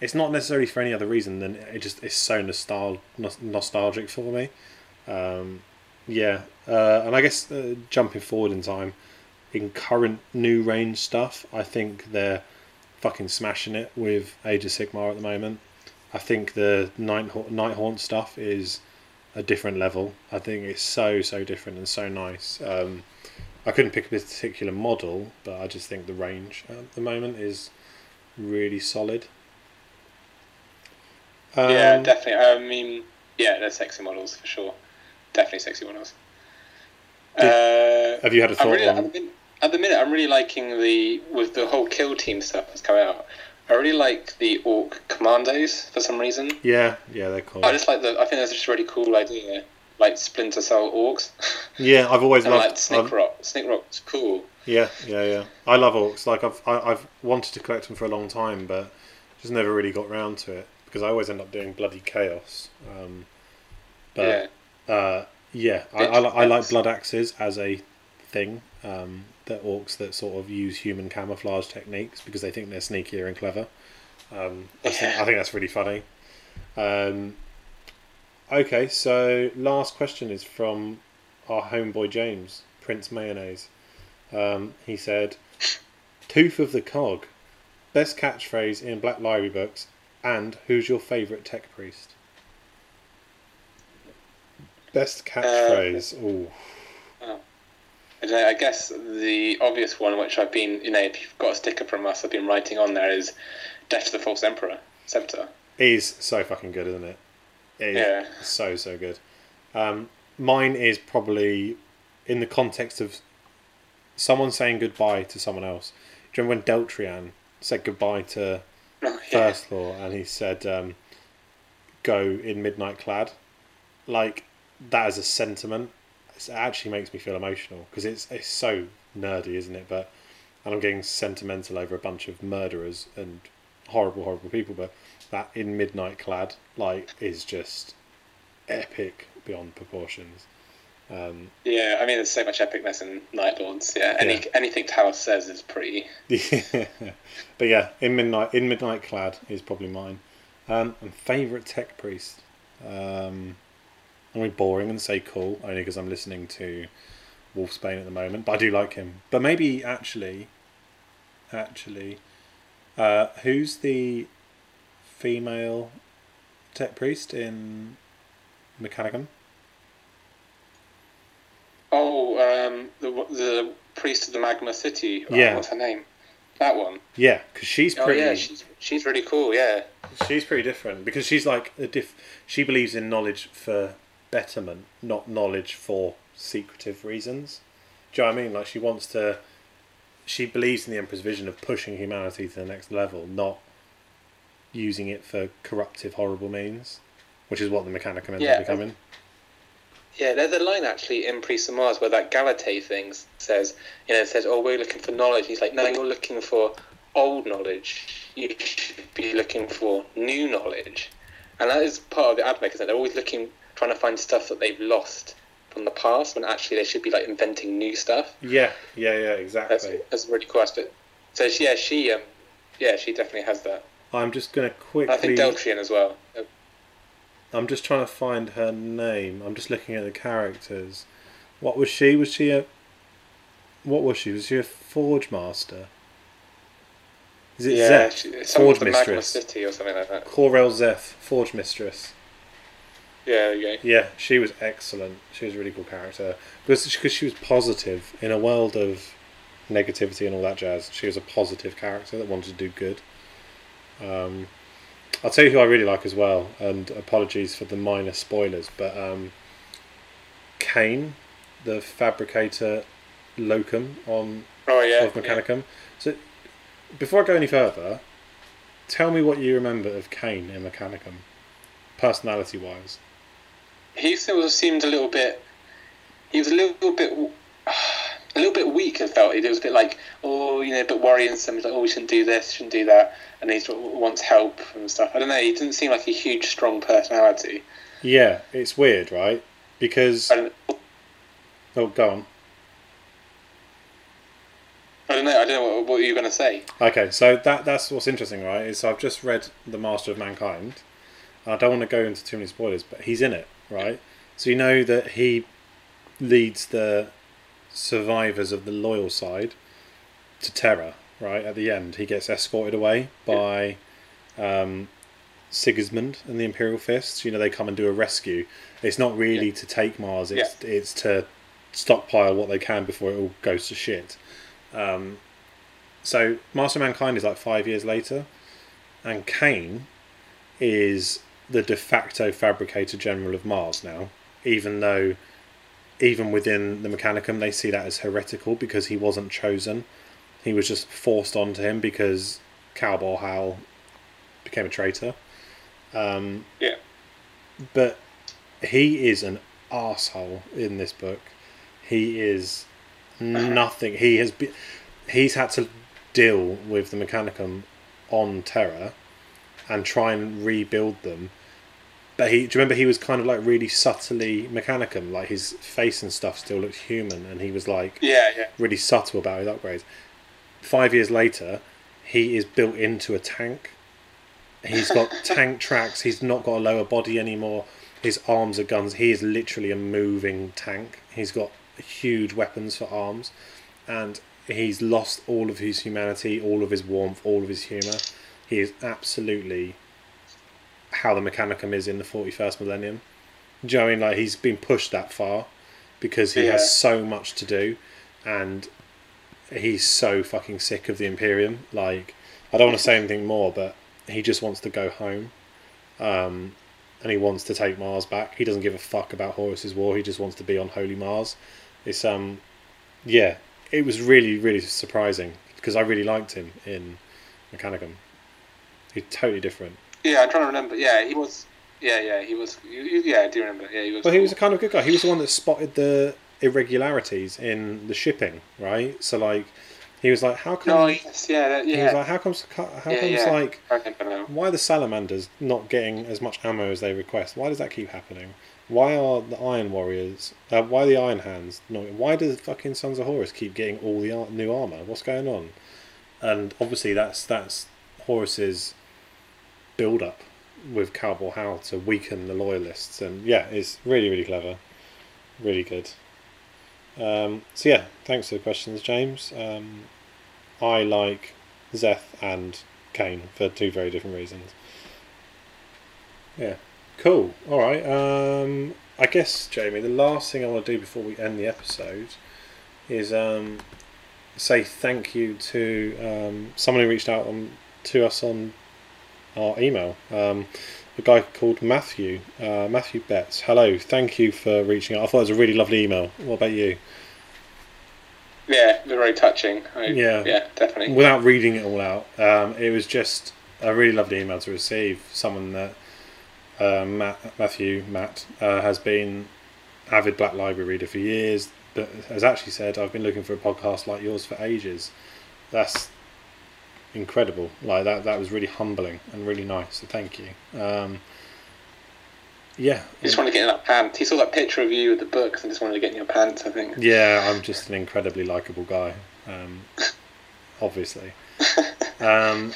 It's not necessarily for any other reason than it just is so nostal- nostalgic for me. Um, yeah, uh, and I guess uh, jumping forward in time, in current new range stuff, I think they're fucking smashing it with Age of Sigmar at the moment. I think the Night Nighthaunt stuff is a different level. I think it's so so different and so nice. Um, I couldn't pick a particular model, but I just think the range at the moment is really solid. Um, yeah, definitely. I mean, yeah, they're sexy models for sure. Definitely sexy models. uh, Have you had a thought really, on? at, the minute, at the minute, I'm really liking the with the whole kill team stuff that's coming out. I really like the orc commandos for some reason. Yeah, yeah, they're cool. I just like the. I think that's just a really cool idea. Like Splinter Cell orcs. Yeah, I've always loved. like I've- Rock. Snikrot's cool. Yeah, yeah, yeah. I love orcs. Like I've I, I've wanted to collect them for a long time, but just never really got round to it because I always end up doing bloody chaos. Um, yeah. but uh, yeah, I, I, I like blood axes as a thing. Um, the orcs that sort of use human camouflage techniques because they think they're sneakier and clever. Um, I, think, Yeah. I think that's really funny. Um, okay, so last question is from our homeboy James Prince Mayonnaise. Um, he said, "Tooth of the cog, best catchphrase in Black Library books, and who's your favourite tech priest?" Best catchphrase. Ooh. I. I guess the obvious one, which I've been, you know, if you've got a sticker from us, I've been writing on there is "Death to the False Emperor." Scepter. is so fucking good, isn't it? It is Yeah. so so good. Um, mine is probably in the context of someone saying goodbye to someone else. Do you remember when Deltrian said goodbye to Oh. First Claw and he said, um, "Go in midnight clad"? Like that as a sentiment, it actually makes me feel emotional because it's it's so nerdy, isn't it? But and I'm getting sentimental over a bunch of murderers and horrible, horrible people. But that in midnight clad like is just epic beyond proportions. Um, Yeah, I mean, there's so much epicness in Night Lords. Yeah, any Yeah. anything Talos says is pretty. but yeah, in midnight, in midnight clad is probably mine. Um, and favorite tech priest. Um, I'm be boring and say Cawl only because I'm listening to Wolfsbane at the moment, but I do like him. But maybe actually, actually, uh, who's the female tech priest in Mechanicum? Oh, um, the the priest of the Magma City. Oh, Yeah. what's her name? That one. Yeah, because she's pretty. Oh yeah, she's she's really cool. Yeah. She's pretty different because she's like a diff. She believes in knowledge for betterment, not knowledge for secretive reasons. Do you know what I mean? Like she wants to. She believes in the Emperor's vision of pushing humanity to the next level, not using it for corruptive, horrible means, which is what the Mechanicum ends Yeah, up becoming. Yeah, there's a line actually in Priest of Mars where that Galatea thing says, you know, it says, "Oh, we're looking for knowledge." He's like, "No, you're looking for old knowledge. You should be looking for new knowledge." And that is part of the Admech, isn't it? They're always looking, trying to find stuff that they've lost from the past, when actually they should be like inventing new stuff. Yeah, yeah, yeah, exactly. that's a really cool aspect. So yeah, she um, yeah, she definitely has that. I'm just gonna quickly. I think. Deltrian as well. I'm just trying to find her name. I'm just looking at the characters. What was she? Was she a? What was she? Was she a forge master? Is it Yeah, Zeth? she, forge the Magma mistress. City or something like that. Koriel Zeth, forge mistress. Yeah, go. Yeah, she was excellent. She was a really cool character because because she was positive in a world of negativity and all that jazz. She was a positive character that wanted to do good. Um, I'll tell you who I really like as well, and apologies for the minor spoilers, but um, Kane, the fabricator locum on Oh yeah. of yeah. Mechanicum. So, before I go any further, tell me what you remember of Kane in Mechanicum, personality wise. he seemed a little bit. He was a little bit, a little bit weak. I felt it. It was a bit like, oh, you know, a bit worrying. Some like, oh, we shouldn't do this, shouldn't do that, and he sort of wants help and stuff. I don't know. He didn't seem like a huge, strong personality. Yeah, it's weird, right? Because I don't, oh, go on. I don't know. I don't know what, what you're going to say. Okay, so that that's what's interesting, right? Is I've just read The Master of Mankind. I don't want to go into too many spoilers, but he's in it, right? So you know that he leads the survivors of the loyal side to Terra, right? At the end, he gets escorted away by um, Sigismund and the Imperial Fists. You know, they come and do a rescue. It's not really to take Mars; it's it's to stockpile what they can before it all goes to shit. Um, so Master Mankind is like five years later, and Kane is the de facto fabricator general of Mars now, even though even within the Mechanicum they see that as heretical because he wasn't chosen. He was just forced onto him because Kelbor-Hal became a traitor. Um, Yeah. But he is an asshole in this book. He is nothing. He has be, he's had to deal with the Mechanicum on Terra and try and rebuild them. But he, do you remember he was kind of like really subtly Mechanicum, like his face and stuff still looked human, and he was like Yeah, yeah. really subtle about his upgrades. Five years later, he is built into a tank. He's got tank tracks. He's not got a lower body anymore. His arms are guns. He is literally a moving tank. He's got huge weapons for arms, and he's lost all of his humanity, all of his warmth, all of his humour. He is absolutely how the Mechanicum is in the forty first millennium. Do you know what I mean? Like he's been pushed that far because he Yeah. has so much to do, and he's so fucking sick of the Imperium. Like, I don't want to say anything more, but he just wants to go home. Um, and he wants to take Mars back. He doesn't give a fuck about Horus's war. He just wants to be on Holy Mars. It's um, yeah, it was really really surprising because I really liked him in Mechanicum. He's totally different. Yeah, I'm trying to remember. Yeah, he was. Yeah, yeah, he was. Yeah, I do remember. Yeah, he was. Well, he was a kind of good guy. He was the one that spotted the irregularities in the shipping, right? So like, he was like, how come? No, yes, yeah, that- He was like, how comes? How Yeah, comes yeah. like? I remember now. Why are the salamanders not getting as much ammo as they request? Why does that keep happening? Why are the Iron Warriors? Uh, why the Iron Hands? not why do the fucking Sons of Horus keep getting all the ar- new armor? What's going on? And obviously, that's that's Horus's build up with Kelbor-Hal to weaken the loyalists, and yeah, it's really really clever, really good. Um, so yeah, thanks for the questions, James. Um, I like Zeth and Kane for two very different reasons. Yeah, cool. All right. Um, I guess Jamie, the last thing I want to do before we end the episode is um, say thank you to um, someone who reached out on to us on our email. Um, a guy called Matthew, uh, Matthew Betts. Hello, thank you for reaching out. I thought it was a really lovely email. What about you? Yeah, very touching. I, Yeah. yeah, definitely. without reading it all out, um, it was just a really lovely email to receive. Someone that uh, Matt, Matthew Matt uh, has been avid Black Library reader for years, but has actually said, "I've been looking for a podcast like yours for ages." That's incredible. Like that, that was really humbling and really nice. So thank you. Um, yeah, He just wanted to get in that pants. He saw that picture of you with the books and just wanted to get in your pants. I think. Yeah, I'm just an incredibly likable guy, um, obviously. Um,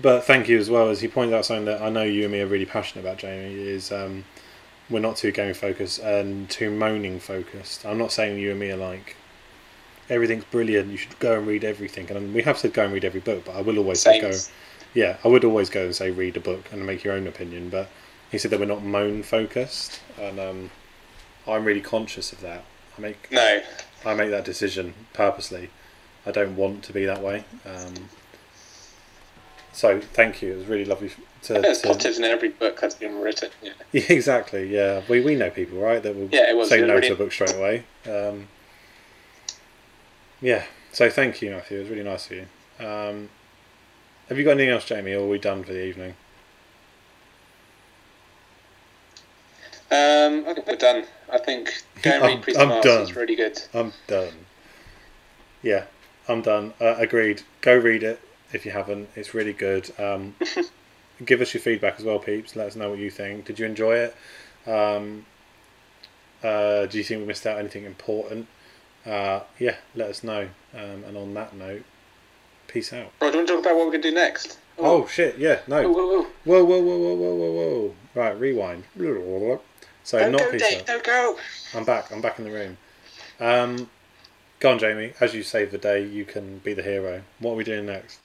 but thank you as well as he pointed out something that I know you and me are really passionate about, Jamie. Is um, we're not too game focused and too moaning focused. I'm not saying you and me are like everything's brilliant. You should go and read everything, and we have said go and read every book. But I will always say Same. go. Yeah, I would always go and say read a book and make your own opinion. But he said that we're not moan focused, and um, I'm really conscious of that. I make No. I make that decision purposely. I don't want to be that way. Um, so thank you. It was really lovely to. There's to positives in every book that's been written. Yeah. yeah, exactly. Yeah, we we know people, right? That will Yeah, it was say really- no to a book straight away. Um, yeah. So thank you, Matthew. It was really nice of you. Um, have you got anything else, Jamie, or are we done for the evening? Um, I think we're done. I think I'm- read Priest I'm done. is really good. I'm done. Yeah, I'm done. Uh, agreed. Go read it if you haven't. It's really good. Um, give us your feedback as well, peeps. Let us know what you think. Did you enjoy it? Um, uh, do you think we missed out anything important? Uh, yeah, let us know. Um, and on that note, peace out. Right, do you want to talk about what we're going to do next? Oh shit! Yeah, oh, no. whoa, whoa. Whoa, whoa, whoa, whoa, whoa, whoa, whoa. Right, rewind. So Don't not go, peace Dave, out. don't go. I'm back. I'm back in the room. Um, go on, Jamie. As you save the day, you can be the hero. What are we doing next?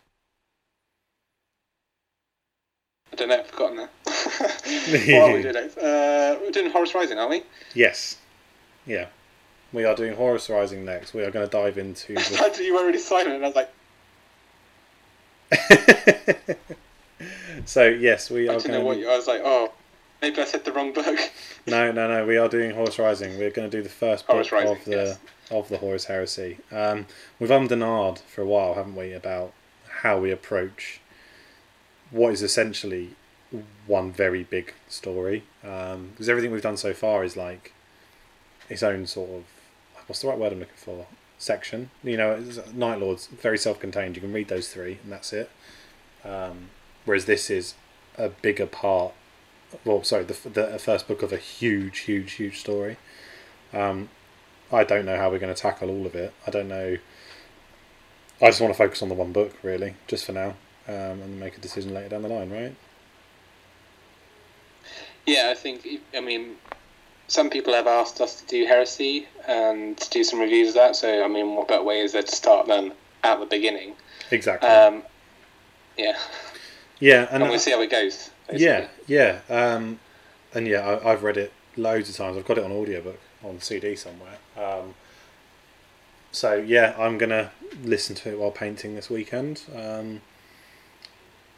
I don't know, I've forgotten that. what are we doing next? Uh, we're doing Horus Rising, aren't we? Yes. Yeah. We are doing Horus Rising next. We are going to dive into the... You were really silent, and I was like, so yes, we I are didn't know what you. I was like, oh, maybe I said the wrong book. No, no, no. We are doing Horus Rising. We're going to do the first book Rising, of the yes. of the Horus Heresy. Um, we've ummed and ahed for a while, haven't we, about how we approach what is essentially one very big story. Um, because everything we've done so far is like its own sort of what's the right word I'm looking for section. You know, it's- Night Lords very self-contained. You can read those three, and that's it. Um, whereas this is a bigger part. Well, sorry, the, the first book of a huge, huge, huge story. Um, I don't know how we're going to tackle all of it. I don't know. I just want to focus on the one book, really, just for now, um, and make a decision later down the line, right? Yeah, I think. I mean, some people have asked us to do heresy and to do some reviews of that. So, I mean, what better way is there to start than at the beginning? Exactly. Um, yeah, yeah, and, and, we'll see how it goes. basically. yeah, yeah, um, and yeah, I, I've read it loads of times. I've got it on audiobook on CD somewhere. Um, so yeah, I'm gonna listen to it while painting this weekend. Um,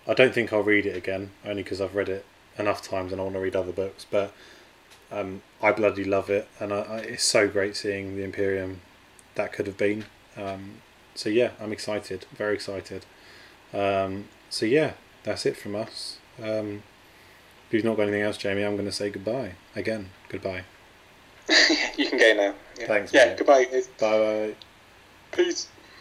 I don't think I'll read it again, only because I've read it enough times and I want to read other books. But um, I bloody love it, and I, I, it's so great seeing the Imperium that could have been. Um, so yeah, I'm excited, very excited. Um, so yeah, that's it from us. Um, if you've not got anything else, Jamie, I'm going to say goodbye again. Goodbye. you can go now. Yeah. Thanks, Yeah. Goodbye. Bye bye. Peace.